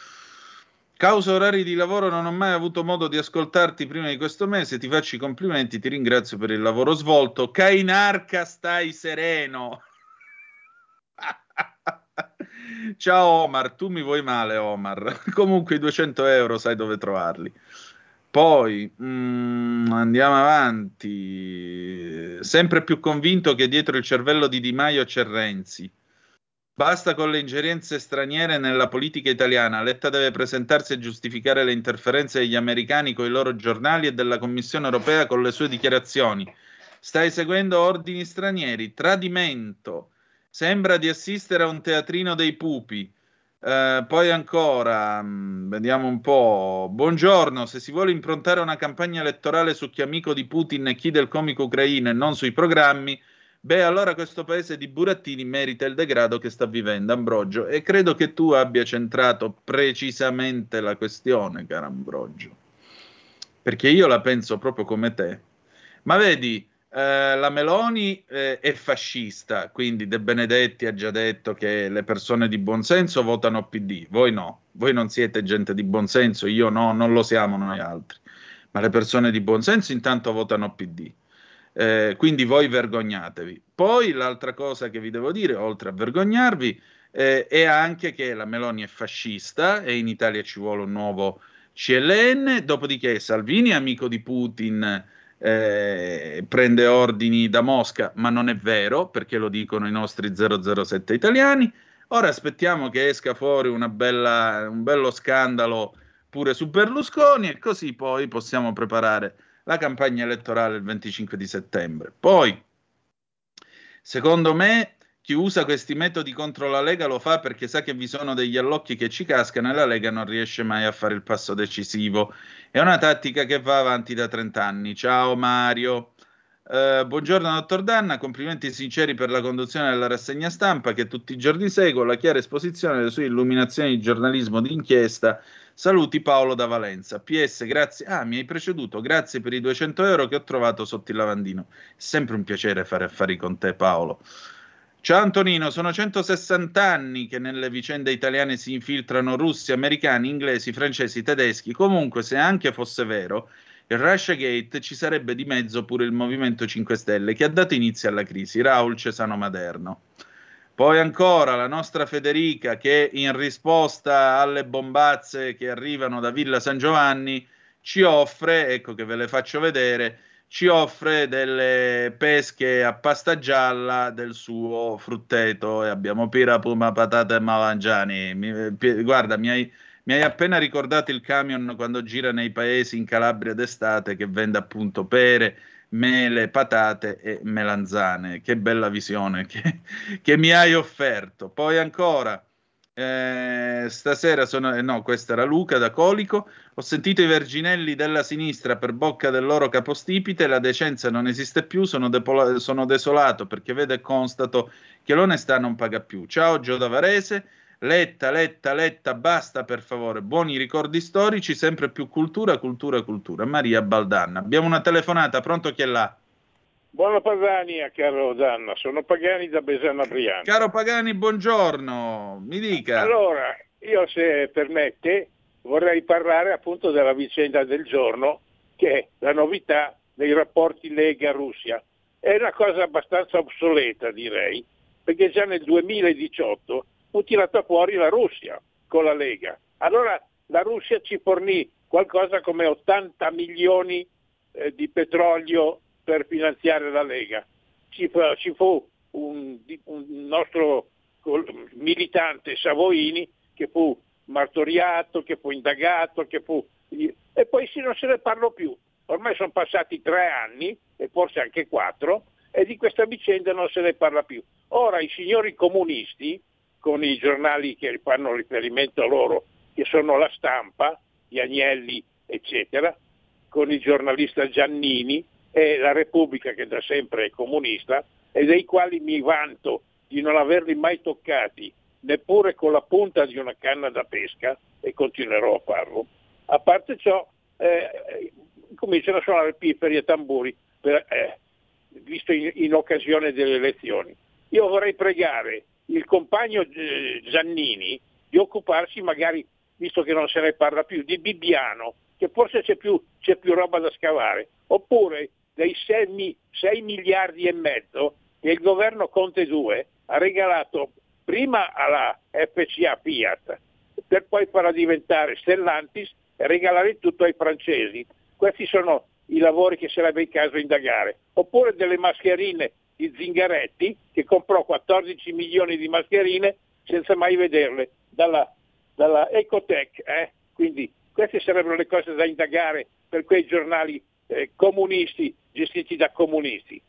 Causa orari di lavoro, non ho mai avuto modo di ascoltarti prima di questo mese. Ti faccio i complimenti, ti ringrazio per il lavoro svolto. Cainarca, stai sereno. <laughs> Ciao Omar, tu mi vuoi male, Omar. <laughs> Comunque i 200 euro sai dove trovarli. Poi mm, andiamo avanti. Sempre più convinto che dietro il cervello di Di Maio c'è Renzi. Basta con le ingerenze straniere nella politica italiana. Letta deve presentarsi e giustificare le interferenze degli americani con i loro giornali e della Commissione europea con le sue dichiarazioni. Stai seguendo ordini stranieri. Tradimento. Sembra di assistere a un teatrino dei pupi. Eh, poi ancora, mh, vediamo un po'. Buongiorno, se si vuole improntare una campagna elettorale su chi è amico di Putin e chi del comico ucraino e non sui programmi, beh, allora questo paese di burattini merita il degrado che sta vivendo Ambrogio. E credo che tu abbia centrato precisamente la questione, caro Ambrogio. Perché io la penso proprio come te. Ma vedi, eh, la Meloni eh, è fascista, quindi De Benedetti ha già detto che le persone di buonsenso votano PD, voi no, voi non siete gente di buonsenso, io no, non lo siamo noi altri, ma le persone di buonsenso intanto votano PD. Eh, quindi voi vergognatevi. Poi l'altra cosa che vi devo dire, oltre a vergognarvi, eh, è anche che la Meloni è fascista e in Italia ci vuole un nuovo CLN, dopodiché Salvini è amico di Putin eh, prende ordini da Mosca, ma non è vero perché lo dicono i nostri 007 italiani. Ora aspettiamo che esca fuori bella, un bello scandalo pure su Berlusconi e così poi possiamo preparare la campagna elettorale il 25 di settembre. Poi, secondo me, chi usa questi metodi contro la Lega lo fa perché sa che vi sono degli allocchi che ci cascano e la Lega non riesce mai a fare il passo decisivo. È una tattica che va avanti da 30 anni. Ciao Mario. Uh, buongiorno dottor Danna, complimenti sinceri per la conduzione della rassegna stampa che tutti i giorni seguo, la chiara esposizione delle sue illuminazioni di giornalismo d'inchiesta. Saluti Paolo da Valenza. PS, grazie. Ah, mi hai preceduto. Grazie per i 200 euro che ho trovato sotto il lavandino. Sempre un piacere fare affari con te, Paolo. Ciao Antonino, sono 160 anni che nelle vicende italiane si infiltrano russi, americani, inglesi, francesi, tedeschi. Comunque, se anche fosse vero, il Russiagate ci sarebbe di mezzo pure il Movimento 5 Stelle che ha dato inizio alla crisi, Raul Cesano Maderno. Poi ancora la nostra Federica che in risposta alle bombazze che arrivano da Villa San Giovanni ci offre, ecco che ve le faccio vedere, ci offre delle pesche a pasta gialla del suo frutteto e abbiamo pira, puma, patate e malangiani. Mi, guarda, mi hai, mi hai, appena ricordato il camion quando gira nei paesi in Calabria d'estate che vende appunto pere, mele, patate e melanzane. Che bella visione che, che mi hai offerto. Poi ancora eh, stasera sono, eh, no, questa era Luca da Colico. Ho sentito i verginelli della sinistra per bocca del loro capostipite. La decenza non esiste più. Sono, depola- sono desolato perché vedo e constato che l'onestà non paga più. Ciao Gio da Varese. Letta, letta, letta, basta per favore. Buoni ricordi storici, sempre più cultura, cultura, cultura. Maria Baldanna. Abbiamo una telefonata, pronto chi è là? Buona Padania, caro Danna, sono Pagani da Besana Briano. Caro Pagani, buongiorno, mi dica. Allora, io se permette vorrei parlare appunto della vicenda del giorno, che è la novità dei rapporti Lega-Russia. È una cosa abbastanza obsoleta, direi, perché già nel 2018 fu tirata fuori la Russia con la Lega. Allora la Russia ci fornì qualcosa come 80 milioni eh, di petrolio per finanziare la Lega. Ci fu, ci fu un, un, nostro militante Savoini che fu martoriato, che fu indagato, che fu... e poi non se ne parlò più. Ormai sono passati tre anni, e forse anche quattro, e di questa vicenda non se ne parla più. Ora i signori comunisti, con i giornali che fanno riferimento a loro, che sono la stampa, gli Agnelli, eccetera, con il giornalista Giannini, è la Repubblica che da sempre è comunista e dei quali mi vanto di non averli mai toccati neppure con la punta di una canna da pesca e continuerò a farlo. A parte ciò, eh, cominciano a suonare pifferi e tamburi per, eh, visto in, in, occasione delle elezioni. Io vorrei pregare il compagno eh, Giannini di occuparsi magari, visto che non se ne parla più, di Bibbiano, che forse c'è più, c'è più roba da scavare, oppure dei 6, 6 miliardi e mezzo che il governo Conte 2 ha regalato prima alla FCA Fiat per poi farla diventare Stellantis e regalare tutto ai francesi. Questi sono i lavori che sarebbe il caso indagare. Oppure delle mascherine di Zingaretti che comprò 14 milioni di mascherine senza mai vederle dalla, dalla Ecotech. Eh? Quindi queste sarebbero le cose da indagare per quei giornali eh, comunisti gestiti da comunisti.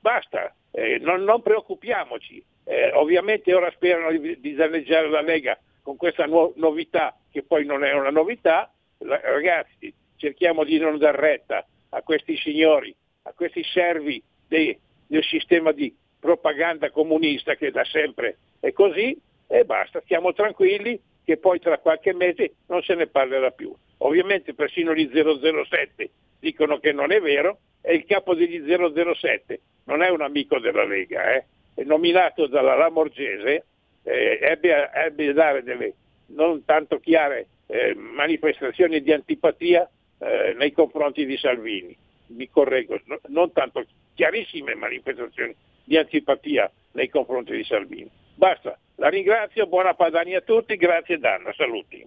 Basta, eh, non, non, preoccupiamoci. Eh, ovviamente ora sperano di, di, danneggiare la Lega con questa nu- novità, che poi non è una novità. La, ragazzi, cerchiamo di non dar retta a questi signori, a questi servi dei, del sistema di propaganda comunista che da sempre è così e basta, stiamo tranquilli che poi tra qualche mese non se ne parlerà più. Ovviamente persino gli 007 dicono che non è vero è il capo degli 007, non è un amico della Lega, eh? è nominato dalla Lamorgese, eh, ebbe, a, ebbe a dare delle non tanto chiare eh, manifestazioni di antipatia eh, nei confronti di Salvini. Mi correggo, no, non tanto chiarissime manifestazioni di antipatia nei confronti di Salvini. Basta, la ringrazio, buona Padania a tutti, grazie Danna, saluti.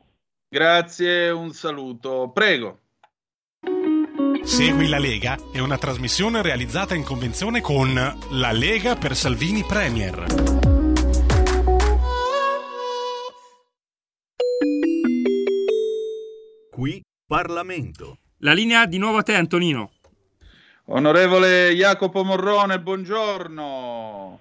Grazie, un saluto. Prego. Segui la Lega è una trasmissione realizzata in convenzione con La Lega per Salvini Premier. Qui Parlamento. La linea di nuovo a te, Antonino. Onorevole Jacopo Morrone, buongiorno.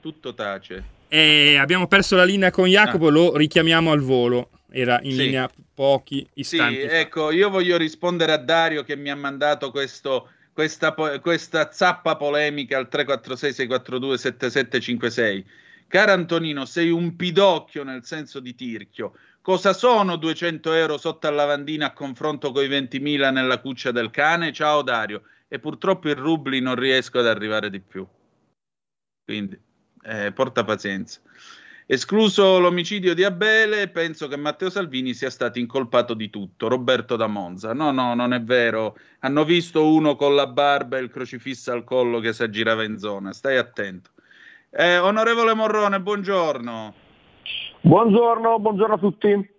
Tutto tace. E abbiamo perso la linea con Jacopo, Ah. lo richiamiamo al volo. Era in Sì. linea pochi Sì, istanti fa. ecco, io voglio rispondere a Dario che mi ha mandato questo, questa, questa zappa polemica al 346-642-7756. Cara Antonino, sei un pidocchio nel senso di tirchio. Cosa sono 200 euro sotto al lavandino a confronto con i 20.000 nella cuccia del cane? Ciao Dario. E purtroppo in rubli non riesco ad arrivare di più. Quindi, eh, porta pazienza. Escluso l'omicidio di Abele, penso che Matteo Salvini sia stato incolpato di tutto. Roberto da Monza. No, no, non è vero. Hanno visto uno con la barba e il crocifisso al collo che si aggirava in zona. Stai attento. Eh, onorevole Morrone, buongiorno. Buongiorno, buongiorno a tutti.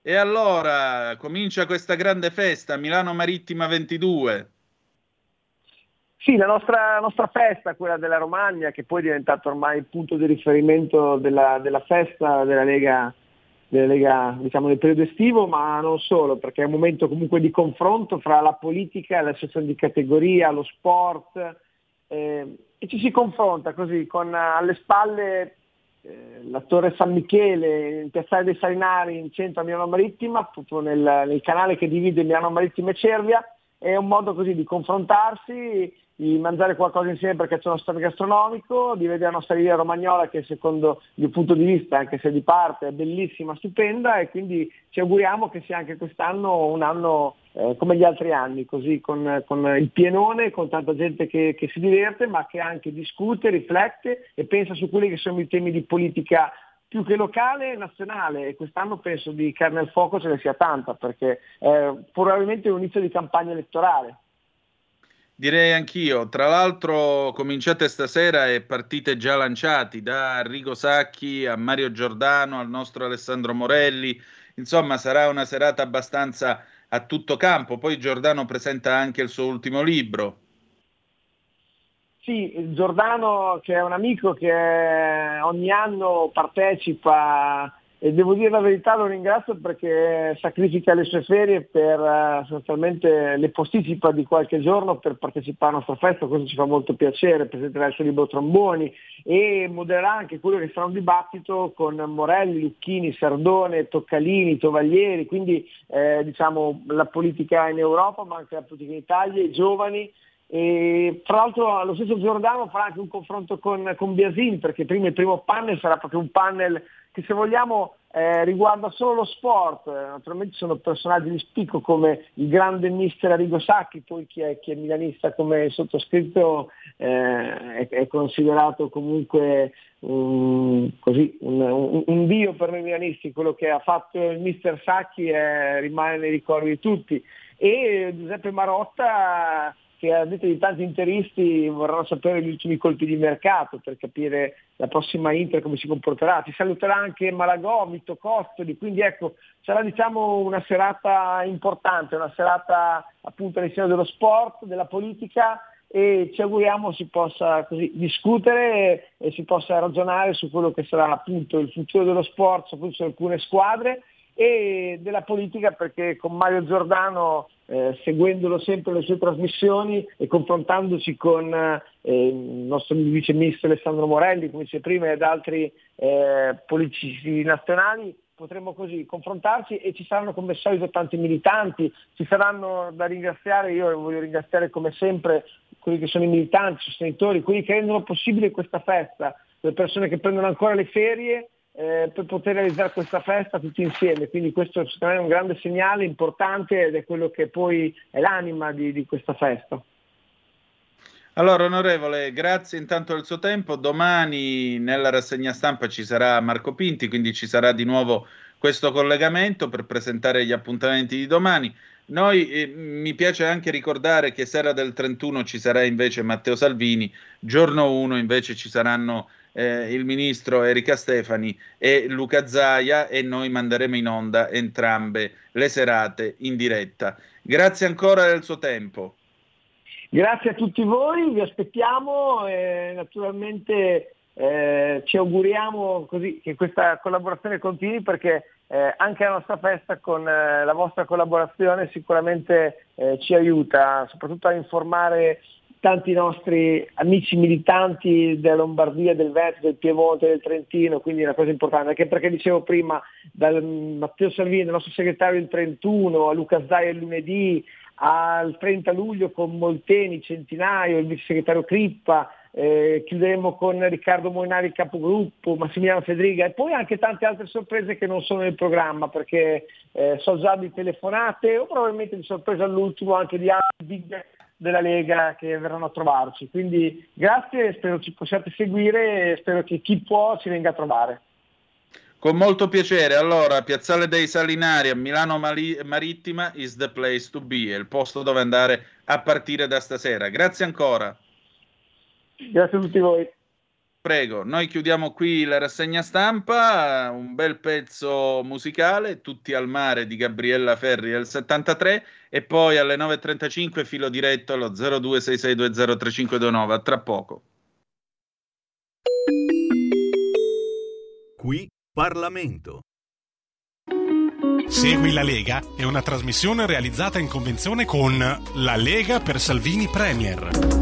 E allora comincia questa grande festa, Milano Marittima 22. Sì, la nostra, nostra festa, quella della Romagna, che poi è diventata ormai il punto di riferimento della, della festa della Lega, della Lega diciamo, nel periodo estivo, ma non solo, perché è un momento comunque di confronto fra la politica, le associazioni di categoria, lo sport, eh, e ci si confronta così, con alle spalle eh, la Torre San Michele, il Piazzale dei Salinari in centro a Milano Marittima, proprio nel, nel canale che divide Milano Marittima e Cervia, è un modo così di confrontarsi, di mangiare qualcosa insieme perché c'è uno stato gastronomico, di vedere la nostra linea romagnola che secondo il mio punto di vista, anche se di parte, è bellissima, stupenda e quindi ci auguriamo che sia anche quest'anno un anno eh, come gli altri anni, così con, con il pienone, con tanta gente che, che si diverte, ma che anche discute, riflette e pensa su quelli che sono i temi di politica più che locale nazionale e quest'anno penso di carne al fuoco ce ne sia tanta perché è probabilmente un inizio di campagna elettorale. Direi anch'io. Tra l'altro, cominciate stasera e partite già lanciati da Arrigo Sacchi a Mario Giordano al nostro Alessandro Morelli. Insomma, sarà una serata abbastanza a tutto campo. Poi Giordano presenta anche il suo ultimo libro. Sì, Giordano che è un amico che ogni anno partecipa e devo dire la verità lo ringrazio perché sacrifica le sue ferie per eh, sostanzialmente le posticipa di qualche giorno per partecipare alla nostra festa, questo ci fa molto piacere, presenterà il suo libro Tromboni e modererà anche quello che sarà un dibattito con Morelli, Lucchini, Sardone, Toccalini, Tovaglieri, quindi eh, diciamo la politica in Europa ma anche la politica in Italia, i giovani e tra l'altro lo stesso Giordano farà anche un confronto con, con Biasin perché prima il primo panel sarà proprio un panel che se vogliamo eh, riguarda solo lo sport, Eh, naturalmente sono personaggi di spicco come il grande mister Arrigo Sacchi, poi chi è, chi è milanista come sottoscritto eh, è, è considerato comunque un, così, un, un- un dio per noi milanisti, quello che ha fatto il mister Sacchi è- rimane nei ricordi di tutti. E Giuseppe Marotta che a detta di tanti interisti vorranno sapere gli ultimi colpi di mercato per capire la prossima Inter come si comporterà. Ci saluterà anche Malagò, Vito Costoli, quindi ecco, sarà diciamo una serata importante, una serata appunto all'interno dello sport, della politica e ci auguriamo si possa così discutere e si possa ragionare su quello che sarà appunto il futuro dello sport, soprattutto su alcune squadre e della politica perché con Mario Giordano eh, seguendolo sempre le sue trasmissioni e confrontandoci con eh, il nostro vice ministro Alessandro Morelli, come dice prima, ed altri eh, politici nazionali, potremo così confrontarci e ci saranno come solito tanti militanti, ci saranno da ringraziare, io voglio ringraziare come sempre quelli che sono i militanti, i sostenitori, quelli che rendono possibile questa festa, le persone che prendono ancora le ferie eh, per poter realizzare questa festa tutti insieme. Quindi questo secondo me è un grande segnale importante ed è quello che poi è l'anima di, di questa festa. Allora, onorevole, grazie intanto del suo tempo. Domani nella rassegna stampa ci sarà Marco Pinti, quindi ci sarà di nuovo questo collegamento per presentare gli appuntamenti di domani. Noi eh, mi piace anche ricordare che sera del 31 ci sarà invece Matteo Salvini, giorno 1 invece ci saranno eh, il ministro Erika Stefani e Luca Zaia e noi manderemo in onda entrambe le serate in diretta. Grazie ancora del suo tempo. Grazie a tutti voi, vi aspettiamo e naturalmente eh, ci auguriamo così, che questa collaborazione continui perché eh, anche la nostra festa con eh, la vostra collaborazione sicuramente eh, ci aiuta soprattutto a informare tanti nostri amici militanti della Lombardia, del Veneto, del Piemonte, del Trentino, quindi è una cosa importante, anche perché dicevo prima, dal Matteo Salvini, il nostro segretario il 31, a Luca Zai il lunedì, al 30 luglio con Molteni, Centinaio, il vice segretario Crippa, eh, chiuderemo con Riccardo Moinari capogruppo, Massimiliano Federiga e poi anche tante altre sorprese che non sono nel programma perché eh, so già di telefonate o probabilmente di sorpresa all'ultimo anche di altri big della Lega che verranno a trovarci. Quindi grazie, spero ci possiate seguire e spero che chi può ci venga a trovare. Con molto piacere. Allora, Piazzale dei Salinari a Milano Mali- Marittima is the place to be, è il posto dove andare a partire da stasera. Grazie ancora. Grazie a tutti voi. Prego, noi chiudiamo qui la rassegna stampa, un bel pezzo musicale, Tutti al mare di Gabriella Ferri del 73 e poi alle 9.35 filo diretto allo 0266203529, a tra poco. Qui Parlamento. Segui la Lega è una trasmissione realizzata in convenzione con La Lega per Salvini Premier.